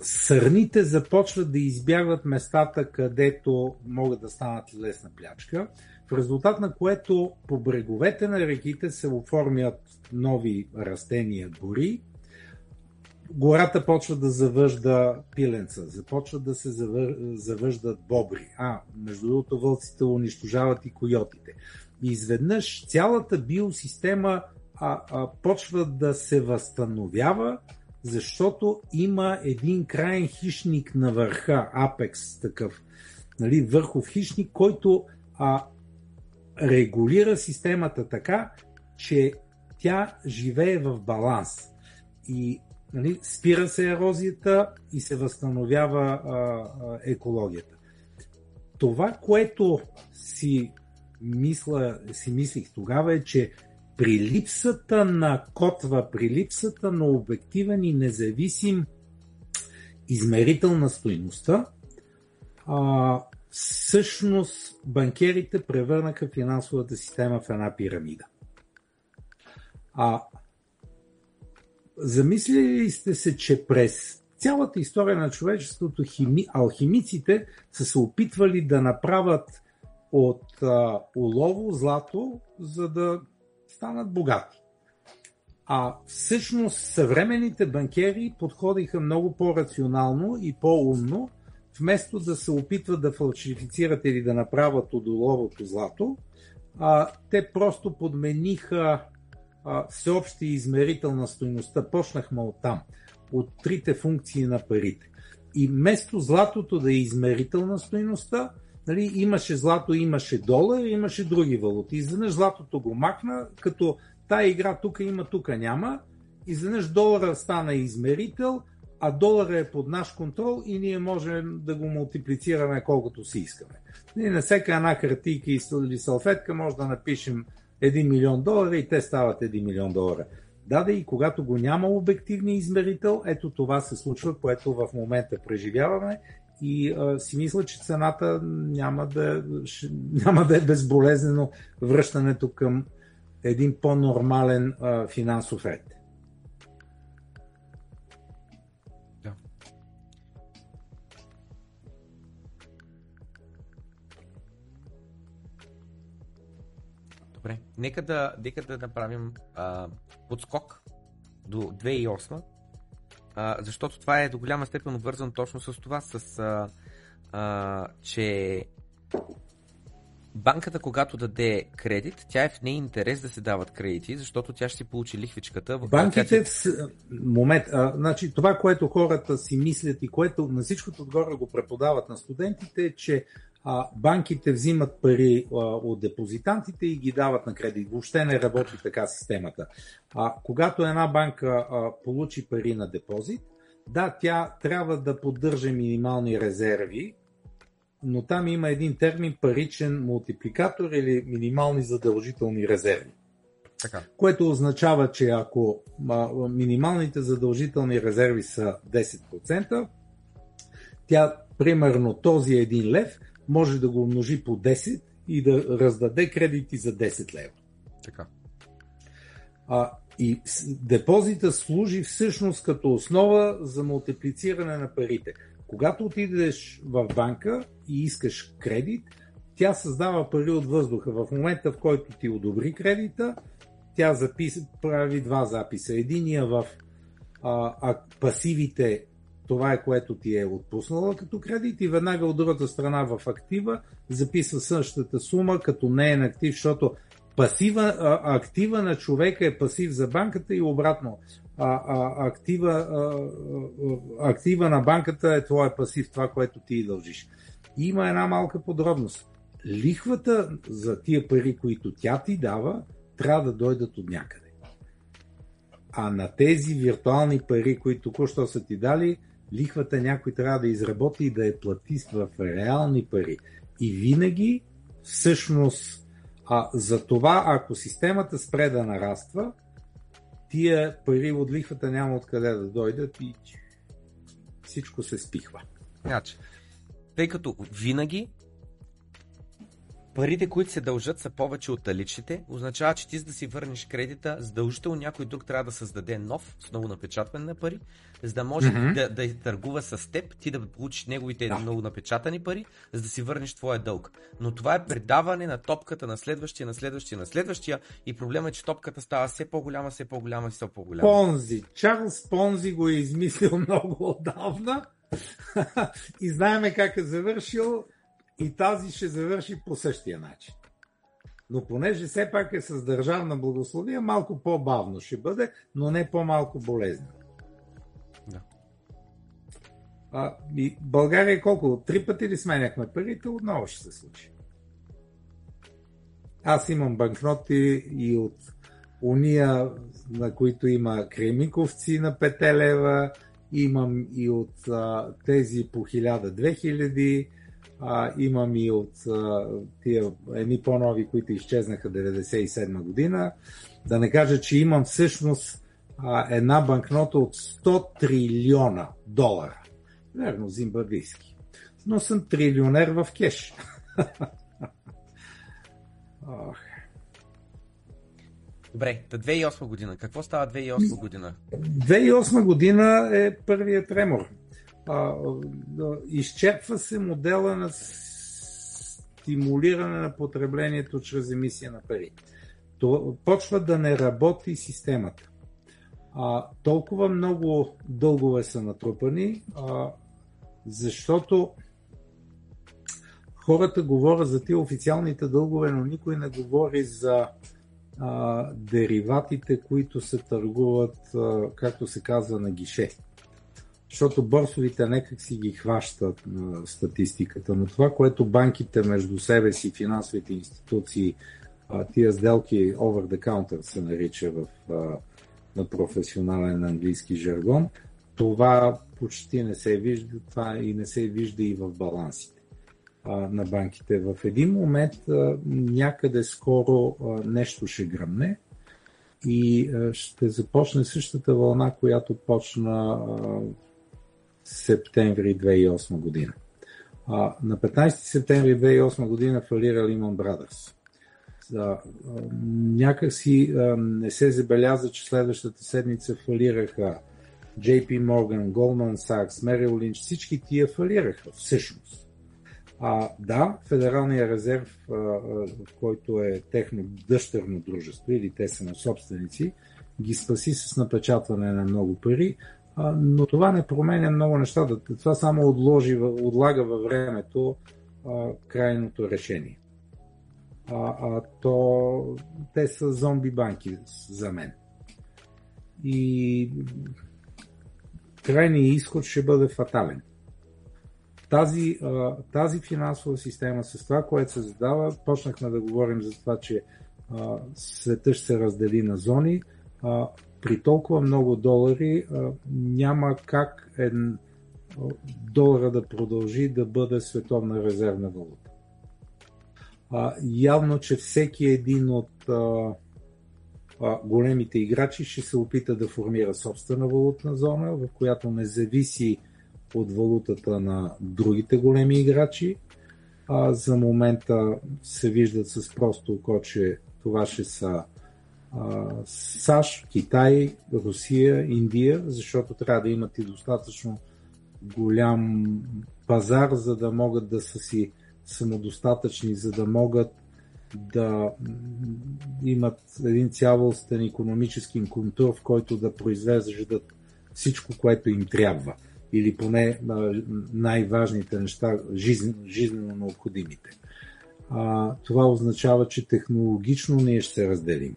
сърните започват да избягват местата, където могат да станат лесна плячка, в резултат на което по бреговете на реките се оформят нови растения, гори, гората почва да завъжда пиленца, започват да се завъждат бобри. А, между другото, вълците унищожават и койотите. И изведнъж цялата биосистема а, а, почва да се възстановява, защото има един крайен хищник на върха, апекс такъв, нали, върхов хищник, който а, регулира системата така, че тя живее в баланс. И нали, спира се ерозията и се възстановява а, а, екологията. Това, което си, мисля, си мислих тогава е, че при липсата на котва, при липсата на обективен и независим измерител на стоиността, а, всъщност банкерите превърнаха финансовата система в една пирамида. А Замислили сте се, че през цялата история на човечеството хими, алхимиците са се опитвали да направят от а, улово злато, за да станат богати. А всъщност съвременните банкери подходиха много по-рационално и по-умно, вместо да се опитват да фалшифицират или да направят от оловото злато, а, те просто подмениха всеобщия измерител на стоеността. Почнахме от там, от трите функции на парите. И вместо златото да е измерител на стоеността, нали, имаше злато, имаше долар, имаше други валути. Изведнъж златото го махна, като тая игра тук има, тук няма. Изведнъж долара стана измерител, а долара е под наш контрол и ние можем да го мултиплицираме колкото си искаме. Ние на всяка една хартийка или салфетка може да напишем 1 милион долара и те стават 1 милион долара. Да, да и когато го няма обективния измерител, ето това се случва, което в момента преживяваме и а, си мисля, че цената няма да, няма да е безболезнено връщането към един по-нормален а, финансов ред. Добре, нека да, нека да направим а, подскок до 2008, а, защото това е до голяма степен обвързано точно с това, с а, а, че банката, когато даде кредит, тя е в ней интерес да се дават кредити, защото тя ще си получи лихвичката. Банките, в момент, а, значи, това, което хората си мислят и което на всичкото отгоре го преподават на студентите, е, че а, банките взимат пари а, от депозитантите и ги дават на кредит. Въобще не работи така системата. А, когато една банка а, получи пари на депозит, да, тя трябва да поддържа минимални резерви, но там има един термин паричен мултипликатор или минимални задължителни резерви. Така. Което означава, че ако а, минималните задължителни резерви са 10%, тя, примерно този един лев, може да го умножи по 10 и да раздаде кредити за 10 лева. Така. А, и депозита служи всъщност като основа за мултиплициране на парите. Когато отидеш в банка и искаш кредит, тя създава пари от въздуха. В момента, в който ти одобри кредита, тя запис... прави два записа. Единия в а, а, пасивите, това е което ти е отпуснала като кредит и веднага от другата страна в актива записва същата сума като не е на актив, защото пасива, а, актива на човека е пасив за банката и обратно а, а, актива, а, актива на банката е твоя пасив, това, което ти дължиш. Има една малка подробност. Лихвата за тия пари, които тя ти дава, трябва да дойдат от някъде. А на тези виртуални пари, които току-що са ти дали, лихвата някой трябва да изработи и да я плати в реални пари. И винаги, всъщност, а, за това, ако системата спре да нараства, тия пари от лихвата няма откъде да дойдат и всичко се спихва. Значи, тъй като винаги парите, които се дължат, са повече от личните, означава, че ти за да си върнеш кредита, задължително някой друг трябва да създаде нов, с ново напечатване на пари, за да може mm-hmm. да, да търгува с теб, ти да получиш неговите да. много напечатани пари, за да си върнеш твоя дълг. Но това е предаване на топката на следващия, на следващия, на следващия и проблема е, че топката става все по-голяма, все по-голяма и все по-голяма. Понзи. Чарлз Понзи го е измислил [LAUGHS] много отдавна [LAUGHS] и знаеме как е завършил и тази ще завърши по същия начин. Но понеже все пак е с държавна благословия, малко по-бавно ще бъде, но не по-малко болезнено. Да. А, и България колко? Три пъти ли сменяхме парите? Отново ще се случи. Аз имам банкноти и от уния, на които има кремиковци на 5 лева, имам и от а, тези по 1000-2000, а, имам и от а, тия едни по-нови, които изчезнаха 97 година. Да не кажа, че имам всъщност а, една банкнота от 100 трилиона долара. Верно, зимбабвийски. Но съм трилионер в кеш. [LAUGHS] Добре, та 2008 година. Какво става 2008 година? 2008 година е първият тремор а, изчерпва се модела на стимулиране на потреблението чрез емисия на пари. То, почва да не работи системата. А, толкова много дългове са натрупани, а, защото хората говорят за тези официалните дългове, но никой не говори за а, дериватите, които се търгуват, а, както се казва, на гише защото борсовите некак си ги хващат на статистиката, но това, което банките между себе си, финансовите институции, тия сделки over the counter се нарича в, на професионален английски жаргон, това почти не се вижда, това и не се вижда и в балансите на банките. В един момент някъде скоро нещо ще гръмне и ще започне същата вълна, която почна септември 2008 година. А, на 15 септември 2008 година фалира Lehman Brothers. А, някакси а, не се забеляза, че следващата седмица фалираха JP Morgan, Goldman Sachs, Merrill Lynch, всички тия фалираха всъщност. А, да, Федералния резерв, а, а, който е техно дъщерно дружество или те са на собственици, ги спаси с напечатване на много пари, но това не променя много неща. Това само отложи, отлага във времето а, крайното решение. а, а, то те са зомби банки за мен. И крайният изход ще бъде фатален. Тази, а, тази финансова система с това, което се задава, почнахме да говорим за това, че а, света ще се раздели на зони. А, при толкова много долари няма как един долара да продължи да бъде световна резервна валута. Явно, че всеки един от големите играчи ще се опита да формира собствена валутна зона, в която не зависи от валутата на другите големи играчи. За момента се виждат с просто око, че това ще са САЩ, Китай, Русия, Индия, защото трябва да имат и достатъчно голям пазар, за да могат да са си самодостатъчни, за да могат да имат един цялостен економически контур, в който да произвеждат всичко, което им трябва. Или поне най-важните неща, жизненно, необходимите. Това означава, че технологично ние ще се разделим.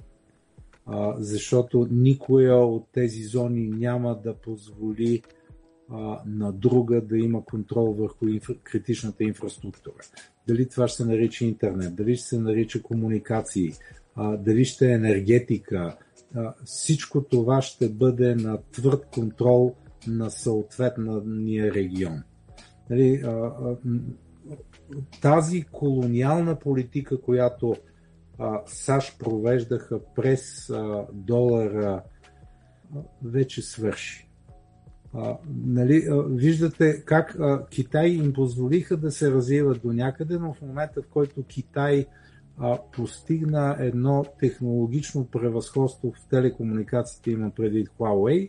Защото никоя от тези зони няма да позволи на друга да има контрол върху критичната инфраструктура. Дали това ще се нарича интернет, дали ще се нарича комуникации, дали ще е енергетика, всичко това ще бъде на твърд контрол на съответния регион. А, тази колониална политика, която САЩ провеждаха през а, долара, а, вече свърши. А, нали, а, виждате как а, Китай им позволиха да се развиват до някъде, но в момента, в който Китай а, постигна едно технологично превъзходство в телекомуникациите, има преди Huawei,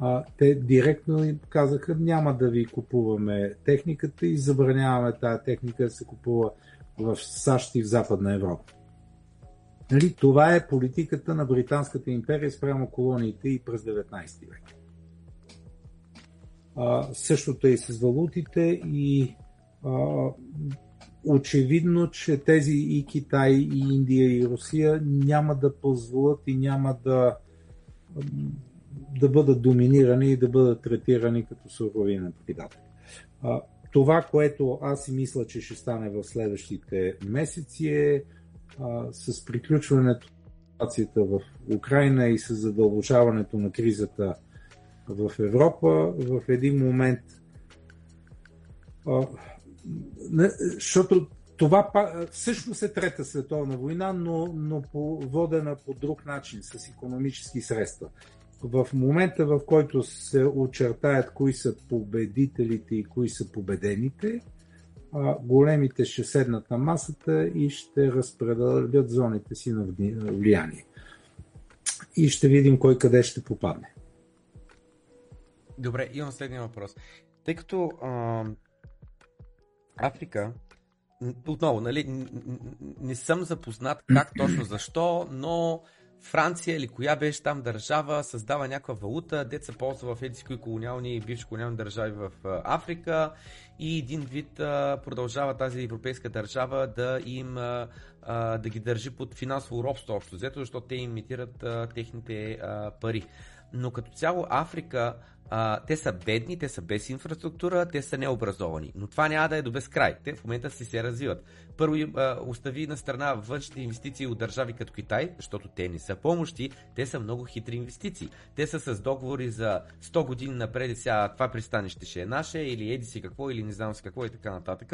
а, те директно им казаха, няма да ви купуваме техниката и забраняваме тази техника да се купува в САЩ и в Западна Европа. Нали, това е политиката на Британската империя спрямо колониите и през 19 век. А, същото е и с валутите и а, очевидно, че тези и Китай, и Индия, и Русия няма да позволят и няма да, да бъдат доминирани и да бъдат третирани като суровина предатели. Това, което аз си мисля, че ще стане в следващите месеци е а, с приключването на ситуацията в Украина и с задълбочаването на кризата в Европа в един момент. А, не, защото това всъщност е Трета световна война, но, но по, водена по друг начин, с економически средства. В момента, в който се очертаят кои са победителите и кои са победените, а, големите ще седнат на масата и ще разпределят зоните си на влияние. И ще видим кой къде ще попадне. Добре, имам следния въпрос. Тъй като а, Африка, отново, нали, не съм запознат как точно защо, но Франция или коя беше там държава създава някаква валута, дет се ползва в еди кои колониални и бивши колониални държави в Африка и един вид продължава тази европейска държава да им да ги държи под финансово робство общо, защото те имитират техните пари. Но като цяло Африка а, те са бедни, те са без инфраструктура, те са необразовани. Но това няма да е до безкрай. Те в момента си се развиват. Първо а, остави на страна външните инвестиции от държави като Китай, защото те не са помощи, те са много хитри инвестиции. Те са с договори за 100 години напред сега това пристанище ще е наше, или еди си какво, или не знам си какво и така нататък.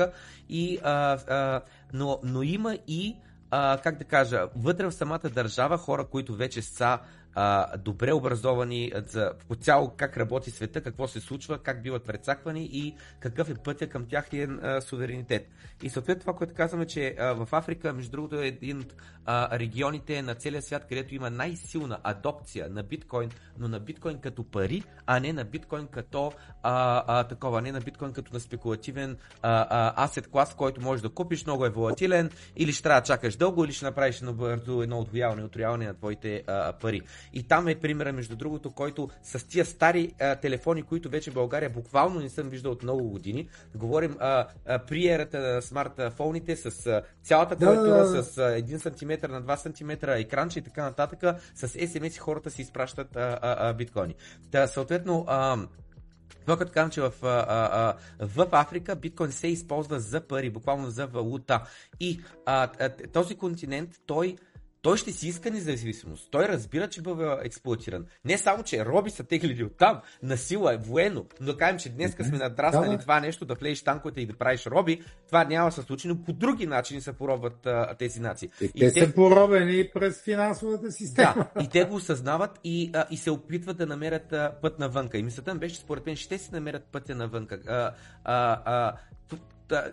И, а, а, но, но има и а, как да кажа, вътре в самата държава хора, които вече са а, добре образовани за по цяло как работи света, какво се случва, как биват прецаквани и какъв е пътя към тяхния а, суверенитет. И съответно това, което казваме, че а, в Африка, между другото, е един от а, регионите на целия свят, където има най-силна адопция на биткоин, но на биткоин като пари, а не на биткоин като а, а, такова, не на биткоин като на спекулативен а, а, асет клас, който можеш да купиш, много е волатилен, или ще трябва да чакаш дълго, или ще направиш едно бързо едно отвояване, отрояване на твоите а, пари. И там е примера, между другото, който с тия стари а, телефони, които вече в България буквално не съм виждал от много години. Говорим а, а, при ерата на смартфоните с а, цялата клавиатура, да, да, да. с а, 1 см на 2 см екранче и така нататък. С SMS хората си изпращат а, а, а, биткоини. Та, съответно, а, това като казвам, че в, а, а, в Африка биткоин се използва за пари, буквално за валута. И а, този континент, той той ще си иска независимост. Той разбира, че бъде експлуатиран. Не само, че роби са теглили от там, на сила е военно, но кажем, че днес сме надраснали да, това нещо, да влезеш танковете и да правиш роби, това няма да се случи, но по други начини се поробват а, тези нации. И, и те, те са поробени през финансовата система. Да, и те го осъзнават и, а, и се опитват да намерят а, път навънка. И мисълта беше, според мен, ще си намерят пътя навънка. А, а, а,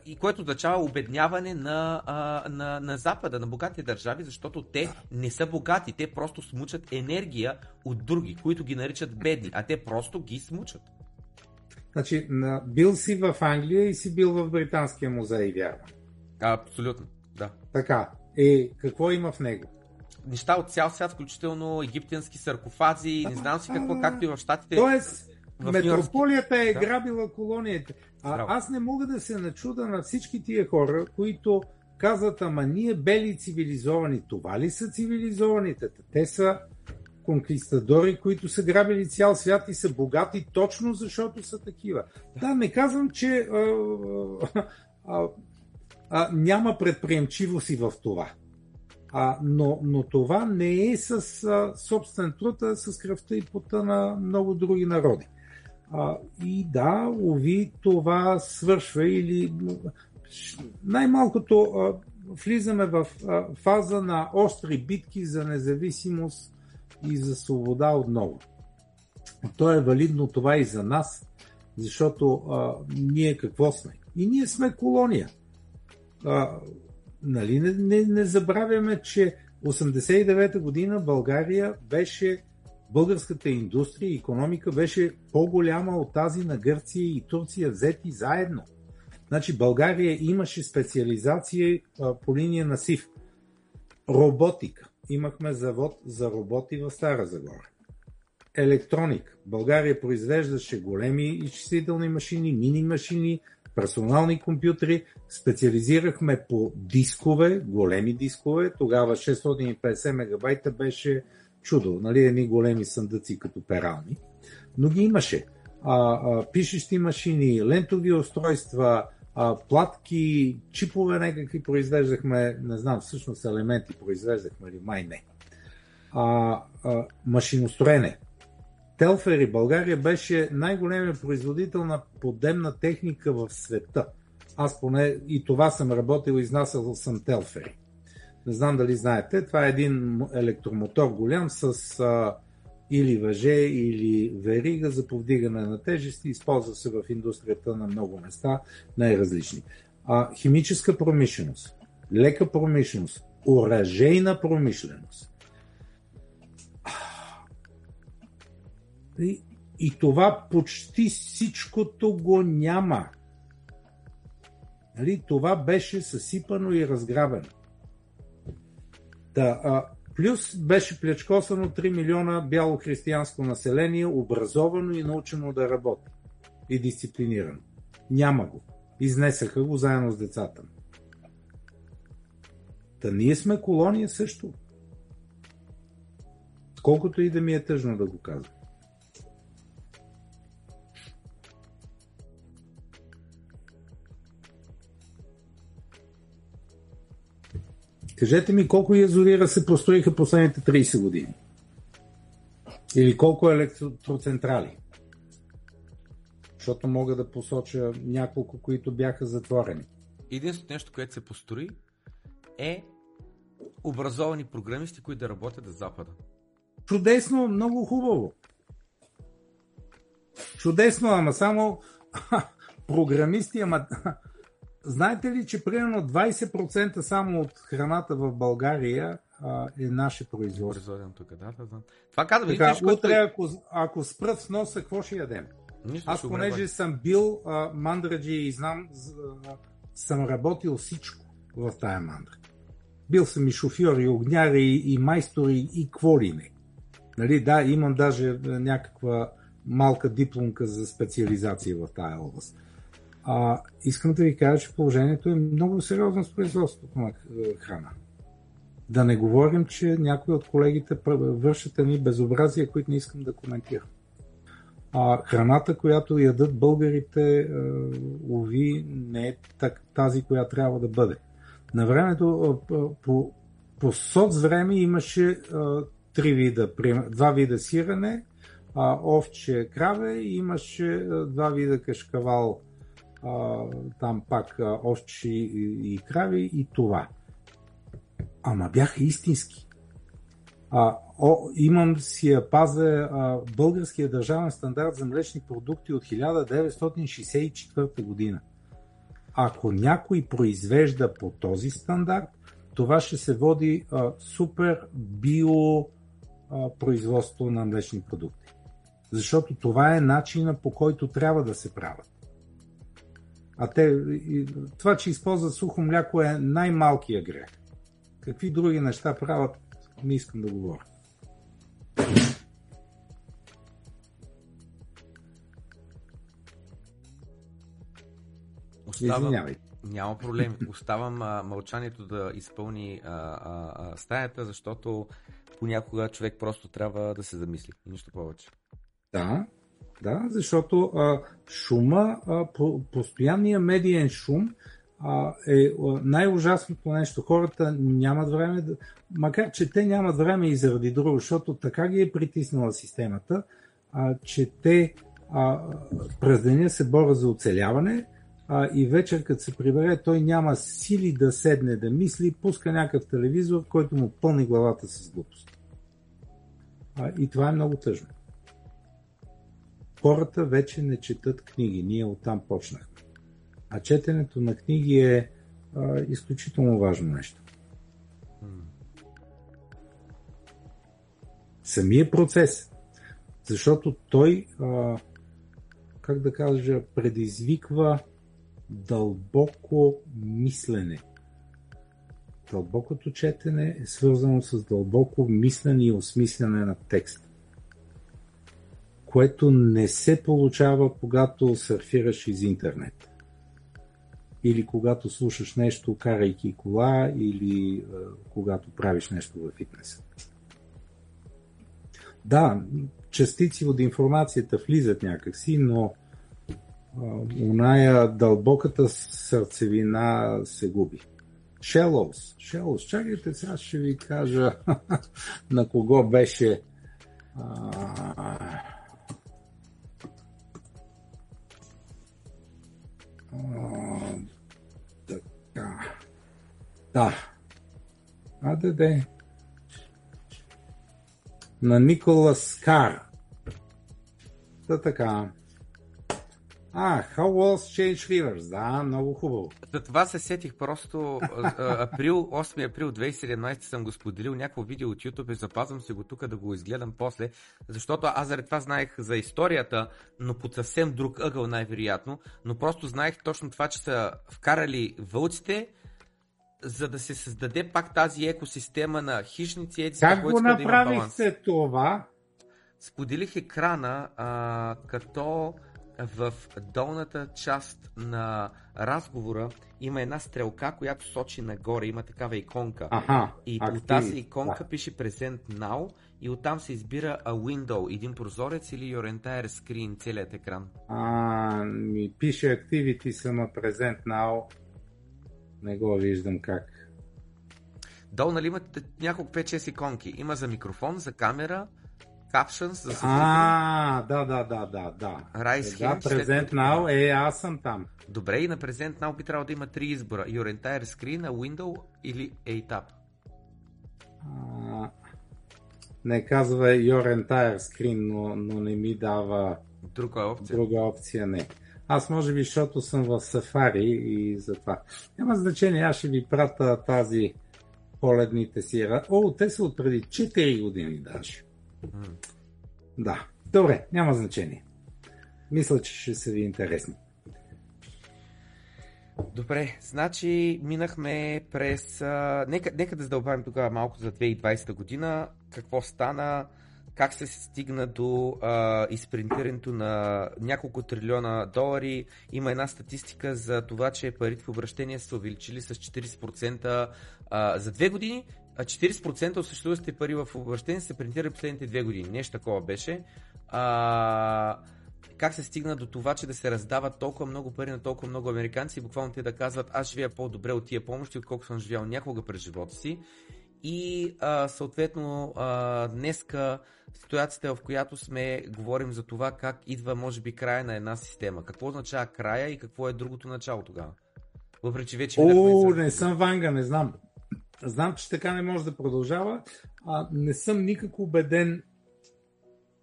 и което означава обедняване на, а, на, на Запада, на богати държави, защото те не са богати, те просто смучат енергия от други, които ги наричат бедни, а те просто ги смучат. Значи, бил си в Англия и си бил в Британския музей, вярвам. Абсолютно, да. Така, е, какво има в него? Неща от цял свят, включително египтянски саркофази, не знам си какво, както и в щатите. Тоест, Метрополията е да. грабила колонията. А, аз не мога да се начуда на всички тия хора, които казват, ама ние бели цивилизовани. Това ли са цивилизованите? Те са конкистадори, които са грабили цял свят и са богати точно защото са такива. Да, не казвам, че а, а, а, няма предприемчивост и в това. А, но, но това не е с а, собствен труд, а с кръвта и пота на много други народи. И да, уви, това свършва или най-малкото а, влизаме в а, фаза на остри битки за независимост и за свобода отново. То е валидно това и за нас, защото а, ние какво сме? И ние сме колония. А, нали, не, не, не забравяме, че 89-та година България беше българската индустрия и економика беше по-голяма от тази на Гърция и Турция взети заедно. Значи България имаше специализация по линия на СИВ. Роботика. Имахме завод за роботи в Стара Загора. Електроник. България произвеждаше големи изчислителни машини, мини машини, персонални компютри. Специализирахме по дискове, големи дискове. Тогава 650 мегабайта беше чудо, нали, едни големи съндъци като перални, но ги имаше. А, а, пишещи машини, лентови устройства, а, платки, чипове някакви произвеждахме, не знам, всъщност елементи произвеждахме или май не. А, а, машиностроене. Телфери, България беше най-големият производител на подемна техника в света. Аз поне и това съм работил, изнасял съм Телфери. Не знам дали знаете, това е един електромотор голям с а, или въже, или верига за повдигане на тежести. Използва се в индустрията на много места, най-различни. А, химическа промишленост, лека промишленост, оръжейна промишленост. И, и това почти всичкото го няма. Нали? Това беше съсипано и разграбено. Да, а, плюс беше плячкосано 3 милиона бяло християнско население, образовано и научено да работи. И дисциплинирано. Няма го. Изнесаха го заедно с децата. Та ние сме колония също. Колкото и да ми е тъжно да го казвам. Кажете ми колко язовира се построиха последните 30 години? Или колко електроцентрали? Защото мога да посоча няколко, които бяха затворени. Единственото нещо, което се построи е образовани програмисти, които да работят за Запада. Чудесно, много хубаво. Чудесно, ама само [LAUGHS] програмисти, ама Знаете ли, че примерно 20% само от храната в България а, е наше производство? тук, да, да, да. Това казва, така, виж, утре, ако, ако спрат с носа, какво ще ядем? Нищо Аз, понеже съм бил а, мандраджи и знам, а, съм работил всичко в тая мандра. Бил съм и шофьор, и огняр, и, и майстор, и, и какво ли не. Нали, да, имам даже някаква малка дипломка за специализация в тази област. А, искам да ви кажа, че положението е много сериозно с производството на храна. Да не говорим, че някои от колегите вършат едни безобразия, които не искам да коментирам. А, храната, която ядат българите, уви, не е тази, която трябва да бъде. На времето, по, по соц време имаше три вида, два вида сирене, а, овче краве имаше два вида кашкавал, там пак а, овче и, крави и това. Ама бяха истински. А, о, имам си я паза а, българския държавен стандарт за млечни продукти от 1964 година. Ако някой произвежда по този стандарт, това ще се води а, супер био а, производство на млечни продукти. Защото това е начина по който трябва да се правят. А те, това, че използват сухо мляко е най-малкия грех. Какви други неща правят, не искам да говоря. Оставам, Извинявай. Няма проблем. Оставам а, мълчанието да изпълни а, а, а, стаята, защото понякога човек просто трябва да се замисли. Нищо повече. Да, да, защото а, шума, а, по, постоянния медиен шум а, е най-ужасното нещо. Хората нямат време, да, макар че те нямат време и заради друго, защото така ги е притиснала системата, а, че те а, през деня се борят за оцеляване, а, и вечер, като се прибере, той няма сили да седне да мисли, пуска някакъв телевизор, който му пълни главата с глупост. А, и това е много тъжно. Хората вече не четат книги. Ние оттам почнахме. А четенето на книги е а, изключително важно нещо. Самия процес. Защото той, а, как да кажа, предизвиква дълбоко мислене. Дълбокото четене е свързано с дълбоко мислене и осмислене на текст, което не се получава, когато сърфираш из интернет. Или когато слушаш нещо, карайки кола, или е, когато правиш нещо в фитнеса. Да, частици от информацията влизат някакси, но оная дълбоката сърцевина се губи. Shallows. Shallows. Чакайте, сега ще ви кажа [LAUGHS] на кого беше а... А, така. Да. А, да, де. На Николас Кар. Та така. А, How Walls Change Rivers, да, много хубаво. За това се сетих просто април, 8 април 2017 съм го споделил някакво видео от YouTube и запазвам се го тук да го изгледам после, защото аз заради това знаех за историята, но под съвсем друг ъгъл най-вероятно, но просто знаех точно това, че са вкарали вълците, за да се създаде пак тази екосистема на хищници. Еди, как го направихте да това? Споделих екрана, а, като в долната част на разговора има една стрелка, която сочи нагоре, има такава иконка. Аха, и от тази иконка да. пише Present Now и оттам се избира a window, един прозорец или your entire screen, целият екран. А, ми пише Activity съм Present Now. Не го виждам как. Долу, нали имате няколко 5-6 иконки. Има за микрофон, за камера, Captions за А, да, да, да, да, да. Rise да, Present Now, е, аз съм там. Добре, и на Present Now би трябвало да има три избора. Your entire screen, a window или a tab. А, не казва Your entire screen, но, но не ми дава друга опция. Друга опция не. Аз може би, защото съм в Safari и затова. Няма значение, аз ще ви пратя тази поледните си. О, те са от преди 4 години даже. Да. Добре, няма значение. Мисля, че ще са ви интересни. Добре, значи минахме през... А, нека, нека да задълбавим тогава малко за 2020 година. Какво стана? как се стигна до а, изпринтирането на няколко трилиона долари. Има една статистика за това, че парите в обращение са увеличили с 40% а, за две години. А 40% от съществуващите пари в обращение се принтирали последните две години. Нещо такова беше. А, как се стигна до това, че да се раздават толкова много пари на толкова много американци и буквално те да казват, аз живея по-добре от тия помощи, отколкото съм живял някога през живота си. И а, съответно а, днеска ситуацията, в която сме, говорим за това как идва може би края на една система. Какво означава края и какво е другото начало тогава? Въпреки, че вече... О, не съм Ванга, не знам. Знам, че така не може да продължава. А, не съм никак убеден,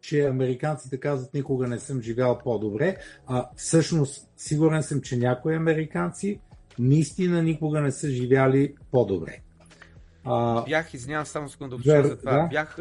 че американците казват никога не съм живял по-добре. А всъщност сигурен съм, че някои американци наистина никога не са живяли по-добре. А... Бях, извинявам само секунда да за това. Да? Бях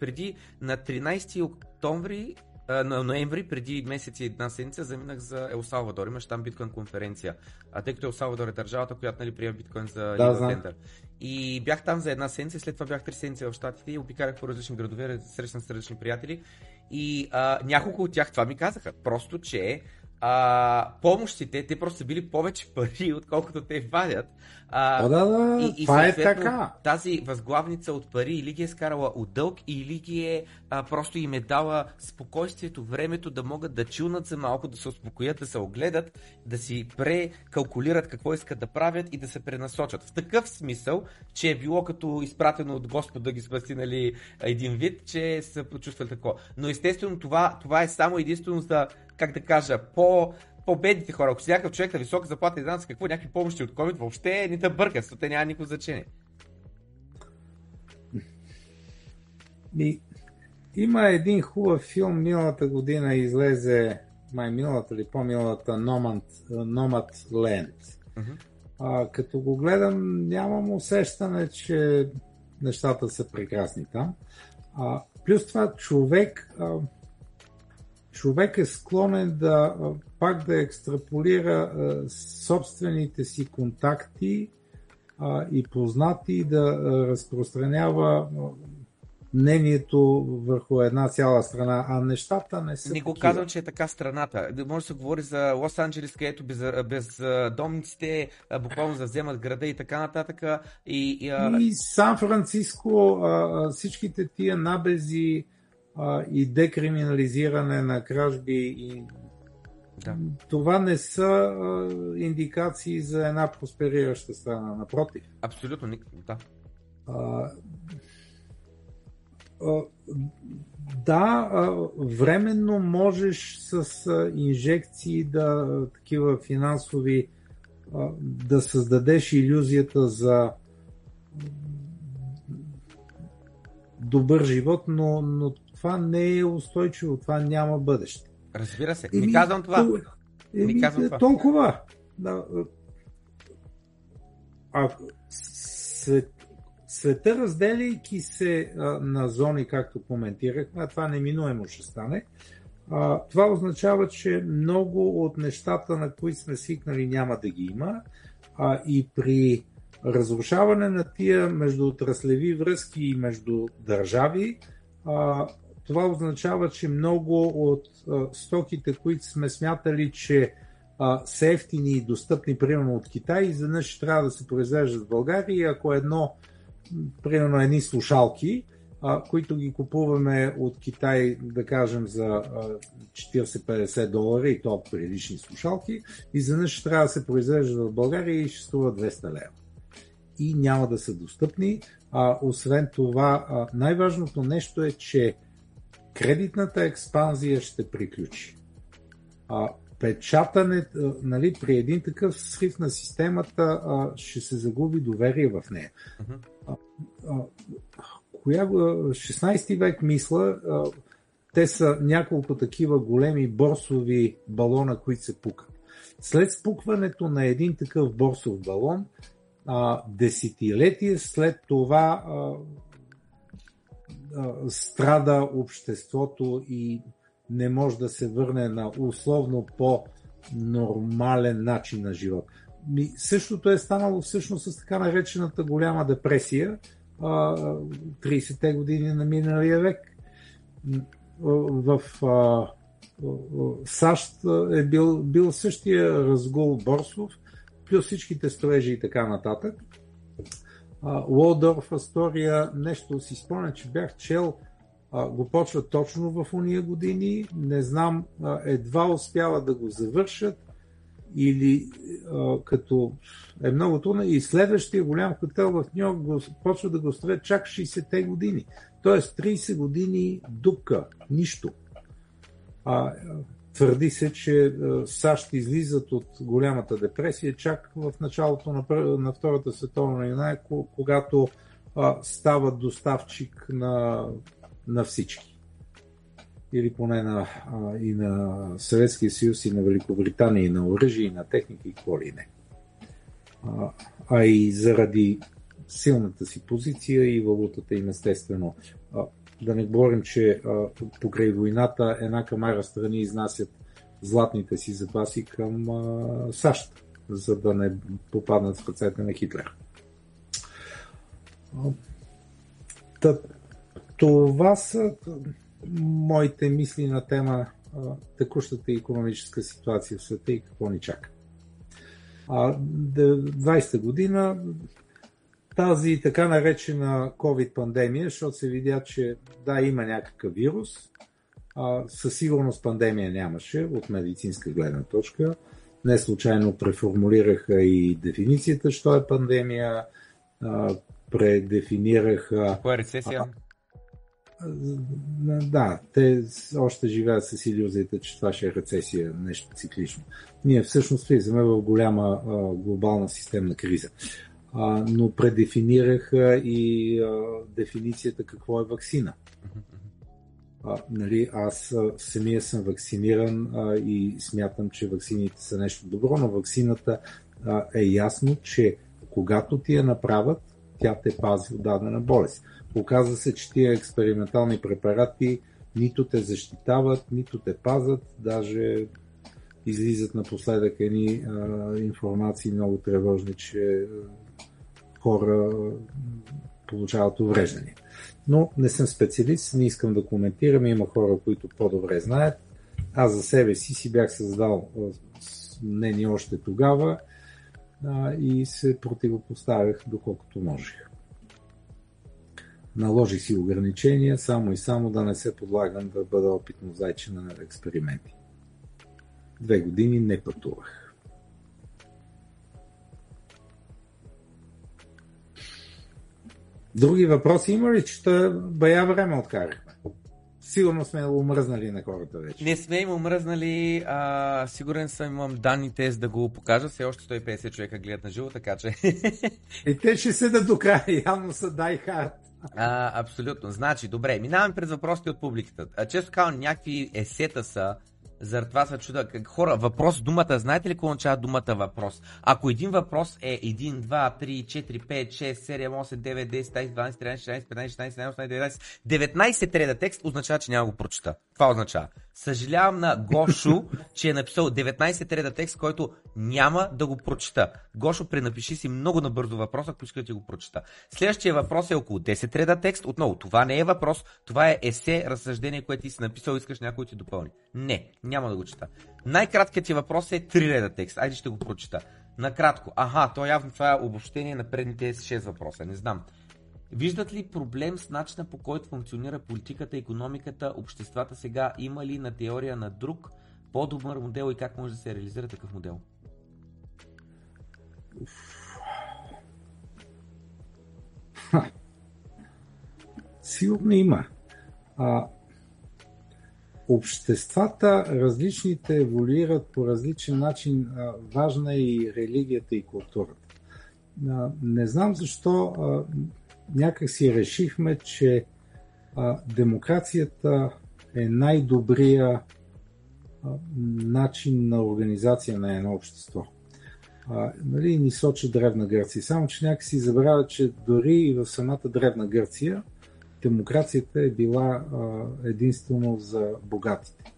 преди на 13 октомври на ноември, преди месец и една седмица, заминах за Ел Салвадор. Имаш там биткоин конференция. А тъй като Ел Салвадор е държавата, която нали, приема биткоин за да, тендър. И бях там за една седмица, след това бях три седмици в Штатите и обикарах по различни градове, срещам с различни приятели. И а, няколко от тях това ми казаха. Просто, че а, помощите, те просто са били повече пари, [LAUGHS] отколкото те вадят. А, О, да, да, и, и това е така. Тази възглавница от пари или ги е скарала от дълг, или ги е а, просто им е дала спокойствието, времето да могат да чилнат за малко, да се успокоят, да се огледат, да си прекалкулират какво искат да правят и да се пренасочат. В такъв смисъл, че е било като изпратено от Господ да ги спаси нали, един вид, че са почувствали такова. Но естествено това, това е само единствено за как да кажа, по по-бедните хора, ако си някакъв човек на висока заплата и с какво някакви помощи от COVID, въобще ни да бъркат, те няма никакво значение. И, има един хубав филм, миналата година излезе, май миналата или по-миналата, Nomad, Nomad Land. Uh-huh. А, като го гледам, нямам усещане, че нещата са прекрасни там. А, плюс това човек, а, човек е склонен да пак да екстраполира собствените си контакти и познати да разпространява мнението върху една цяла страна, а нещата не са. Не го казвам, че е така страната. Може да се говори за Лос Анджелес, където без, без домниците буквално завземат града и така нататък. И, и, и Сан Франциско, всичките тия набези, а, и декриминализиране на кражби и да. Това не са а, индикации за една просперираща страна, напротив. Абсолютно, да. А, а, да, а, временно можеш с а, инжекции да такива финансови а, да създадеш иллюзията за добър живот, но, но това не е устойчиво, това няма бъдеще. Разбира се, не казвам това. Еми, не казвам това. Толкова. Да, а, свет, света, разделяйки се а, на зони, както коментирахме, а това неминуемо ще стане, а, това означава, че много от нещата, на които сме свикнали, няма да ги има. А, и при разрушаване на тия междуотраслеви връзки и между държави, а, това означава, че много от стоките, които сме смятали, че а, са ефтини и достъпни, примерно от Китай, изведнъж трябва да се произвеждат в България ако едно, примерно едни слушалки, които ги купуваме от Китай, да кажем, за 40-50 долара и то предишни слушалки, изведнъж трябва да се произвеждат в България и ще струва 200 лева. И няма да са достъпни. А, освен това, най-важното нещо е, че кредитната експанзия ще приключи. А, печатане, нали, при един такъв срив на системата а, ще се загуби доверие в нея. А, а, коя, 16 век, мисля, а, те са няколко такива големи борсови балона, които се пукат. След спукването на един такъв борсов балон, а, десетилетие след това а, страда обществото и не може да се върне на условно по-нормален начин на живот. Ми, същото е станало всъщност с така наречената голяма депресия 30-те години на миналия век. в САЩ е бил, бил същия разгул борсов, плюс всичките строежи и така нататък. Лодорф Астория, нещо си спомня, че бях чел, а, го почва точно в уния години. Не знам, а, едва успява да го завършат или а, като е много трудно. И следващия голям хотел в Нью го, почва да го строят чак 60-те години. Тоест 30 години дупка, нищо. А, твърди се, че САЩ излизат от голямата депресия чак в началото на, на Втората световна война, когато а, стават доставчик на, на всички. Или поне на, а, и на Съветския съюз, и на Великобритания, и на оръжие, и на техника, и какво ли не. А, а и заради силната си позиция и валутата им естествено да не говорим, че а, покрай войната една камара страни изнасят златните си запаси към а, САЩ, за да не попаднат в ръцете на Хитлер. Та, това са моите мисли на тема а, текущата економическа ситуация в света и какво ни чака. А, 20-та година тази така наречена COVID-пандемия, защото се видя, че да, има някакъв вирус, а, със сигурност пандемия нямаше от медицинска гледна точка. Не случайно преформулираха и дефиницията, що е пандемия, а, предефинираха... Какво е рецесия? А, да, те още живеят с иллюзията, че това ще е рецесия, нещо циклично. Ние всъщност влизаме в голяма а, глобална системна криза а, но предефинираха и а, дефиницията какво е вакцина. А, нали, аз самия съм вакциниран а, и смятам, че вакцините са нещо добро, но вакцината а, е ясно, че когато ти я направят, тя те пази от дадена болест. Оказва се, че тия експериментални препарати нито те защитават, нито те пазят, даже излизат напоследък едни а, информации много тревожни, че хора получават увреждания. Но не съм специалист, не искам да коментирам, има хора, които по-добре знаят. Аз за себе си си бях създал мнение още тогава а, и се противопоставях доколкото можех. Наложих си ограничения, само и само да не се подлагам да бъда опитно зайче на експерименти. Две години не пътувах. Други въпроси има ли, че бая време откарахме? Сигурно сме омръзнали на хората вече. Не сме им омръзнали. А, сигурен съм, имам данните за да го покажа. Все още 150 човека гледат на живо, така че... [LAUGHS] И те ще седат до края. Явно са дай хард. А, абсолютно. Значи, добре, минаваме през въпросите от публиката. А, често казвам, някакви есета са, заради това се чуда. Хора, въпрос, думата, знаете ли какво означава думата въпрос? Ако един въпрос е 1, 2, 3, 4, 5, 6, 7, 8, 9, 10, 11, 12, 13, 14, 15, 16, 17, 18, 19, 19 треда текст, означава, че няма го прочита. Това означава. Съжалявам на Гошо, [LAUGHS] че е написал 19 треда текст, който няма да го прочита. Гошо, пренапиши си много набързо въпроса, ако искате да го прочита. Следващия въпрос е около 10 треда текст. Отново, това не е въпрос, това е есе, разсъждение, което ти си написал, искаш някой ти допълни. Не, няма да го чета. Най-краткият ти въпрос е 3 реда текст. Айде ще го прочита. Накратко. Аха, то явно това е обобщение на предните 6 въпроса. Не знам. Виждат ли проблем с начина по който функционира политиката, економиката, обществата сега? Има ли на теория на друг по-добър модел и как може да се реализира такъв модел? Сигурно има. А, обществата, различните еволюират по различен начин. Важна е и религията и културата. Не знам защо някак си решихме, че демокрацията е най-добрия начин на организация на едно общество. А, нали, ни сочи Древна Гърция. Само, че някакси забравя, че дори и в самата Древна Гърция демокрацията е била единствено за богатите.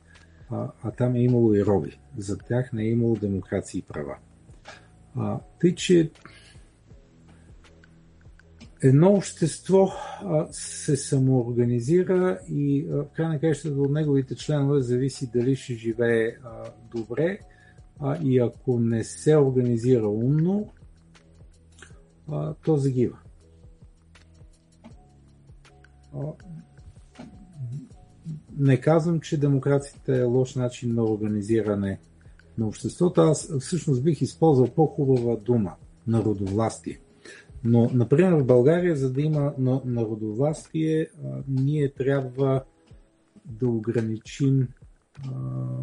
А, а там е имало и роби. За тях не е имало демокрация и права. А, тъй, че едно общество а, се самоорганизира и в край на кращата от неговите членове зависи дали ще живее а, добре а, и ако не се организира умно, а, то загива. Не казвам, че демокрацията е лош начин на организиране на обществото. Аз всъщност бих използвал по-хубава дума народовластие. Но, например, в България, за да има народовластие, ние трябва да ограничим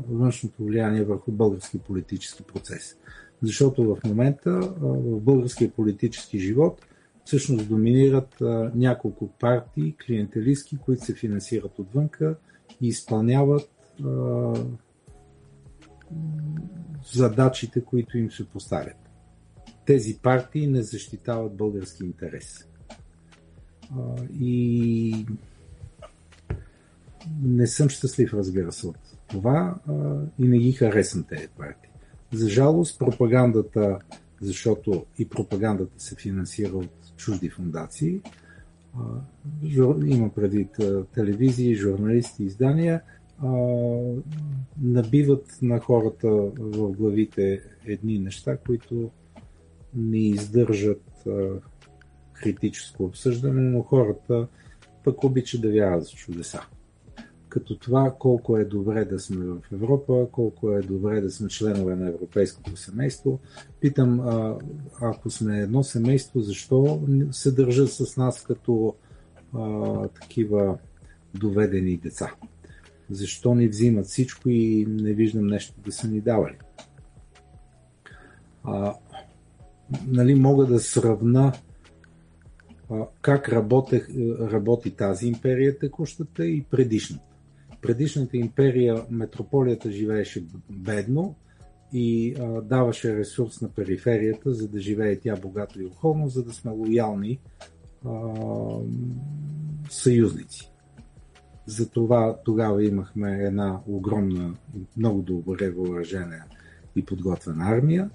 външното влияние върху български политически процес. Защото в момента в българския политически живот всъщност доминират няколко партии, клиентелистки, които се финансират отвънка и изпълняват задачите, които им се поставят тези партии не защитават български интерес. И не съм щастлив, разбира се, от това и не ги харесвам тези партии. За жалост, пропагандата, защото и пропагандата се финансира от чужди фундации, има преди телевизии, журналисти, издания, набиват на хората в главите едни неща, които не издържат критическо обсъждане, но хората пък обичат да вярват за чудеса. Като това колко е добре да сме в Европа, колко е добре да сме членове на европейското семейство. Питам, ако сме едно семейство, защо се държат с нас като а, такива доведени деца? Защо ни взимат всичко и не виждам нещо да са ни давали? А, нали, мога да сравна как работех, работи тази империя текущата и предишната. Предишната империя, метрополията живееше бедно и а, даваше ресурс на периферията, за да живее тя богато и охолно, за да сме лоялни а, съюзници. Затова тогава имахме една огромна, много добре въоръжена и подготвена армия,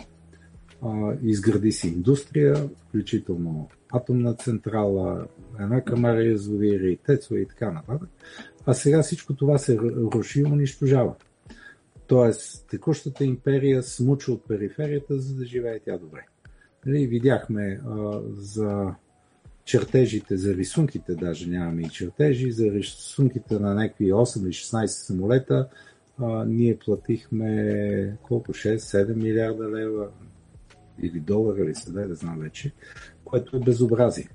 изгради се индустрия, включително атомна централа, една камара язовири, тецове и така нататък. А сега всичко това се руши и унищожава. Тоест, текущата империя смуча от периферията, за да живее тя добре. Нали, видяхме а, за чертежите, за рисунките, даже нямаме и чертежи, за рисунките на някакви 8 или 16 самолета, а, ние платихме колко? 6-7 милиарда лева, или долара или съде, да знам вече, което е безобразие.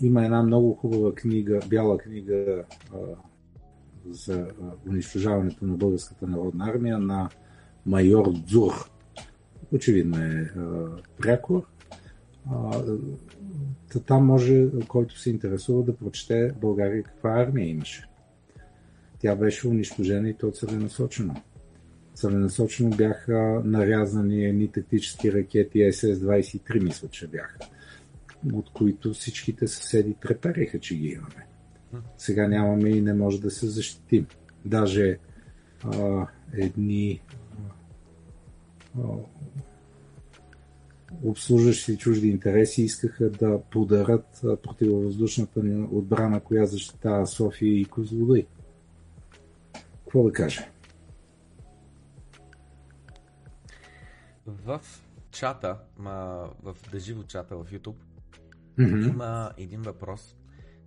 Има една много хубава книга, бяла книга за унищожаването на Българската народна армия на майор Дзур. Очевидно е прякор. Там може, който се интересува, да прочете България каква армия имаше. Тя беше унищожена и то целенасочено целенасочено бяха нарязани едни тактически ракети SS-23, мисля, че бяха, от които всичките съседи трепереха, че ги имаме. Сега нямаме и не може да се защитим. Даже а, едни а, обслужващи чужди интереси искаха да подарат противовъздушната ни отбрана, коя защитава София и Козлодой. Какво да кажа? В чата, в дъживо чата в YouTube, mm-hmm. има един въпрос,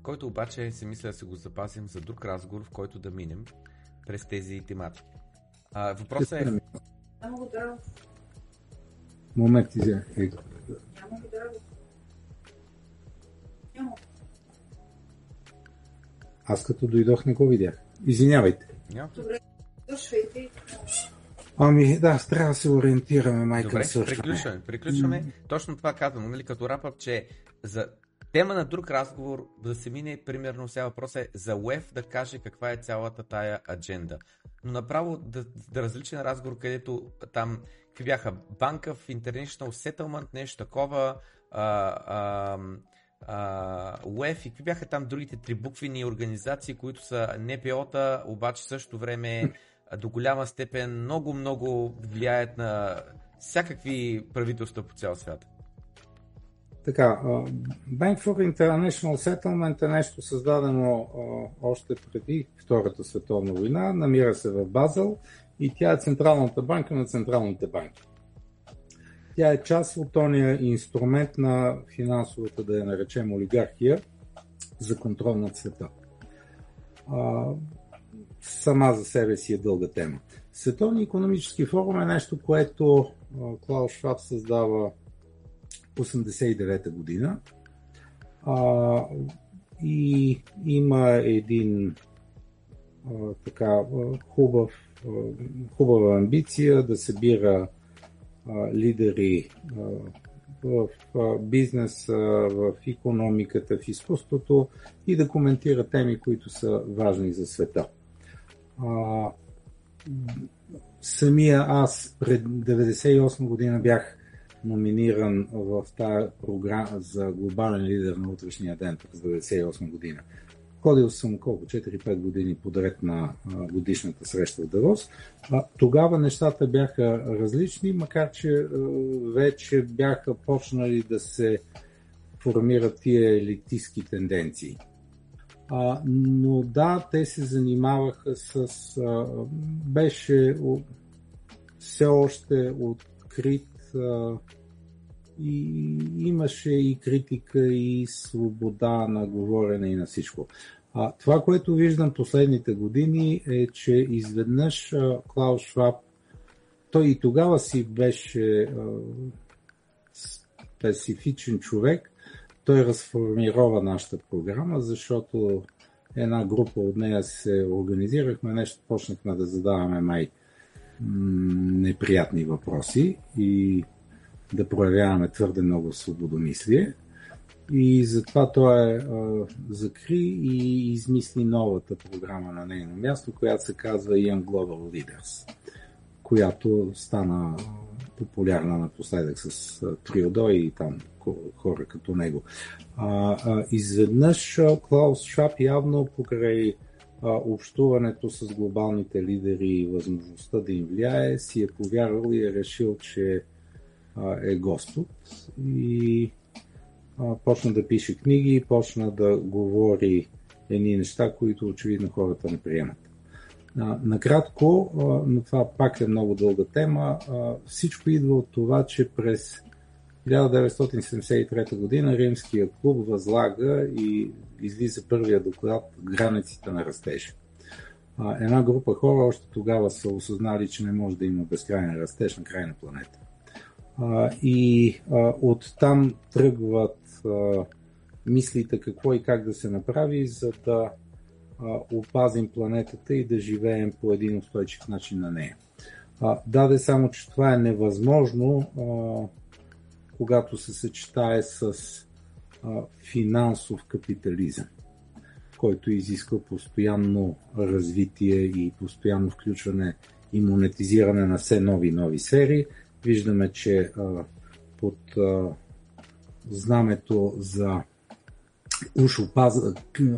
който обаче си мисля да се го запазим за друг разговор, в който да минем през тези тематики. А, въпросът е... Няма го Момент, изя. Е. Няма го Няма. Аз като дойдох не го видях. Извинявайте. Няма. Добре, дошвайте. Ами да, трябва да се ориентираме, майка Добре, приключваме. приключваме. Точно това казвам, нали, като рапъп, че за тема на друг разговор да се мине, примерно сега въпрос е за УЕФ да каже каква е цялата тая адженда. Но направо да, да различен разговор, където там какви бяха банка в International Settlement, нещо такова, а, а, а, УЕФ и какви бяха там другите трибуквени организации, които са НПО-та, обаче също време до голяма степен много-много влияят на всякакви правителства по цял свят. Така, Bank for International Settlement е нещо създадено още преди Втората световна война, намира се в Базел и тя е Централната банка на централните банки. Тя е част от тония инструмент на финансовата, да я наречем, олигархия за контрол над света. Сама за себе си е дълга тема. Световния економически форум е нещо, което Клаус Шваб създава 89-та година. А, и има един а, така хубав, а, хубава амбиция да събира а, лидери а, в а, бизнеса, в економиката, в изкуството и да коментира теми, които са важни за света. А, самия аз пред 98 година бях номиниран в тази програма за глобален лидер на утрешния ден през 1998 година. Ходил съм колко? 4-5 години подред на годишната среща в Давос. Тогава нещата бяха различни, макар че вече бяха почнали да се формират тия елитистски тенденции. Но да, те се занимаваха с... Беше все още открит и имаше и критика, и свобода на говорене и на всичко. А, това, което виждам последните години е, че изведнъж а, Клаус Шваб, той и тогава си беше а, специфичен човек, той разформирова нашата програма, защото една група от нея се организирахме, нещо почнахме да задаваме май неприятни въпроси и да проявяваме твърде много свободомислие. И затова той е, закри и измисли новата програма на нейно място, която се казва Young Global Leaders, която стана популярна напоследък с Триодо и там хора като него. А, а, изведнъж Клаус Шап явно покрай общуването с глобалните лидери и възможността да им влияе, си е повярвал и е решил, че е Господ и почна да пише книги, почна да говори едни неща, които очевидно хората не приемат. Накратко, но това пак е много дълга тема, всичко идва от това, че през 1973 година Римския клуб възлага и излиза първия доклад границите на растежа. Една група хора още тогава са осъзнали, че не може да има безкрайен растеж на край на планета. И оттам тръгват мислите какво и как да се направи, за да опазим планетата и да живеем по един устойчив начин на нея. Даде само, че това е невъзможно когато се съчетае с а, финансов капитализъм, който изисква постоянно развитие и постоянно включване и монетизиране на все нови нови сфери. Виждаме, че а, под а, знамето за уж опаз...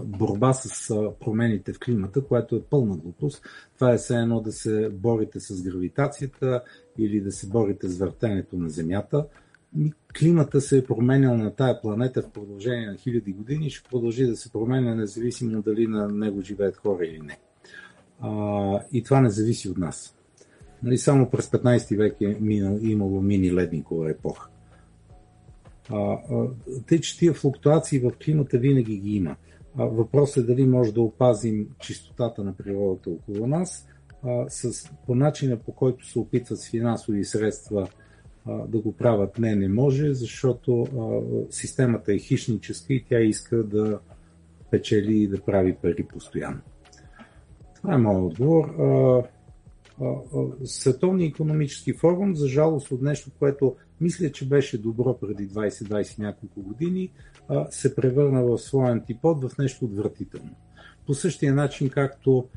борба с промените в климата, което е пълна глупост. Това е все едно да се борите с гравитацията или да се борите с въртенето на Земята климата се е променял на тая планета в продължение на хиляди години и ще продължи да се променя независимо дали на него живеят хора или не. А, и това не зависи от нас. Нали, само през 15 век е минал, имало мини ледникова епоха. А, а, тъй, че тия флуктуации в климата винаги ги има. А, въпросът е дали може да опазим чистотата на природата около нас а, с, по начина по който се опитват с финансови средства да го правят. Не, не може, защото системата е хищническа и тя иска да печели и да прави пари постоянно. Това е моят отговор. Световния економически форум, за жалост от нещо, което мисля, че беше добро преди 20-20 няколко години, се превърна в своя антипод в нещо отвратително. По същия начин, както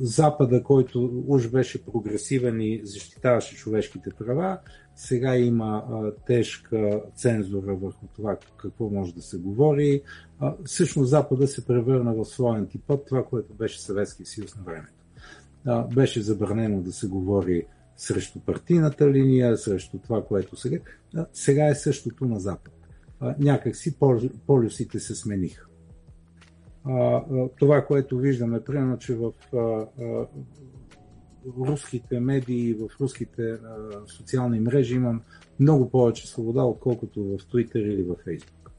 Запада, който уж беше прогресивен и защитаваше човешките права, сега има тежка цензура върху това какво може да се говори. Всъщност Запада се превърна в своя антипод, това, което беше Съветския съюз на времето. Беше забранено да се говори срещу партийната линия, срещу това, което сега. Сега е същото на Запад. Някакси полюсите се смениха. Това, което виждаме, примерно, че в руските медии, в руските социални мрежи имам много повече свобода, отколкото в Twitter или в Facebook.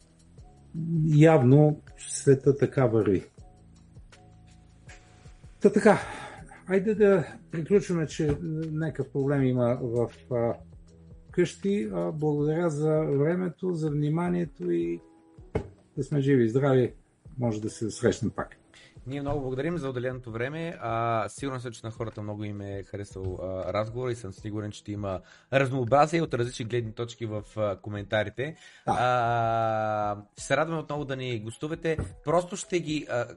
Явно света така върви. Та така, айде да приключваме, че някакъв проблем има в а, къщи. А, благодаря за времето, за вниманието и да сме живи и здрави. Може да се срещнем пак. Ние много благодарим за отделеното време. А, сигурно съм, че на хората много им е харесал а, разговор и съм сигурен, че ще има разнообразие от различни гледни точки в а, коментарите. Да. А, ще се радваме отново да ни гостувате. Просто ще ги а,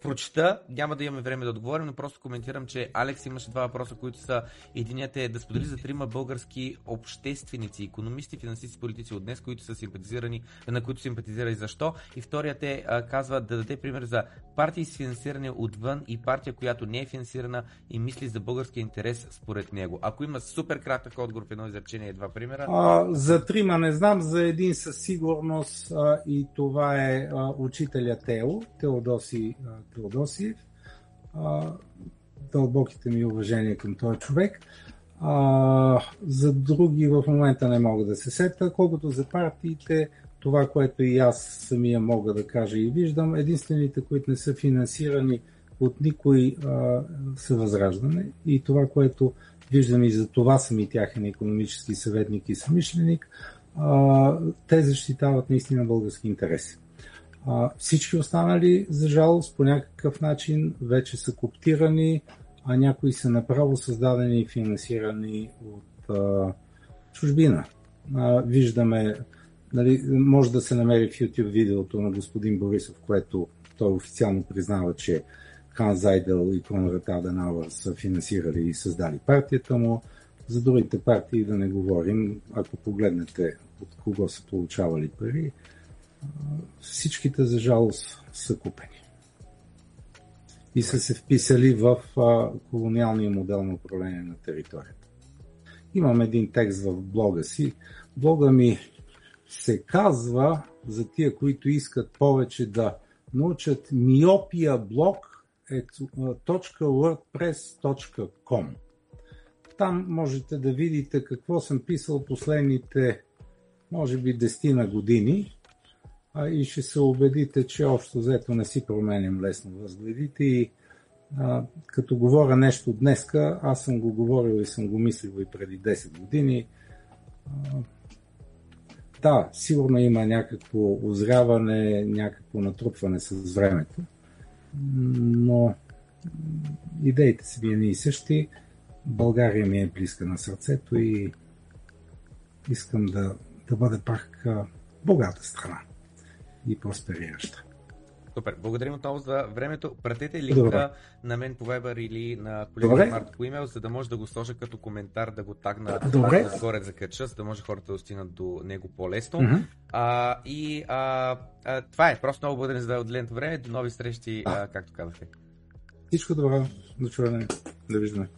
прочета, няма да имаме време да отговорим, но просто коментирам, че Алекс имаше два въпроса, които са единият е да сподели за трима български общественици, економисти, финансисти, политици от днес, които са симпатизирани, на които симпатизира и защо. И вторият е казва да даде пример за партии с финансиране отвън и партия, която не е финансирана и мисли за българския интерес според него. Ако има супер кратък отговор в едно изречение, два примера. А, за трима не знам, за един със сигурност а, и това е а, учителя Тео, Теодоси Теодосиев. А, дълбоките ми уважения към този човек. А, за други в момента не мога да се сета. Колкото за партиите, това, което и аз самия мога да кажа и виждам, единствените, които не са финансирани от никой, а, са възраждане. И това, което виждам и за това съм и тяхен економически съветник и самишленик, а, те защитават наистина български интереси. А, всички останали, за жалост, по някакъв начин вече са коптирани, а някои са направо създадени и финансирани от а, чужбина. А, виждаме, нали, може да се намери в YouTube видеото на господин Борисов, което той официално признава, че Хан Зайдел и Конрад Аденауър са финансирали и създали партията му. За другите партии да не говорим, ако погледнете от кого са получавали пари, всичките за жалост са купени. И са се вписали в колониалния модел на управление на територията. Имам един текст в блога си. Блога ми се казва за тия, които искат повече да научат миопия блог е .wordpress.com Там можете да видите какво съм писал последните може би 10 на години а, и ще се убедите, че общо взето не си променям лесно възгледите и а, като говоря нещо днеска, аз съм го говорил и съм го мислил и преди 10 години. А, да, сигурно има някакво озряване, някакво натрупване с времето, но идеите си ми и същи. България ми е близка на сърцето и искам да, да бъде пак богата страна и просперираща. Супер. Благодарим отново за времето. Пратете линка Добре. на мен по Viber или на колегата Март по имейл, за да може да го сложа като коментар, да го тагна Добре. отгоре за кача, за да може хората да стигнат до него по-лесно. Mm-hmm. А, и а, а, това е. Просто много благодарен за отделеното време. До нови срещи, а. А, както казахте. Всичко добро. До чуване. Да виждаме.